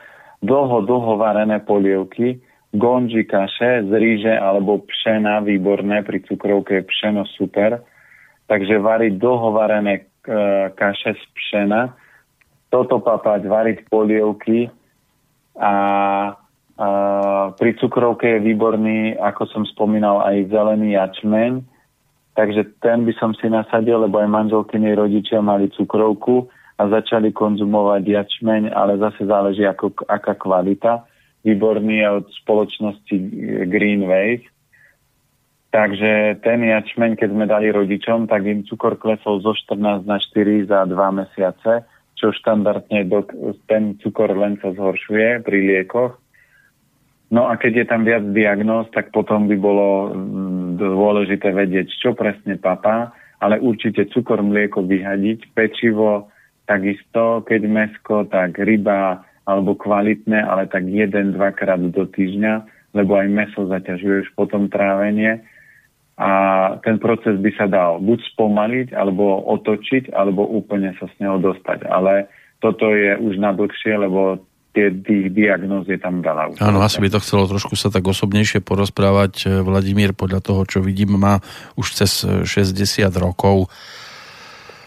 Speaker 2: Dlho, dlho varené polievky, gonži kaše z ríže alebo pšena, výborné, pri cukrovke je pšeno super. Takže variť dlho varené e, kaše z pšena, toto papať, variť polievky a pri cukrovke je výborný, ako som spomínal, aj zelený jačmeň. Takže ten by som si nasadil, lebo aj manželkynej rodičia mali cukrovku a začali konzumovať jačmeň, ale zase záleží, ako, aká kvalita. Výborný je od spoločnosti Green Wave. Takže ten jačmeň, keď sme dali rodičom, tak im cukor klesol zo 14 na 4 za 2 mesiace, čo štandardne do, ten cukor len sa zhoršuje pri liekoch No a keď je tam viac diagnóz, tak potom by bolo mm, dôležité vedieť, čo presne papá, ale určite cukor, mlieko vyhadiť, pečivo, takisto, keď mesko, tak ryba alebo kvalitné, ale tak jeden, dvakrát do týždňa, lebo aj meso zaťažuje už potom trávenie. A ten proces by sa dal buď spomaliť, alebo otočiť, alebo úplne sa z neho dostať. Ale toto je už na dlhšie, lebo tie diagnóz je tam veľa.
Speaker 1: Áno, asi by to chcelo trošku sa tak osobnejšie porozprávať. Vladimír podľa toho, čo vidím, má už cez 60 rokov.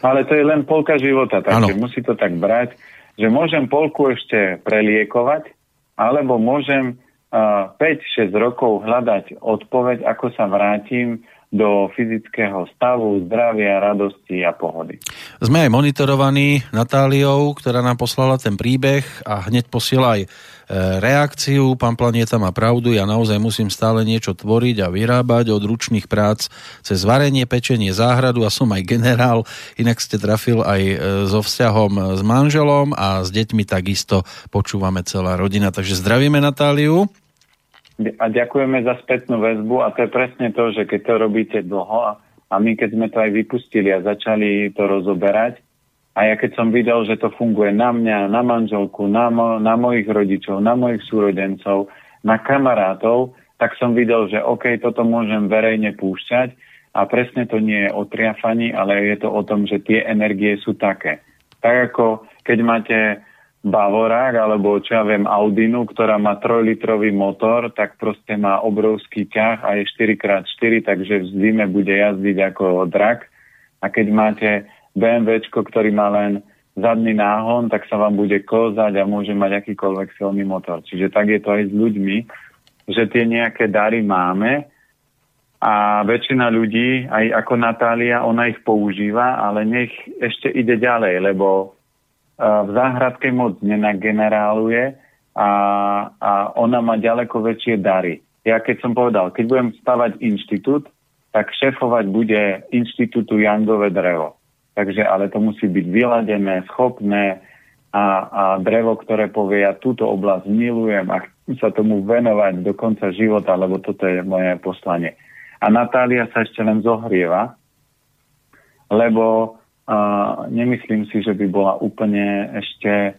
Speaker 2: Ale to je len polka života, takže ano. musí to tak brať, že môžem polku ešte preliekovať, alebo môžem 5-6 rokov hľadať odpoveď, ako sa vrátim do fyzického stavu, zdravia, radosti a pohody.
Speaker 1: Sme aj monitorovaní Natáliou, ktorá nám poslala ten príbeh a hneď posiela aj reakciu. Pán Planieta má pravdu, ja naozaj musím stále niečo tvoriť a vyrábať od ručných prác cez varenie, pečenie, záhradu a som aj generál. Inak ste trafil aj e, so vzťahom s manželom a s deťmi takisto počúvame celá rodina. Takže zdravíme Natáliu
Speaker 2: a ďakujeme za spätnú väzbu a to je presne to, že keď to robíte dlho a my keď sme to aj vypustili a začali to rozoberať a ja keď som videl, že to funguje na mňa, na manželku, na, mo, na mojich rodičov, na mojich súrodencov, na kamarátov, tak som videl, že OK, toto môžem verejne púšťať a presne to nie je o triafaní, ale je to o tom, že tie energie sú také. Tak ako keď máte Bavorák alebo čo ja viem Audinu, ktorá má 3-litrový motor, tak proste má obrovský ťah a je 4x4, takže v zime bude jazdiť ako drak. A keď máte BMW, ktorý má len zadný náhon, tak sa vám bude kozať a môže mať akýkoľvek silný motor. Čiže tak je to aj s ľuďmi, že tie nejaké dary máme a väčšina ľudí, aj ako Natália, ona ich používa, ale nech ešte ide ďalej, lebo v záhradke moc nenageneráluje a, a ona má ďaleko väčšie dary. Ja keď som povedal, keď budem stavať inštitút, tak šefovať bude inštitútu Jangové drevo. Takže ale to musí byť vyladené, schopné a, a drevo, ktoré povie, ja túto oblasť milujem a chcem sa tomu venovať do konca života, lebo toto je moje poslanie. A Natália sa ešte len zohrieva, lebo a nemyslím si, že by bola úplne ešte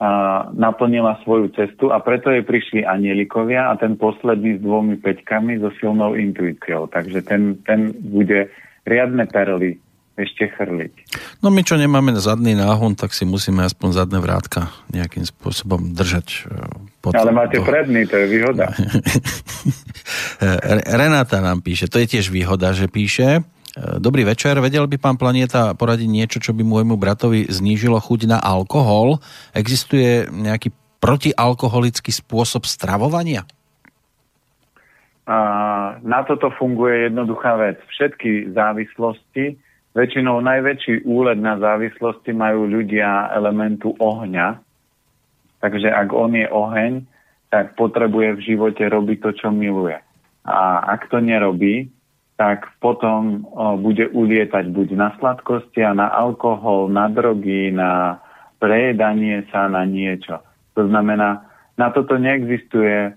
Speaker 2: a, naplnila svoju cestu a preto jej prišli anielikovia a ten posledný s dvomi peťkami so silnou intuíciou. Takže ten, ten bude riadne perly ešte chrliť.
Speaker 1: No my, čo nemáme zadný náhon, tak si musíme aspoň zadné vrátka nejakým spôsobom držať.
Speaker 2: E, pod Ale máte predný, to je výhoda.
Speaker 1: Renáta nám píše, to je tiež výhoda, že píše, Dobrý večer. Vedel by pán Planieta poradiť niečo, čo by môjmu bratovi znížilo chuť na alkohol? Existuje nejaký protialkoholický spôsob stravovania?
Speaker 2: A na toto funguje jednoduchá vec. Všetky závislosti, väčšinou najväčší úled na závislosti majú ľudia elementu ohňa. Takže ak on je oheň, tak potrebuje v živote robiť to, čo miluje. A ak to nerobí, tak potom o, bude ulietať buď na sladkosti a na alkohol, na drogy, na prejedanie sa, na niečo. To znamená, na toto neexistuje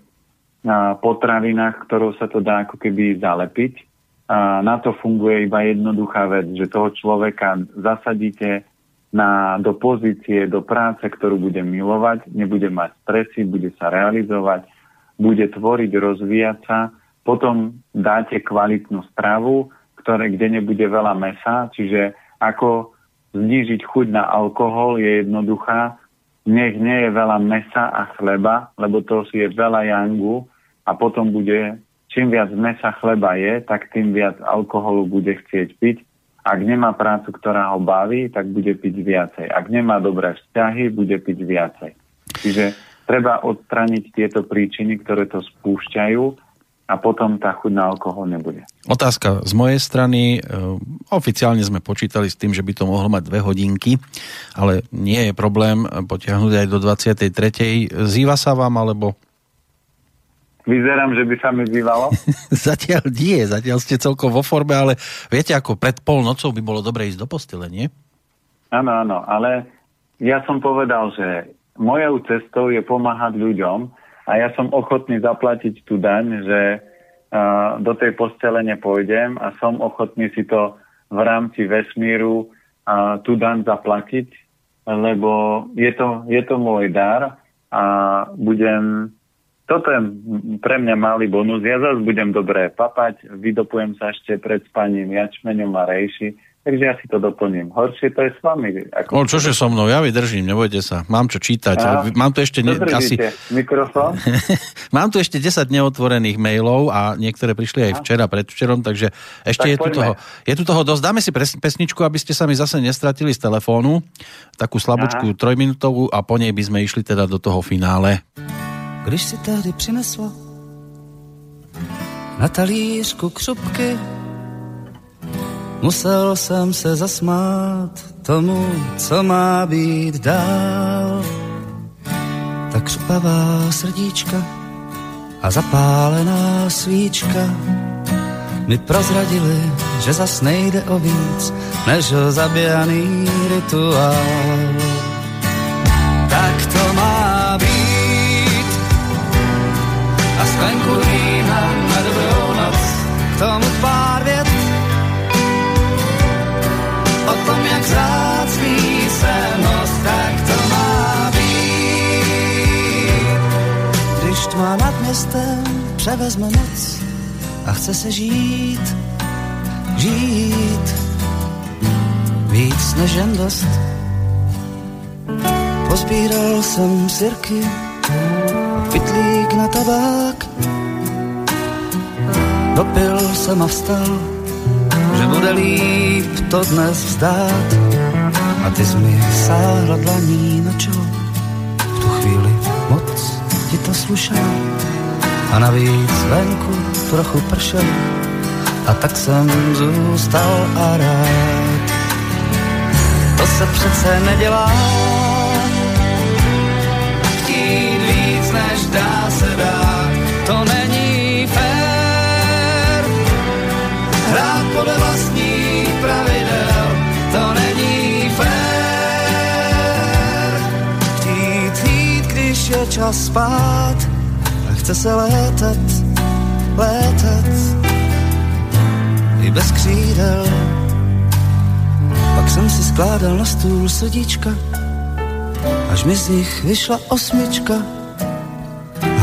Speaker 2: na potravinách, ktorou sa to dá ako keby zalepiť. A na to funguje iba jednoduchá vec, že toho človeka zasadíte na, do pozície, do práce, ktorú bude milovať, nebude mať stresy, bude sa realizovať, bude tvoriť, rozvíjať sa potom dáte kvalitnú stravu, ktoré, kde nebude veľa mesa, čiže ako znížiť chuť na alkohol je jednoduchá. Nech nie je veľa mesa a chleba, lebo to si je veľa jangu a potom bude, čím viac mesa chleba je, tak tým viac alkoholu bude chcieť piť. Ak nemá prácu, ktorá ho baví, tak bude piť viacej. Ak nemá dobré vzťahy, bude piť viacej. Čiže treba odstraniť tieto príčiny, ktoré to spúšťajú a potom tá chuť na alkohol nebude.
Speaker 1: Otázka z mojej strany. E, oficiálne sme počítali s tým, že by to mohlo mať dve hodinky, ale nie je problém potiahnuť aj do 23. Zýva sa vám, alebo...
Speaker 2: Vyzerám, že by sa mi zývalo.
Speaker 1: zatiaľ nie, zatiaľ ste celkom vo forme, ale viete, ako pred polnocou by bolo dobre ísť do postele, nie?
Speaker 2: Áno, áno, ale ja som povedal, že mojou cestou je pomáhať ľuďom a ja som ochotný zaplatiť tú daň, že uh, do tej postele nepôjdem a som ochotný si to v rámci vesmíru uh, tú daň zaplatiť, lebo je to, je to môj dar a budem toto je pre mňa malý bonus. Ja zase budem dobre papať, vydopujem sa ešte pred spaním jačmeňom a rejši, takže ja si to doplním. Horšie to je s vami.
Speaker 1: Ako... No čože so mnou, ja vydržím, nebojte sa. Mám čo čítať. A, mám tu ešte... Ne, asi...
Speaker 2: Mikrofón?
Speaker 1: mám tu ešte 10 neotvorených mailov a niektoré prišli aj včera, predvčerom, takže ešte tak je, tu toho, je tu toho dosť. Dáme si pesničku, aby ste sa mi zase nestratili z telefónu. Takú slabúčku trojminútovú a po nej by sme išli teda do toho finále
Speaker 4: když si tehdy přinesla na talířku křupky, musel jsem se zasmát tomu, co má být dál. Tak křupavá srdíčka a zapálená svíčka mi prozradili, že zas nejde o víc, než o zabijaný rituál. Tak to má být venku vína na dobrou noc, k tomu pár vět o tom, jak zácný se nos, tak to má být. Když tma nad městem převezme moc a chce se žít, žít víc než jen dost. Pozbíral jsem sirky, pitlík na tabák. Dopil jsem a vstal, že bude líp to dnes vzdát. A ty jsi mi sáhla dlaní na čelo, v tu chvíli moc ti to slušelo. A navíc venku trochu pršelo, a tak jsem zůstal a rád. To se přece nedělá, než dá se dá, to není fér. Hrát podle vlastní pravidel, to není fér. Chtít jít, když je čas spát a chce se létat, létat i bez křídel. Pak jsem si skládal na stůl srdíčka, až mi z nich vyšla osmička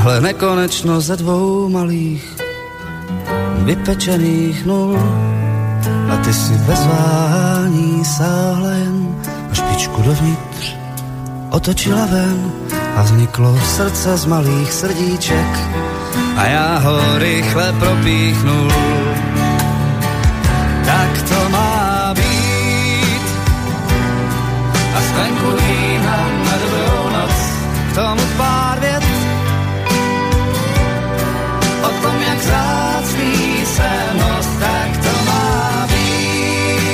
Speaker 4: ale nekonečno ze dvou malých vypečených nul. A ty si bez váhání sáhla jen a špičku dovnitř otočila ven. A vzniklo srdce z malých srdíček. A já ho rychle propíchnul. Tak to má být. A zvenku vína na dobrou noc. K tomu pár vět tom, jak zácný se nos, tak to má být.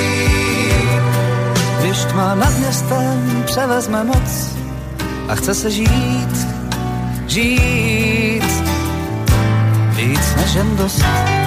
Speaker 4: Když tma nad městem převezme moc a chce se žít, žít víc než jen dost.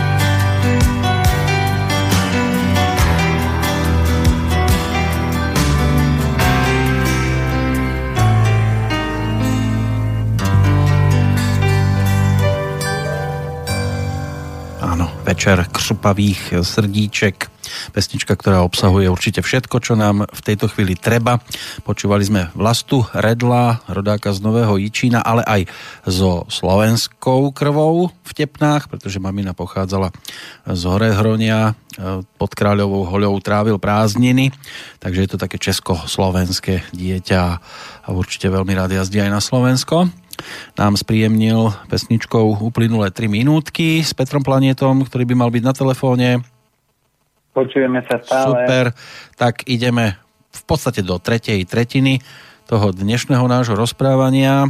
Speaker 1: Večer křupavých srdíček. Pesnička, ktorá obsahuje určite všetko, čo nám v tejto chvíli treba. Počúvali sme Vlastu Redla, rodáka z Nového Jičína, ale aj so slovenskou krvou v Tepnách, pretože mamina pochádzala z Horehronia, pod Kráľovou hoľou trávil prázdniny, takže je to také česko-slovenské dieťa a určite veľmi rád jazdí aj na Slovensko nám spríjemnil pesničkou uplynulé 3 minútky s Petrom Planetom, ktorý by mal byť na telefóne.
Speaker 2: Počujeme sa stále.
Speaker 1: Super, tak ideme v podstate do tretej tretiny toho dnešného nášho rozprávania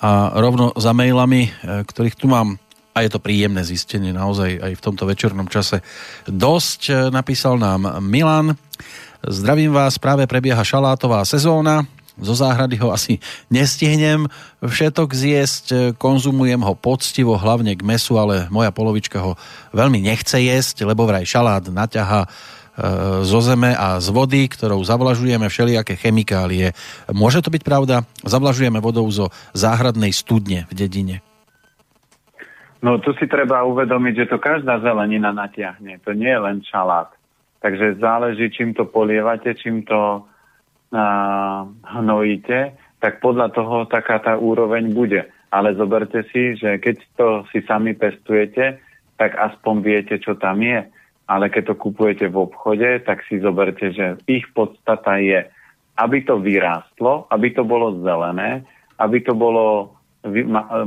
Speaker 1: a rovno za mailami, e, ktorých tu mám a je to príjemné zistenie naozaj aj v tomto večernom čase. Dosť e, napísal nám Milan. Zdravím vás, práve prebieha šalátová sezóna zo záhrady ho asi nestihnem všetok zjesť, konzumujem ho poctivo, hlavne k mesu, ale moja polovička ho veľmi nechce jesť, lebo vraj šalát naťaha e, zo zeme a z vody, ktorou zavlažujeme všelijaké chemikálie. Môže to byť pravda? Zavlažujeme vodou zo záhradnej studne v dedine.
Speaker 2: No tu si treba uvedomiť, že to každá zelenina natiahne. To nie je len šalát. Takže záleží, čím to polievate, čím to hnojíte, tak podľa toho taká tá úroveň bude. ale zoberte si, že keď to si sami pestujete, tak aspoň viete, čo tam je. Ale keď to kupujete v obchode, tak si zoberte, že ich podstata je, aby to vyrástlo, aby to bolo zelené, aby to bolo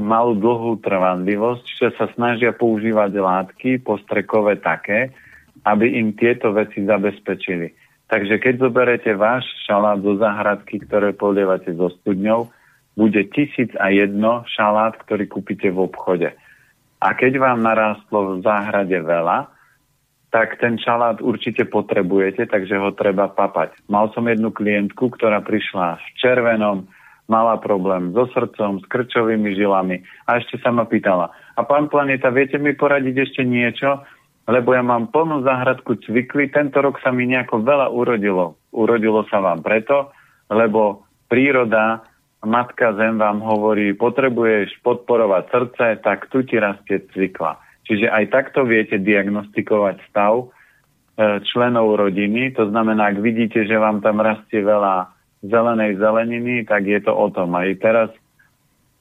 Speaker 2: malú dlhú trvanlivosť, že sa snažia používať látky postrekové také, aby im tieto veci zabezpečili. Takže keď zoberete váš šalát do záhradky, ktoré polievate so studňou, bude tisíc a jedno šalát, ktorý kúpite v obchode. A keď vám narástlo v záhrade veľa, tak ten šalát určite potrebujete, takže ho treba papať. Mal som jednu klientku, ktorá prišla v červenom, mala problém so srdcom, s krčovými žilami a ešte sa ma pýtala, a pán Planeta, viete mi poradiť ešte niečo? Lebo ja mám plnú záhradku cvikly, tento rok sa mi nejako veľa urodilo. Urodilo sa vám preto, lebo príroda, matka zem vám hovorí, potrebuješ podporovať srdce, tak tu ti rastie cvikla. Čiže aj takto viete diagnostikovať stav e, členov rodiny. To znamená, ak vidíte, že vám tam rastie veľa zelenej zeleniny, tak je to o tom. Aj teraz,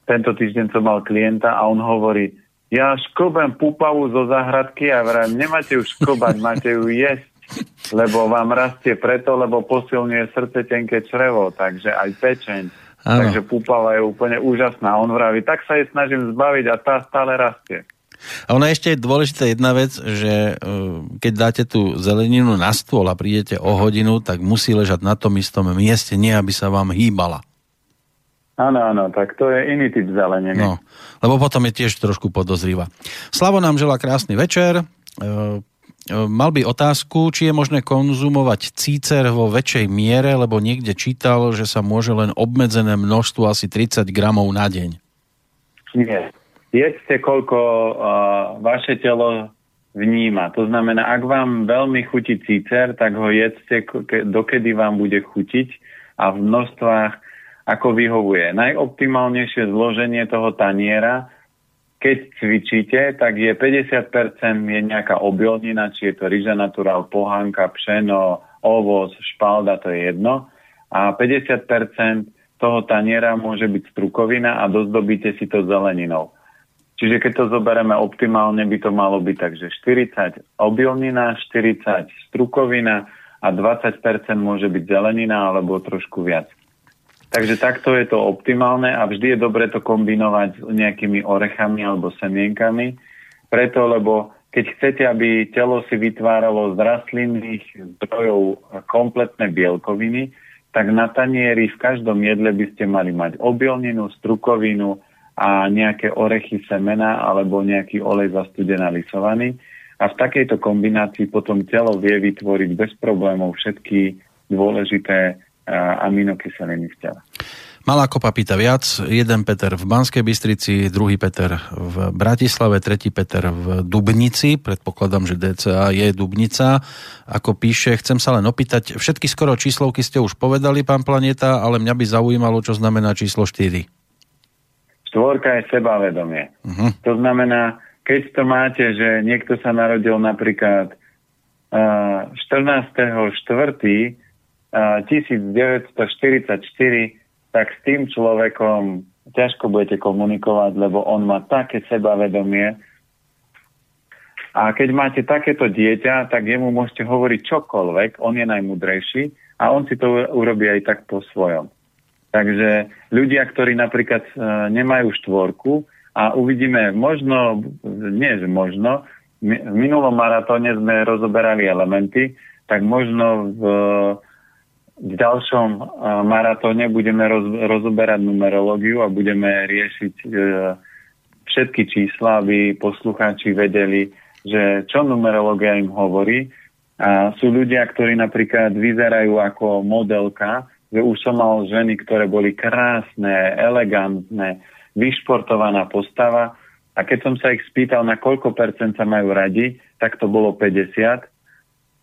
Speaker 2: tento týždeň som mal klienta a on hovorí, ja šklbem pupavu zo záhradky a vrajím, nemáte ju šklbať, máte ju jesť, lebo vám rastie preto, lebo posilňuje srdce, tenké črevo, takže aj pečeň. Ano. Takže púpava je úplne úžasná. On vraví, tak sa jej snažím zbaviť a tá stále rastie.
Speaker 1: A ona ešte je dôležitá jedna vec, že e, keď dáte tú zeleninu na stôl a prídete o hodinu, tak musí ležať na tom istom mieste, nie aby sa vám hýbala.
Speaker 2: Áno, áno, tak to je iný typ zeleniny. No,
Speaker 1: lebo potom je tiež trošku podozrýva. Slavo nám žela krásny večer. E, e, mal by otázku, či je možné konzumovať cícer vo väčšej miere, lebo niekde čítal, že sa môže len obmedzené množstvo asi 30 gramov na deň.
Speaker 2: Nie, jedzte, koľko uh, vaše telo vníma. To znamená, ak vám veľmi chutí cícer, tak ho jedzte, dokedy vám bude chutiť a v množstvách, ako vyhovuje. Najoptimálnejšie zloženie toho taniera, keď cvičíte, tak je 50% je nejaká obilnina, či je to ryža naturál, pohánka, pšeno, ovoz, špalda, to je jedno. A 50% toho taniera môže byť strukovina a dozdobíte si to zeleninou. Čiže keď to zoberieme optimálne, by to malo byť tak, že 40 obilnina, 40 strukovina a 20% môže byť zelenina alebo trošku viac. Takže takto je to optimálne a vždy je dobre to kombinovať s nejakými orechami alebo semienkami, preto lebo keď chcete, aby telo si vytváralo z rastlinných zdrojov kompletné bielkoviny, tak na tanieri v každom jedle by ste mali mať obilninu, strukovinu, a nejaké orechy semena alebo nejaký olej zastudená lisovaný. A v takejto kombinácii potom telo vie vytvoriť bez problémov všetky dôležité aminokyseliny v tele.
Speaker 1: Malá kopa pýta viac. Jeden Peter v Banskej Bystrici, druhý Peter v Bratislave, tretí Peter v Dubnici. Predpokladám, že DCA je Dubnica. Ako píše, chcem sa len opýtať, všetky skoro číslovky ste už povedali, pán Planeta, ale mňa by zaujímalo, čo znamená číslo 4.
Speaker 2: Štvorka je sebavedomie. Uh-huh. To znamená, keď to máte, že niekto sa narodil napríklad uh, 14.4. Uh, 1944, tak s tým človekom ťažko budete komunikovať, lebo on má také sebavedomie. A keď máte takéto dieťa, tak jemu môžete hovoriť čokoľvek, on je najmudrejší a on si to urobí aj tak po svojom. Takže ľudia, ktorí napríklad e, nemajú štvorku a uvidíme možno, nie že možno, v minulom maratóne sme rozoberali elementy, tak možno v, v ďalšom e, maratóne budeme roz, rozoberať numerológiu a budeme riešiť e, všetky čísla, aby poslucháči vedeli, že čo numerológia im hovorí. A sú ľudia, ktorí napríklad vyzerajú ako modelka, že už som mal ženy, ktoré boli krásne, elegantné, vyšportovaná postava a keď som sa ich spýtal, na koľko percent sa majú radi, tak to bolo 50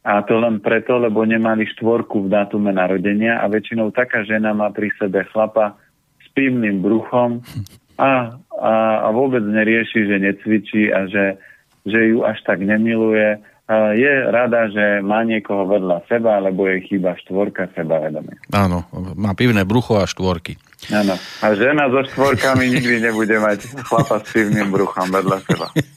Speaker 2: a to len preto, lebo nemali štvorku v dátume narodenia a väčšinou taká žena má pri sebe chlapa s pivným bruchom a, a, a vôbec nerieši, že necvičí a že, že ju až tak nemiluje je rada, že má niekoho vedľa seba, lebo je chýba štvorka sebavedomia.
Speaker 1: Áno, má pivné brucho a štvorky.
Speaker 2: Áno. A žena so štvorkami nikdy nebude mať chlapa s pivným bruchom vedľa seba.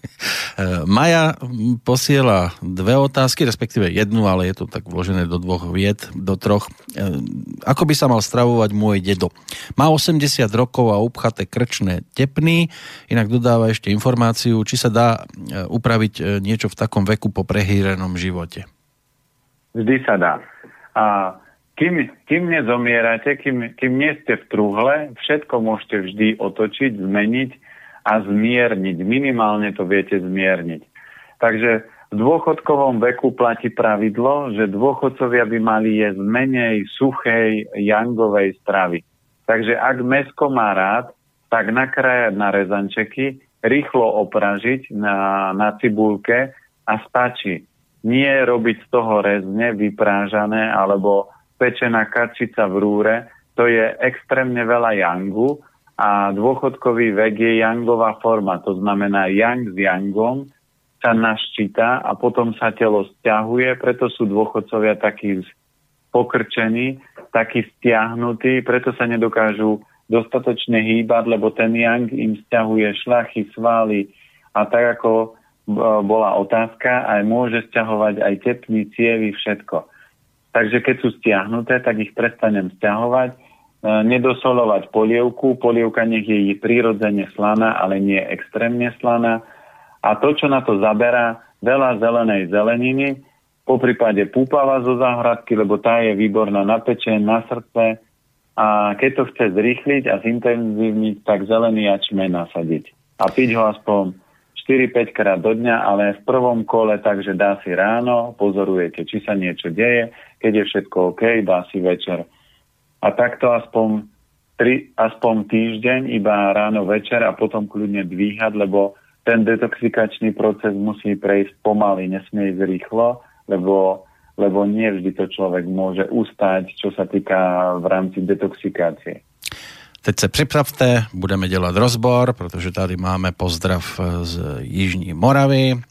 Speaker 1: Maja posiela dve otázky, respektíve jednu, ale je to tak vložené do dvoch vied, do troch. E, ako by sa mal stravovať môj dedo? Má 80 rokov a upchaté krčné tepny, inak dodáva ešte informáciu, či sa dá e, upraviť e, niečo v takom veku po prehýrenom živote.
Speaker 2: Vždy sa dá. A kým, kým nezomierate, kým, kým nie ste v truhle, všetko môžete vždy otočiť, zmeniť a zmierniť. Minimálne to viete zmierniť. Takže v dôchodkovom veku platí pravidlo, že dôchodcovia by mali jesť menej suchej jangovej stravy. Takže ak mesko má rád, tak nakrájať na rezančeky, rýchlo opražiť na, na cibulke a stačí. Nie robiť z toho rezne vyprážané alebo pečená kačica v rúre, to je extrémne veľa yangu a dôchodkový vek je yangová forma, to znamená yang s yangom sa naščíta a potom sa telo stiahuje, preto sú dôchodcovia takí pokrčení, takí stiahnutí, preto sa nedokážu dostatočne hýbať, lebo ten yang im stiahuje šlachy, svaly a tak ako e, bola otázka, aj môže stiahovať aj tepny, cievy, všetko. Takže keď sú stiahnuté, tak ich prestanem stiahovať, e, nedosolovať polievku, polievka nech je prirodzene slaná, ale nie extrémne slaná. A to, čo na to zaberá, veľa zelenej zeleniny, po prípade púpava zo záhradky, lebo tá je výborná na pečen, na srdce. A keď to chce zrýchliť a zintenzívniť, tak zelený jačmen nasadiť. A piť ho aspoň 4-5 krát do dňa, ale v prvom kole, takže dá si ráno, pozorujete, či sa niečo deje, keď je všetko OK, dá si večer. A takto aspoň, tri, aspoň týždeň, iba ráno, večer a potom kľudne dvíhať, lebo ten detoxikačný proces musí prejsť pomaly, nesmie ísť rýchlo, lebo, lebo nie vždy to človek môže ustať, čo sa týka v rámci detoxikácie.
Speaker 1: Teď se připravte, budeme dělat rozbor, protože tady máme pozdrav z Jižní Moravy.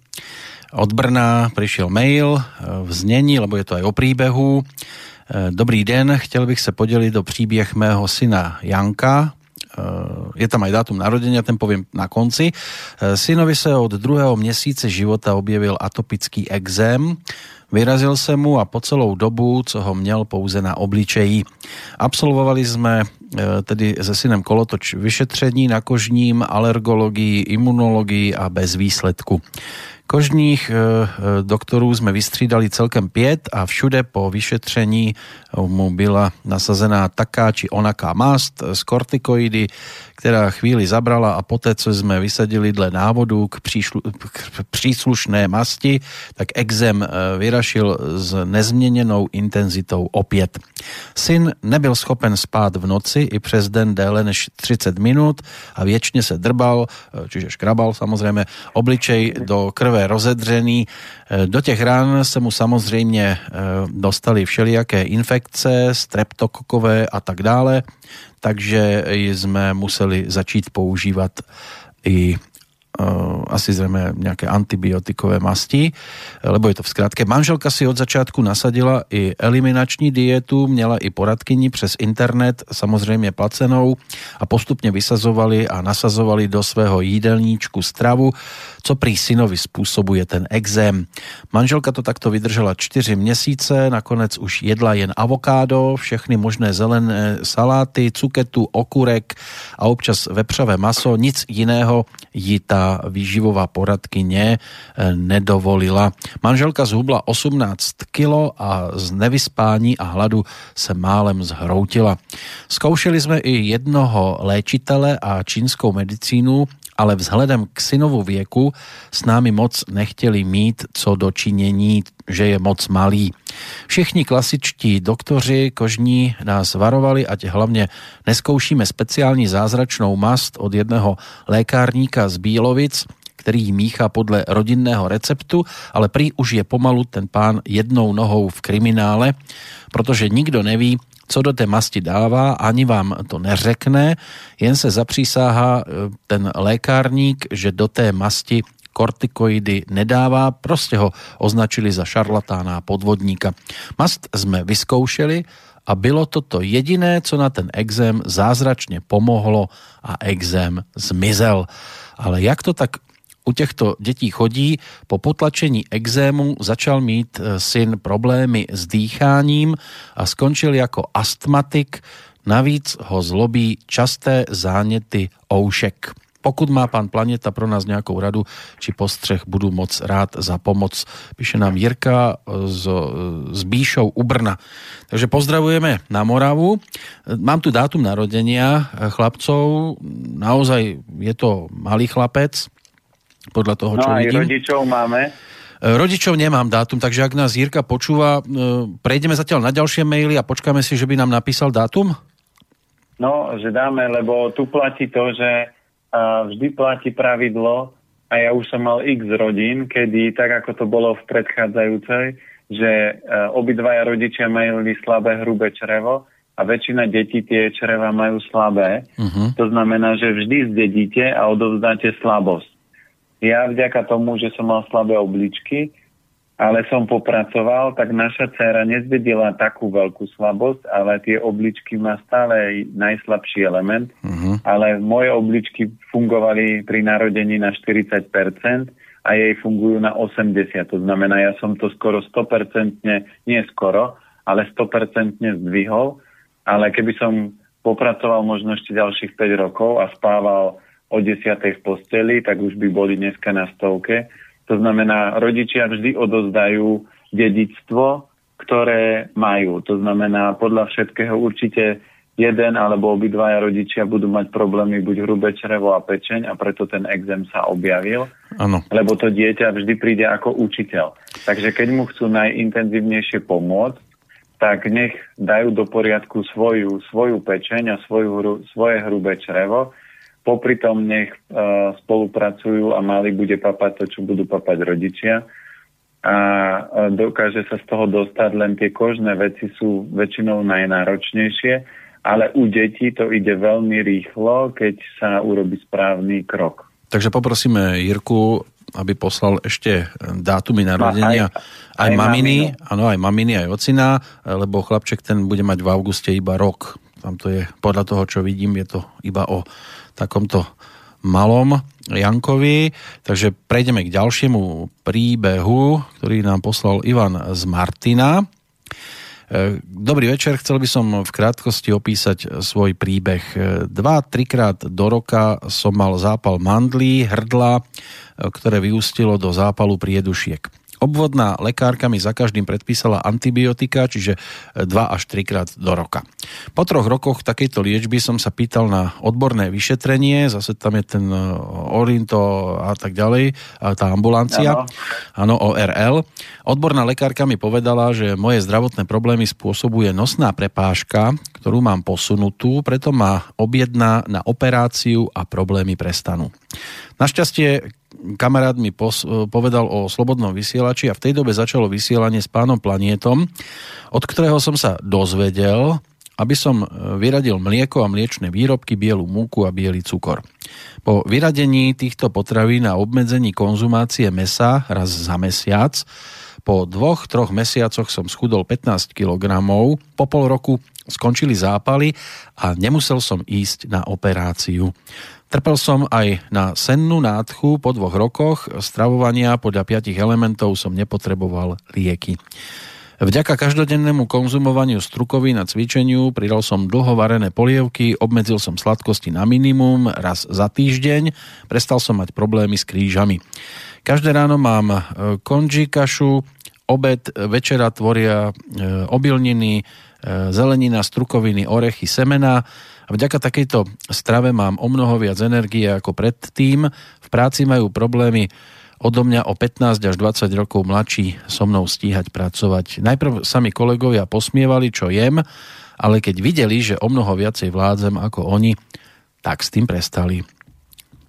Speaker 1: Od Brna prišiel mail v znení, lebo je to aj o príbehu. Dobrý den, chtěl bych se podělit do příběh mého syna Janka, je tam aj dátum narodenia, ten poviem na konci. Synovi se od druhého měsíce života objevil atopický exém, Vyrazil jsem mu a po celou dobu, co ho měl pouze na obličeji. Absolvovali jsme e, tedy se synem kolotoč vyšetření na kožním, alergologii, imunologii a bez výsledku. Kožních e, e, doktorů jsme vystřídali celkem pět a všude po vyšetření mu byla nasazená taká či onaká mast z kortikoidy, která chvíli zabrala a poté, co jsme vysadili dle návodu k, příšlu, k příslušné masti, tak exem eh, vyrašil s nezměněnou intenzitou opět. Syn nebyl schopen spát v noci i přes den déle než 30 minut a věčně se drbal, eh, čiže škrabal samozřejmě, obličej do krve rozedřený. Eh, do těch rán se mu samozřejmě dostali všelijaké infekce, streptokokové a tak dále takže sme museli začít používat i asi zrejme nejaké antibiotikové masti, lebo je to v skratke. Manželka si od začátku nasadila i eliminační dietu, měla i poradkyni přes internet, samozřejmě placenou a postupně vysazovali a nasazovali do svého jídelníčku stravu, co prý synovi způsobuje ten exém. Manželka to takto vydržela 4 měsíce, nakonec už jedla jen avokádo, všechny možné zelené saláty, cuketu, okurek a občas vepřavé maso, nic jiného jí ta výživová poradkyně eh, nedovolila. Manželka zhubla 18 kilo a z nevyspání a hladu se málem zhroutila. Zkoušeli jsme i jednoho léčitele a čínskou medicínu, ale vzhledem k synovu věku s námi moc nechtěli mít co dočinění, že je moc malý. Všichni klasičtí doktoři kožní nás varovali, ať hlavně neskoušíme speciální zázračnou mast od jedného lékárníka z Bílovic, který míchá podle rodinného receptu, ale prý už je pomalu ten pán jednou nohou v kriminále, protože nikdo neví, co do té masti dává, ani vám to neřekne, jen se zapřísáhá e, ten lékárník, že do té masti kortikoidy nedává, proste ho označili za šarlatána a podvodníka. Mast sme vyskoušeli a bylo to to jediné, co na ten exém zázračne pomohlo a exém zmizel. Ale jak to tak u těchto dětí chodí, po potlačení exému začal mít e, syn problémy s dýcháním a skončil jako astmatik, navíc ho zlobí časté záněty oušek. Pokud má pán Planeta pro nás nějakou radu či postřeh, budu moc rád za pomoc. Píše nám Jirka z, z Bíšov u Brna. Takže pozdravujeme na Moravu. Mám tu dátum narodenia chlapcov. Naozaj je to malý chlapec, podľa toho,
Speaker 2: no
Speaker 1: čo
Speaker 2: aj
Speaker 1: vidím.
Speaker 2: rodičov máme.
Speaker 1: E, rodičov nemám dátum, takže ak nás Jirka počúva, e, prejdeme zatiaľ na ďalšie maily a počkáme si, že by nám napísal dátum?
Speaker 2: No, že dáme, lebo tu platí to, že uh, vždy platí pravidlo a ja už som mal x rodín, kedy, tak ako to bolo v predchádzajúcej, že obidvaja rodičia mali slabé hrubé črevo a väčšina detí tie čreva majú slabé. Uh-huh. To znamená, že vždy zdedíte a odovzdáte slabosť. Ja vďaka tomu, že som mal slabé obličky, ale som popracoval, tak naša dcera nezvedela takú veľkú slabosť, ale tie obličky má stále najslabší element, uh-huh. ale moje obličky fungovali pri narodení na 40% a jej fungujú na 80%. To znamená, ja som to skoro 100%, nie skoro, ale 100% zdvihol, ale keby som popracoval možno ešte ďalších 5 rokov a spával o 10. v posteli, tak už by boli dneska na stovke. To znamená, rodičia vždy odozdajú dedictvo, ktoré majú. To znamená, podľa všetkého určite jeden alebo obidvaja rodičia budú mať problémy buď hrubé črevo a pečeň a preto ten exém sa objavil.
Speaker 1: Ano.
Speaker 2: Lebo to dieťa vždy príde ako učiteľ. Takže keď mu chcú najintenzívnejšie pomôcť, tak nech dajú do poriadku svoju, svoju pečeň a svoju, svoje hrubé črevo popri tom nech uh, spolupracujú a mali bude papať to, čo budú papať rodičia a uh, dokáže sa z toho dostať, len tie kožné veci sú väčšinou najnáročnejšie, ale u detí to ide veľmi rýchlo, keď sa urobí správny krok.
Speaker 1: Takže poprosíme Jirku, aby poslal ešte dátumy narodenia aj, aj, aj maminy, áno, aj maminy, aj ocina, lebo chlapček ten bude mať v auguste iba rok. Tam to je, podľa toho, čo vidím, je to iba o takomto malom Jankovi. Takže prejdeme k ďalšiemu príbehu, ktorý nám poslal Ivan z Martina. E, dobrý večer, chcel by som v krátkosti opísať svoj príbeh. Dva, trikrát do roka som mal zápal mandlí, hrdla, e, ktoré vyústilo do zápalu priedušiek. Obvodná lekárka mi za každým predpísala antibiotika, čiže 2 až 3 krát do roka. Po troch rokoch takejto liečby som sa pýtal na odborné vyšetrenie, zase tam je ten e, Orinto a tak ďalej, a tá ambulancia, áno, ORL. Odborná lekárka mi povedala, že moje zdravotné problémy spôsobuje nosná prepážka, ktorú mám posunutú, preto ma objedná na operáciu a problémy prestanú. Našťastie kamarát mi pos- povedal o slobodnom vysielači a v tej dobe začalo vysielanie s pánom Planietom, od ktorého som sa dozvedel, aby som vyradil mlieko a mliečne výrobky, bielu múku a biely cukor. Po vyradení týchto potravín a obmedzení konzumácie mesa raz za mesiac po dvoch, troch mesiacoch som schudol 15 kg, po pol roku skončili zápaly a nemusel som ísť na operáciu. Trpel som aj na sennú nádchu po dvoch rokoch stravovania podľa piatich elementov som nepotreboval lieky. Vďaka každodennému konzumovaniu strukovín a cvičeniu pridal som dlho varené polievky, obmedzil som sladkosti na minimum raz za týždeň, prestal som mať problémy s krížami. Každé ráno mám e, konži kašu, obed, večera tvoria e, obilniny, e, zelenina, strukoviny, orechy, semena, a vďaka takejto strave mám o mnoho viac energie ako predtým. V práci majú problémy odo mňa o 15 až 20 rokov mladší so mnou stíhať pracovať. Najprv sa mi kolegovia posmievali, čo jem, ale keď videli, že o mnoho viacej vládzem ako oni, tak s tým prestali.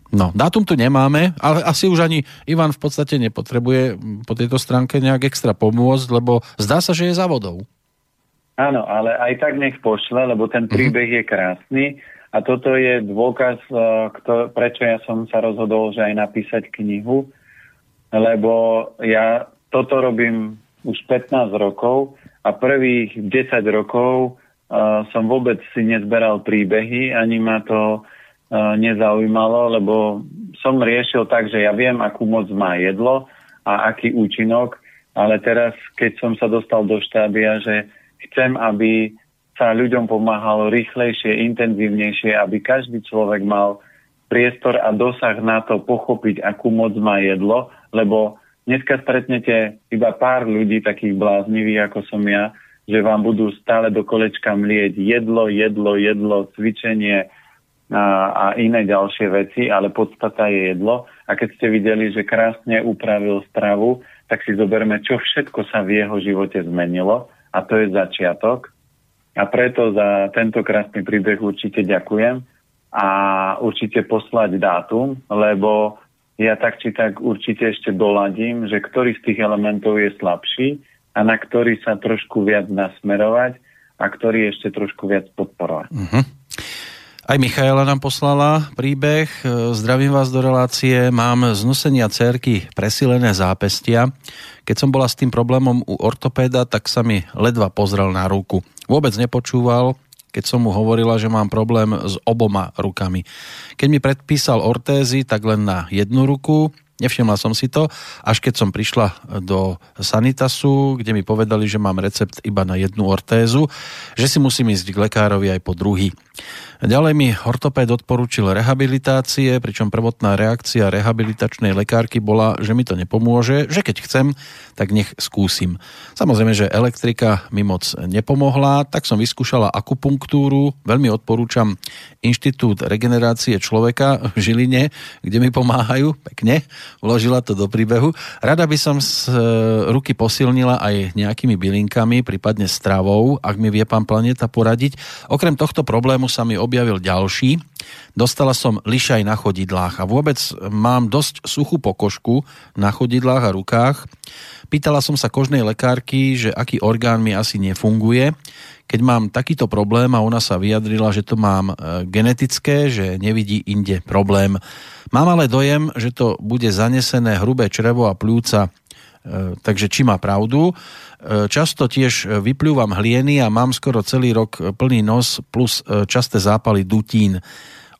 Speaker 1: No, dátum tu nemáme, ale asi už ani Ivan v podstate nepotrebuje po tejto stránke nejak extra pomôcť, lebo zdá sa, že je za vodou.
Speaker 2: Áno, ale aj tak nech pošle, lebo ten mhm. príbeh je krásny a toto je dôkaz, e, kto, prečo ja som sa rozhodol, že aj napísať knihu, lebo ja toto robím už 15 rokov a prvých 10 rokov uh, som vôbec si nezberal príbehy, ani ma to uh, nezaujímalo, lebo som riešil tak, že ja viem, akú moc má jedlo a aký účinok, ale teraz, keď som sa dostal do štádia, že chcem, aby sa ľuďom pomáhalo rýchlejšie, intenzívnejšie, aby každý človek mal priestor a dosah na to pochopiť, akú moc má jedlo, lebo dneska stretnete iba pár ľudí takých bláznivých, ako som ja, že vám budú stále do kolečka mlieť jedlo, jedlo, jedlo, cvičenie a, a iné ďalšie veci, ale podstata je jedlo. A keď ste videli, že krásne upravil stravu, tak si zoberme, čo všetko sa v jeho živote zmenilo a to je začiatok a preto za tento krásny príbeh určite ďakujem a určite poslať dátum, lebo ja tak či tak určite ešte doladím, že ktorý z tých elementov je slabší a na ktorý sa trošku viac nasmerovať a ktorý ešte trošku viac podporovať. Uh-huh.
Speaker 1: Aj Michaela nám poslala príbeh. Zdravím vás do relácie. Mám z nosenia cerky presilené zápestia. Keď som bola s tým problémom u ortopéda, tak sa mi ledva pozrel na ruku. Vôbec nepočúval, keď som mu hovorila, že mám problém s oboma rukami. Keď mi predpísal ortézy, tak len na jednu ruku, Nevšimla som si to, až keď som prišla do Sanitasu, kde mi povedali, že mám recept iba na jednu ortézu, že si musím ísť k lekárovi aj po druhý. Ďalej mi ortopéd odporúčil rehabilitácie, pričom prvotná reakcia rehabilitačnej lekárky bola, že mi to nepomôže, že keď chcem, tak nech skúsim. Samozrejme, že elektrika mi moc nepomohla, tak som vyskúšala akupunktúru, veľmi odporúčam Inštitút regenerácie človeka v Žiline, kde mi pomáhajú, pekne, vložila to do príbehu. Rada by som z e, ruky posilnila aj nejakými bylinkami, prípadne stravou, ak mi vie pán Planeta poradiť. Okrem tohto problému sa mi objavil ďalší. Dostala som lišaj na chodidlách a vôbec mám dosť suchú pokožku na chodidlách a rukách. Pýtala som sa kožnej lekárky, že aký orgán mi asi nefunguje. Keď mám takýto problém a ona sa vyjadrila, že to mám e, genetické, že nevidí inde problém. Mám ale dojem, že to bude zanesené hrubé črevo a pľúca, takže či má pravdu. E, často tiež vyplúvam hlieny a mám skoro celý rok plný nos plus e, časté zápaly dutín.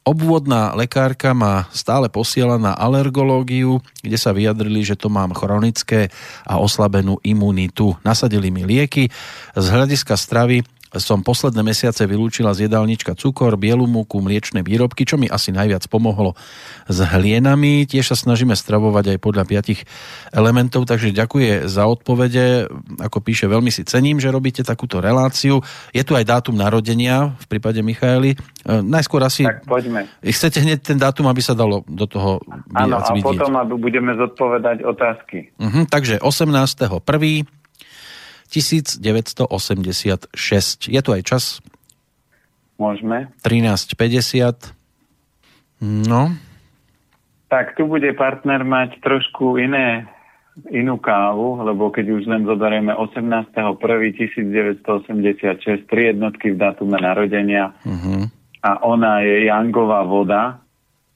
Speaker 1: Obvodná lekárka ma stále posiela na alergológiu, kde sa vyjadrili, že to mám chronické a oslabenú imunitu. Nasadili mi lieky. Z hľadiska stravy som posledné mesiace vylúčila z jedálnička cukor, bielu múku, mliečne výrobky, čo mi asi najviac pomohlo s hlienami. Tiež sa snažíme stravovať aj podľa piatich elementov, takže ďakujem za odpovede. Ako píše, veľmi si cením, že robíte takúto reláciu. Je tu aj dátum narodenia v prípade Michaely. E, najskôr asi...
Speaker 2: Tak poďme.
Speaker 1: Chcete hneď ten dátum, aby sa dalo do toho
Speaker 2: Áno, a vidieť. potom aby budeme zodpovedať otázky.
Speaker 1: Uh-huh, takže 18.1. 1986. Je tu aj čas?
Speaker 2: Môžeme.
Speaker 1: 13.50. No.
Speaker 2: Tak tu bude partner mať trošku iné, inú kávu, lebo keď už len zoberieme 18.1.1986, tri jednotky v datume narodenia uh-huh. a ona je Jangová voda,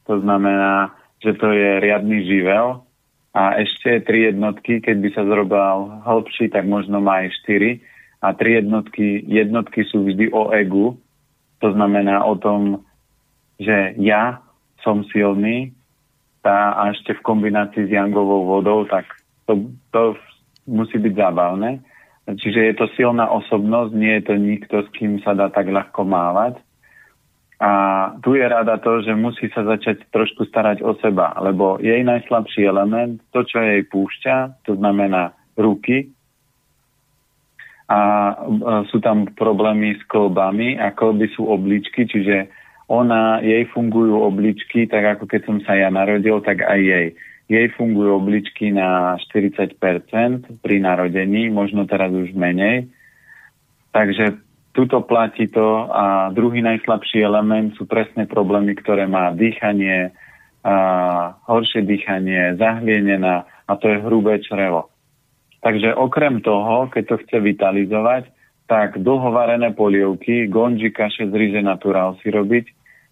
Speaker 2: to znamená, že to je riadny živel, a ešte tri jednotky, keď by sa zrobil hĺbší, tak možno má aj štyri. A tri jednotky, jednotky sú vždy o egu, to znamená o tom, že ja som silný tá, a ešte v kombinácii s jangovou vodou, tak to, to musí byť zábavné. Čiže je to silná osobnosť, nie je to nikto, s kým sa dá tak ľahko mávať. A tu je rada to, že musí sa začať trošku starať o seba, lebo jej najslabší element, to, čo jej púšťa, to znamená ruky, a sú tam problémy s kolbami a kolby sú obličky, čiže ona, jej fungujú obličky, tak ako keď som sa ja narodil, tak aj jej. Jej fungujú obličky na 40% pri narodení, možno teraz už menej. Takže Tuto platí to a druhý najslabší element sú presne problémy, ktoré má dýchanie, a horšie dýchanie, zahlienená a to je hrubé črevo. Takže okrem toho, keď to chce vitalizovať, tak dlhovarené polievky, gonži kaše z ríže naturál si robiť.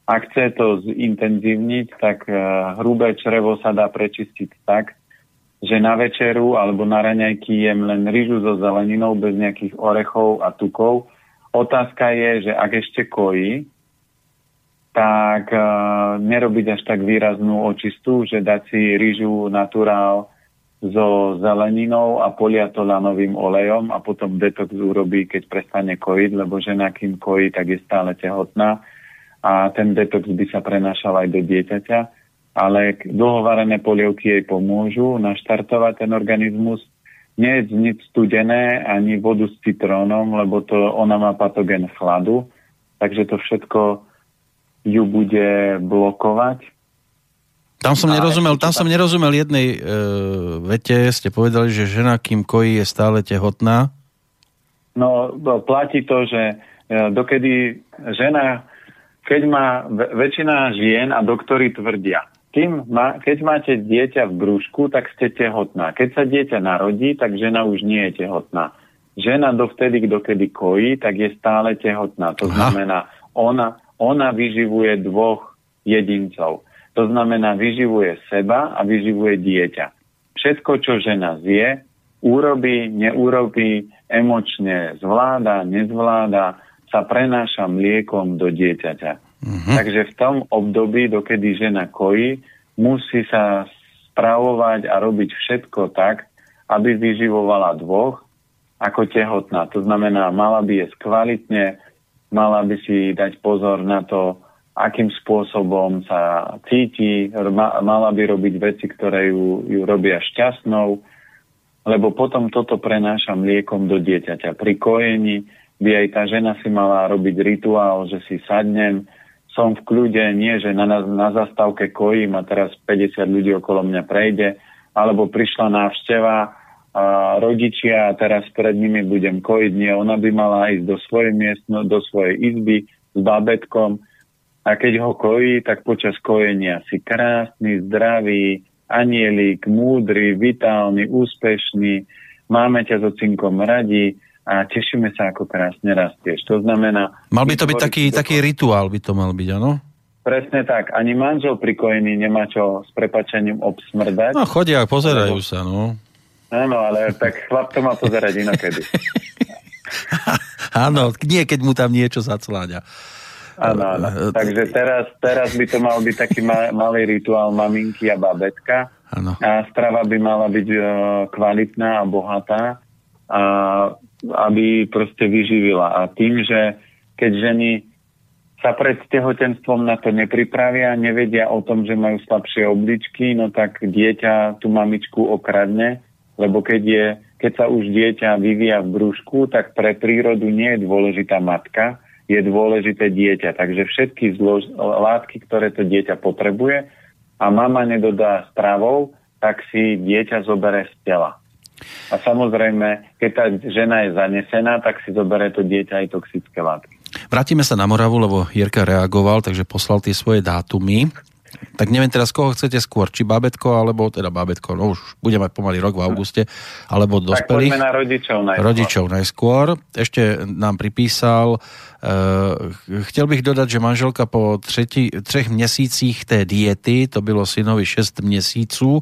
Speaker 2: Ak chce to zintenzívniť, tak uh, hrubé črevo sa dá prečistiť tak, že na večeru alebo na raňajky jem len rýžu so zeleninou bez nejakých orechov a tukov. Otázka je, že ak ešte kojí, tak uh, nerobiť až tak výraznú očistu, že dať si rýžu naturál so zeleninou a polia to lanovým olejom a potom detox urobí, keď prestane kojiť, lebo žena, kým kojí, tak je stále tehotná a ten detox by sa prenašal aj do dieťaťa, ale dlhovarené polievky jej pomôžu naštartovať ten organizmus. Nie je nič studené, ani vodu s citrónom, lebo to ona má patogen chladu, takže to všetko ju bude blokovať
Speaker 1: tam som, nerozumel, tam som nerozumel jednej e, vete, ste povedali, že žena, kým kojí, je stále tehotná.
Speaker 2: No, no platí to, že e, dokedy žena, keď má väčšina žien a doktory tvrdia, kým má, keď máte dieťa v brúšku, tak ste tehotná. Keď sa dieťa narodí, tak žena už nie je tehotná. Žena dovtedy, dokedy kojí, tak je stále tehotná. To Aha. znamená, ona, ona vyživuje dvoch jedincov. To znamená, vyživuje seba a vyživuje dieťa. Všetko, čo žena zje, urobí, neurobí, emočne zvláda, nezvláda, sa prenáša mliekom do dieťaťa. Uh-huh. Takže v tom období, dokedy žena kojí, musí sa spravovať a robiť všetko tak, aby vyživovala dvoch ako tehotná. To znamená, mala by jesť kvalitne, mala by si dať pozor na to, akým spôsobom sa cíti, mala by robiť veci, ktoré ju, ju robia šťastnou, lebo potom toto prenáša mliekom do dieťaťa. Pri kojení by aj tá žena si mala robiť rituál, že si sadnem, som v kľude, nie že na, na zastávke kojím a teraz 50 ľudí okolo mňa prejde, alebo prišla návšteva a rodičia a teraz pred nimi budem kojiť. Nie, ona by mala ísť do svojej miestno, do svojej izby s babetkom, a keď ho kojí, tak počas kojenia si krásny, zdravý, anielik, múdry, vitálny, úspešný, máme ťa so cinkom radi a tešíme sa, ako krásne rastieš. To znamená...
Speaker 1: Mal by to byť taký, taký rituál, by to mal byť, áno?
Speaker 2: Presne tak. Ani manžel pri kojení nemá čo s prepačením obsmrdať.
Speaker 1: No chodia, pozerajú sa, no.
Speaker 2: Áno, ale tak chlap to má pozerať inokedy.
Speaker 1: Áno, nie keď mu tam niečo zacláňa.
Speaker 2: Áno, áno. Takže teraz, teraz by to mal byť taký ma, malý rituál maminky a babetka.
Speaker 1: Ano.
Speaker 2: A strava by mala byť uh, kvalitná a bohatá, a, aby proste vyživila. A tým, že keď ženy sa pred tehotenstvom na to nepripravia, nevedia o tom, že majú slabšie obličky, no tak dieťa tú mamičku okradne, lebo keď, je, keď sa už dieťa vyvíja v brúšku, tak pre prírodu nie je dôležitá matka, je dôležité dieťa. Takže všetky zlož- látky, ktoré to dieťa potrebuje a mama nedodá stravou, tak si dieťa zobere z tela. A samozrejme, keď tá žena je zanesená, tak si zobere to dieťa aj toxické látky.
Speaker 1: Vrátime sa na Moravu, lebo Jirka reagoval, takže poslal tie svoje dátumy. Tak neviem teraz, koho chcete skôr, či babetko, alebo teda babetko, no už bude mať pomaly rok v auguste, alebo dospelých.
Speaker 2: Tak na rodičov najskôr.
Speaker 1: Rodičov najskôr. Ešte nám pripísal Eh, chtěl bych dodat, že manželka po třetí, třech měsících té diety, to bylo synovi 6 měsíců,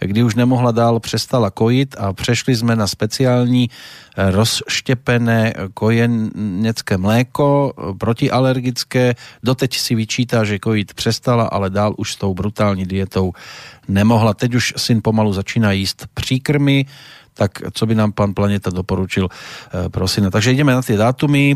Speaker 1: kdy už nemohla dál, přestala kojit a přešli jsme na speciální eh, rozštěpené kojenecké mléko, protialergické. Doteď si vyčítá, že kojit přestala, ale dál už s tou brutální dietou nemohla. Teď už syn pomalu začíná jíst příkrmy, tak co by nám pán Planeta doporučil, eh, prosím. Takže ideme na tie dátumy.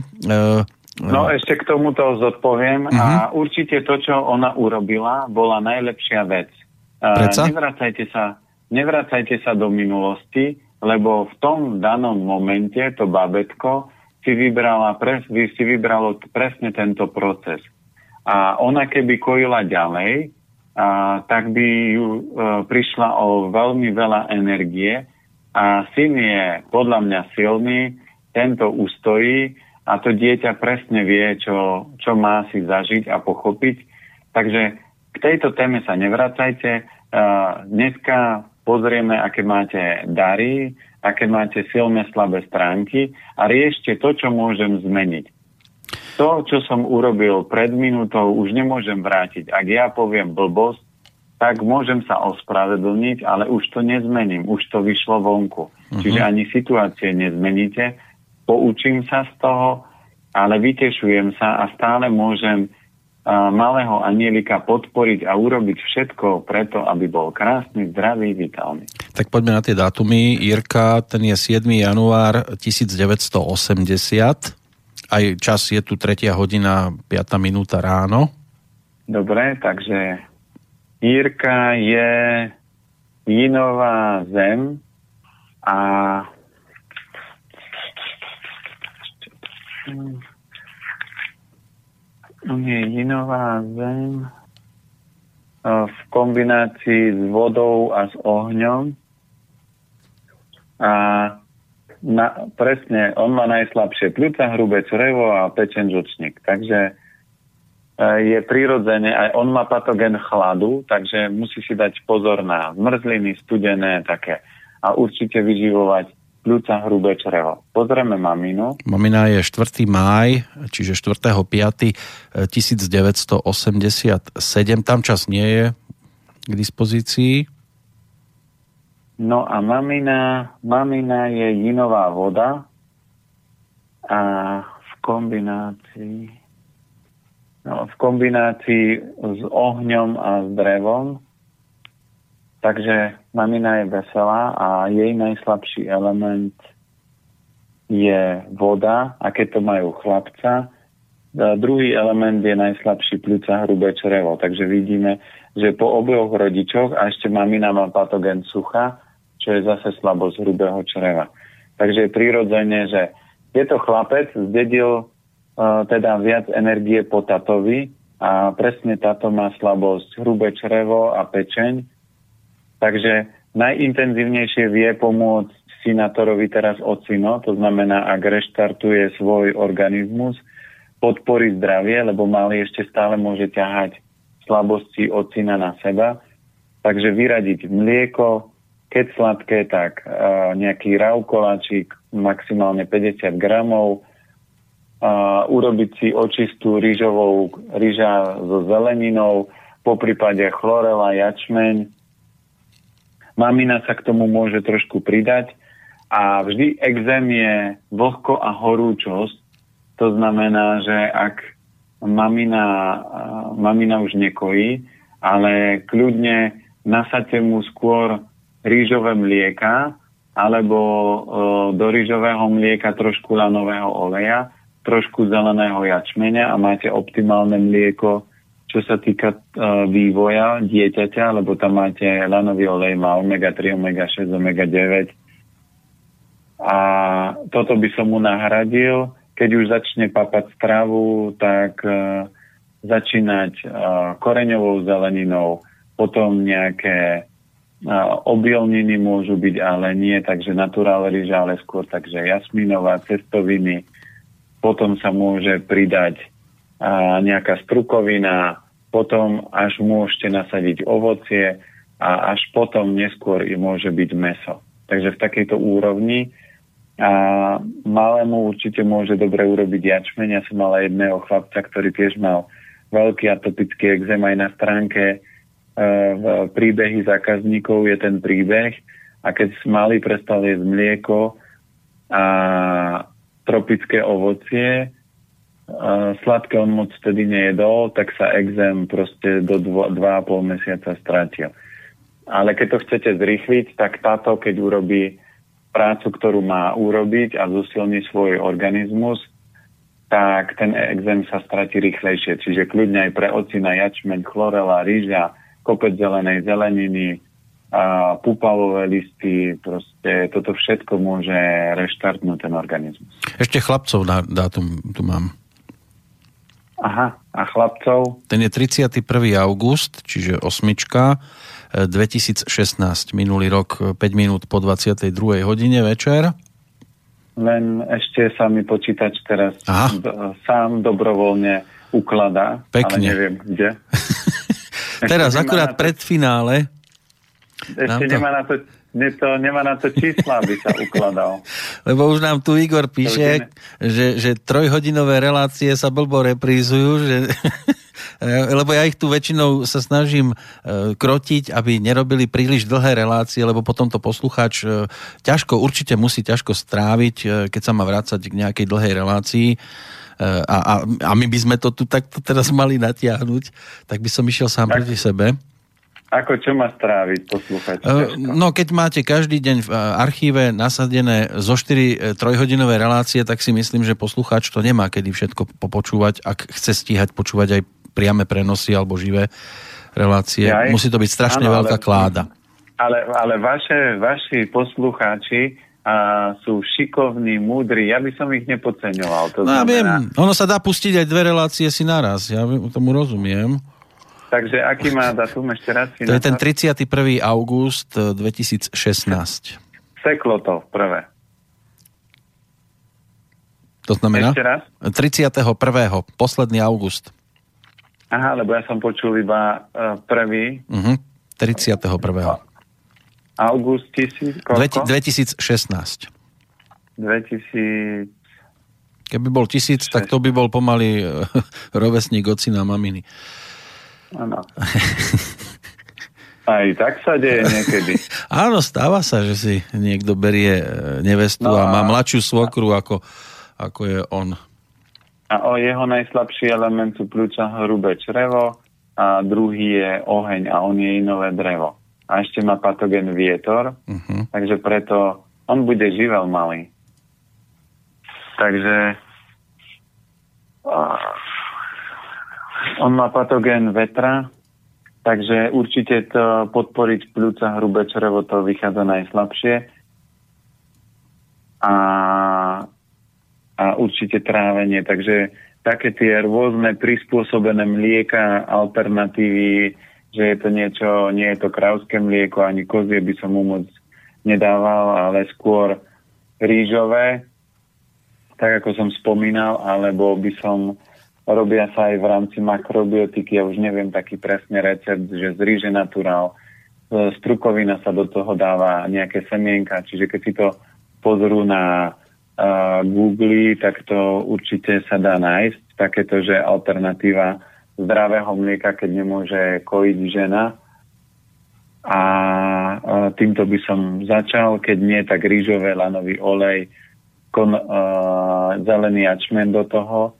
Speaker 2: No ešte k tomuto zodpoviem uh-huh. a mhm. určite to, čo ona urobila, bola najlepšia vec.
Speaker 1: Preca?
Speaker 2: Nevracajte sa, nevracajte sa do minulosti, lebo v tom danom momente to babetko si, vybrala pres, si vybralo presne tento proces. A ona keby kojila ďalej, a, tak by ju e, prišla o veľmi veľa energie a syn je podľa mňa silný, tento ustojí a to dieťa presne vie, čo, čo má si zažiť a pochopiť. Takže k tejto téme sa nevracajte. Uh, dneska pozrieme, aké máte dary, aké máte silné, slabé stránky a riešte to, čo môžem zmeniť. To, čo som urobil pred minútou, už nemôžem vrátiť. Ak ja poviem blbosť, tak môžem sa ospravedlniť, ale už to nezmením, už to vyšlo vonku. Uh-huh. Čiže ani situácie nezmeníte, poučím sa z toho, ale vytešujem sa a stále môžem malého anielika podporiť a urobiť všetko preto, aby bol krásny, zdravý, vitálny.
Speaker 1: Tak poďme na tie dátumy. Jirka, ten je 7. január 1980. Aj čas je tu 3. hodina, 5. minúta ráno.
Speaker 2: Dobre, takže Jirka je Jinová zem a je Jinová zem v kombinácii s vodou a s ohňom. A na, presne, on má najslabšie pľúca, hrubé črevo a pečen žočník. Takže E, je prirodzene, aj on má patogen chladu, takže musí si dať pozor na zmrzliny, studené, také. A určite vyživovať ľudca hrubé črevo. Pozrieme maminu.
Speaker 1: Mamina je 4. máj, čiže 4.5. 1987. Tam čas nie je k dispozícii.
Speaker 2: No a mamina, mamina je jinová voda a v kombinácii no, v kombinácii s ohňom a s drevom. Takže mamina je veselá a jej najslabší element je voda, a keď to majú chlapca. A druhý element je najslabší pľúca hrubé črevo. Takže vidíme, že po oboch rodičoch a ešte mamina má patogen sucha, čo je zase slabosť hrubého čreva. Takže je prirodzene, že je to chlapec, zdedil teda viac energie po tatovi a presne táto má slabosť hrubé črevo a pečeň. Takže najintenzívnejšie vie pomôcť synatorovi teraz ocino, to znamená, ak reštartuje svoj organizmus, podporí zdravie, lebo malý ešte stále môže ťahať slabosti ocina na seba. Takže vyradiť mlieko, keď sladké, tak uh, nejaký raukolačík, maximálne 50 gramov, uh, urobiť si očistú rýžovou rýža so zeleninou, po prípade chlorela, jačmeň. Mamina sa k tomu môže trošku pridať a vždy exém je vlhko a horúčosť. To znamená, že ak mamina, mamina už nekojí, ale kľudne nasadte mu skôr rýžové mlieka alebo e, do rýžového mlieka trošku lanového oleja trošku zeleného jačmeňa a máte optimálne mlieko, čo sa týka uh, vývoja dieťaťa, lebo tam máte lanový olej, má omega-3, omega-6, omega-9. A toto by som mu nahradil. Keď už začne papať stravu, tak uh, začínať uh, koreňovou zeleninou, potom nejaké obilniny môžu byť, ale nie, takže naturál rýža, ale skôr takže jasminová, cestoviny, potom sa môže pridať a, nejaká strukovina, potom až môžete nasadiť ovocie a až potom neskôr i môže byť meso. Takže v takejto úrovni a malému určite môže dobre urobiť jačmeň. Ja som mala jedného chlapca, ktorý tiež mal veľký atopický exém aj na stránke e, v príbehy zákazníkov je ten príbeh a keď malý prestal jesť mlieko a tropické ovocie, sladké on moc vtedy nejedol, tak sa exém proste do 2,5 mesiaca stratil. Ale keď to chcete zrýchliť, tak táto, keď urobí prácu, ktorú má urobiť a zosilní svoj organizmus, tak ten exém sa stratí rýchlejšie. Čiže kľudne aj pre ocina, jačmeň, chlorela, rýža, kopec zelenej zeleniny, a pupalové listy, proste toto všetko môže reštartnúť ten organizmus.
Speaker 1: Ešte chlapcov na dátum tu mám.
Speaker 2: Aha, a chlapcov?
Speaker 1: Ten je 31. august, čiže osmička, 2016, e, minulý rok, 5 minút po 22. hodine večer.
Speaker 2: Len ešte sa mi počítač teraz Aha. D- sám dobrovoľne ukladá, Pekne. ale neviem kde.
Speaker 1: teraz akurát pred finále
Speaker 2: ešte nemá na to ne to, nemá na to čísla, aby sa ukladal.
Speaker 1: Lebo už nám tu Igor píše, že, že trojhodinové relácie sa blbo reprízujú, že lebo ja ich tu väčšinou sa snažím krotiť, aby nerobili príliš dlhé relácie, lebo potom to poslucháč ťažko, určite musí ťažko stráviť, keď sa má vrácať k nejakej dlhej relácii a, a, a my by sme to tu takto teraz mali natiahnuť, tak by som išiel sám tak. proti sebe.
Speaker 2: Ako čo má stráviť poslúchať? Uh,
Speaker 1: no keď máte každý deň v archíve nasadené zo 4 trojhodinové relácie, tak si myslím, že poslucháč to nemá kedy všetko popočúvať, ak chce stíhať počúvať aj priame prenosy alebo živé relácie. Aj, Musí to byť strašne áno, veľká ale, kláda.
Speaker 2: Ale, ale vaše, vaši poslucháči a sú šikovní, múdri. Ja by som ich nepodceňoval. To
Speaker 1: no znamená... viem, ono sa dá pustiť aj dve relácie si naraz. Ja tomu rozumiem.
Speaker 2: Takže aký má datum ešte raz?
Speaker 1: To je ten 31. august 2016. Eh,
Speaker 2: Seklo to prvé.
Speaker 1: To znamená?
Speaker 2: Ešte raz?
Speaker 1: 31. posledný august.
Speaker 2: Aha, lebo ja som počul iba uh, prvý.
Speaker 1: Uh-huh. 31.
Speaker 2: August tisíc,
Speaker 1: 2016.
Speaker 2: 2000...
Speaker 1: Keby bol tisíc, tak to by bol pomaly uh, rovesník ocina maminy.
Speaker 2: Áno. Aj tak sa deje niekedy.
Speaker 1: Áno, stáva sa, že si niekto berie e, nevestu no a, a má mladšiu svokru ako, ako je on.
Speaker 2: A o jeho najslabší element sú kľúča hrubé črevo a druhý je oheň a on je inové drevo. A ešte má patogen vietor, uh-huh. takže preto on bude živel malý. Takže on má patogén vetra, takže určite to podporiť pľúca hrubé črevo to vychádza najslabšie. A, a určite trávenie, takže také tie rôzne prispôsobené mlieka, alternatívy, že je to niečo, nie je to krauské mlieko, ani kozie by som mu moc nedával, ale skôr rýžové, tak ako som spomínal, alebo by som Robia sa aj v rámci makrobiotiky, ja už neviem taký presne recept, že z ríže naturál, z trukovina sa do toho dáva nejaké semienka, čiže keď si to pozrú na uh, Google, tak to určite sa dá nájsť. Takéto, že alternatíva zdravého mlieka, keď nemôže kojiť žena. A uh, týmto by som začal, keď nie, tak rýžové lanový olej, kon, uh, zelený ačmen do toho,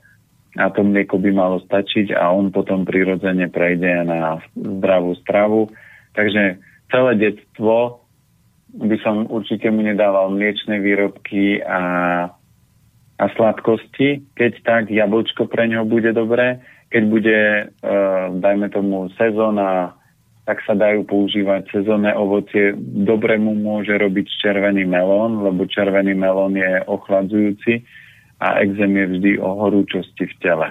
Speaker 2: a to mlieko by malo stačiť a on potom prirodzene prejde na zdravú stravu. Takže celé detstvo by som určite mu nedával mliečne výrobky a, a sladkosti. Keď tak, jablčko pre ňo bude dobré. Keď bude, e, dajme tomu, sezóna, tak sa dajú používať sezónne ovocie. Dobre mu môže robiť červený melón, lebo červený melón je ochladzujúci a exém je vždy o horúčosti v tele.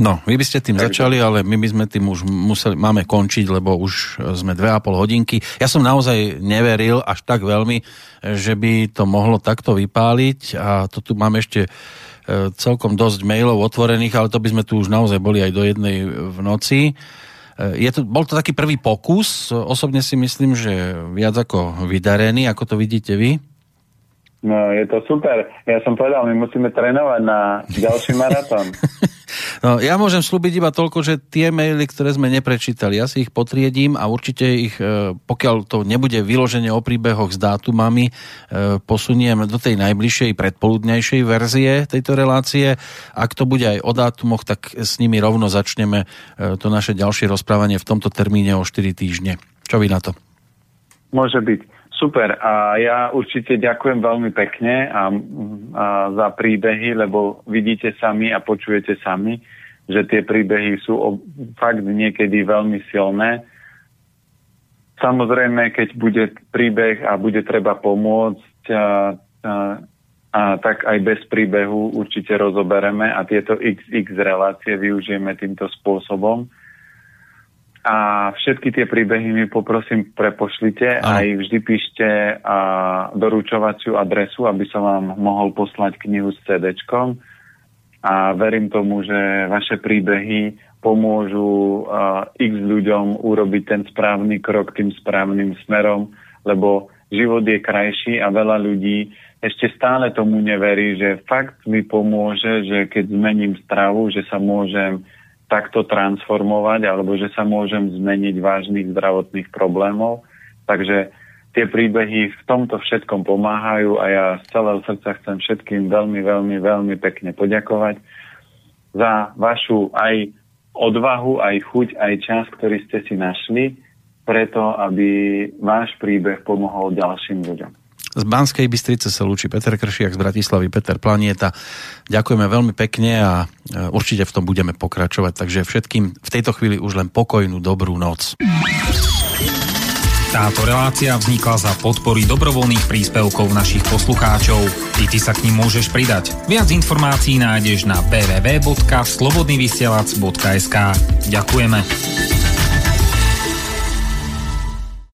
Speaker 1: No, vy by ste tým Takže... začali, ale my by sme tým už museli, máme končiť, lebo už sme dve a pol hodinky. Ja som naozaj neveril až tak veľmi, že by to mohlo takto vypáliť a to tu máme ešte e, celkom dosť mailov otvorených, ale to by sme tu už naozaj boli aj do jednej v noci. E, je to, bol to taký prvý pokus, osobne si myslím, že viac ako vydarený, ako to vidíte vy.
Speaker 2: No, je to super. Ja som povedal, my musíme trénovať na ďalší maratón.
Speaker 1: no, ja môžem slúbiť iba toľko, že tie maily, ktoré sme neprečítali, ja si ich potriedím a určite ich, e, pokiaľ to nebude vyloženie o príbehoch s dátumami, e, posuniem do tej najbližšej predpoludnejšej verzie tejto relácie. Ak to bude aj o dátumoch, tak s nimi rovno začneme e, to naše ďalšie rozprávanie v tomto termíne o 4 týždne. Čo vy na to?
Speaker 2: Môže byť. Super a ja určite ďakujem veľmi pekne a, a za príbehy, lebo vidíte sami a počujete sami, že tie príbehy sú o, fakt niekedy veľmi silné. Samozrejme, keď bude príbeh a bude treba pomôcť, a, a, a tak aj bez príbehu určite rozobereme a tieto XX relácie využijeme týmto spôsobom a všetky tie príbehy mi poprosím prepošlite a aj vždy píšte a doručovaciu adresu, aby som vám mohol poslať knihu s cd a verím tomu, že vaše príbehy pomôžu uh, x ľuďom urobiť ten správny krok tým správnym smerom, lebo život je krajší a veľa ľudí ešte stále tomu neverí, že fakt mi pomôže, že keď zmením stravu, že sa môžem takto transformovať alebo že sa môžem zmeniť vážnych zdravotných problémov. Takže tie príbehy v tomto všetkom pomáhajú a ja z celého srdca chcem všetkým veľmi, veľmi, veľmi pekne poďakovať za vašu aj odvahu, aj chuť, aj čas, ktorý ste si našli preto, aby váš príbeh pomohol ďalším ľuďom.
Speaker 1: Z Banskej Bystrice sa lúči Peter Kršiak, z Bratislavy Peter Planieta. Ďakujeme veľmi pekne a e, určite v tom budeme pokračovať. Takže všetkým v tejto chvíli už len pokojnú dobrú noc.
Speaker 5: Táto relácia vznikla za podpory dobrovoľných príspevkov našich poslucháčov. I ty sa k ním môžeš pridať. Viac informácií nájdeš na www.slobodnyvysielac.sk Ďakujeme.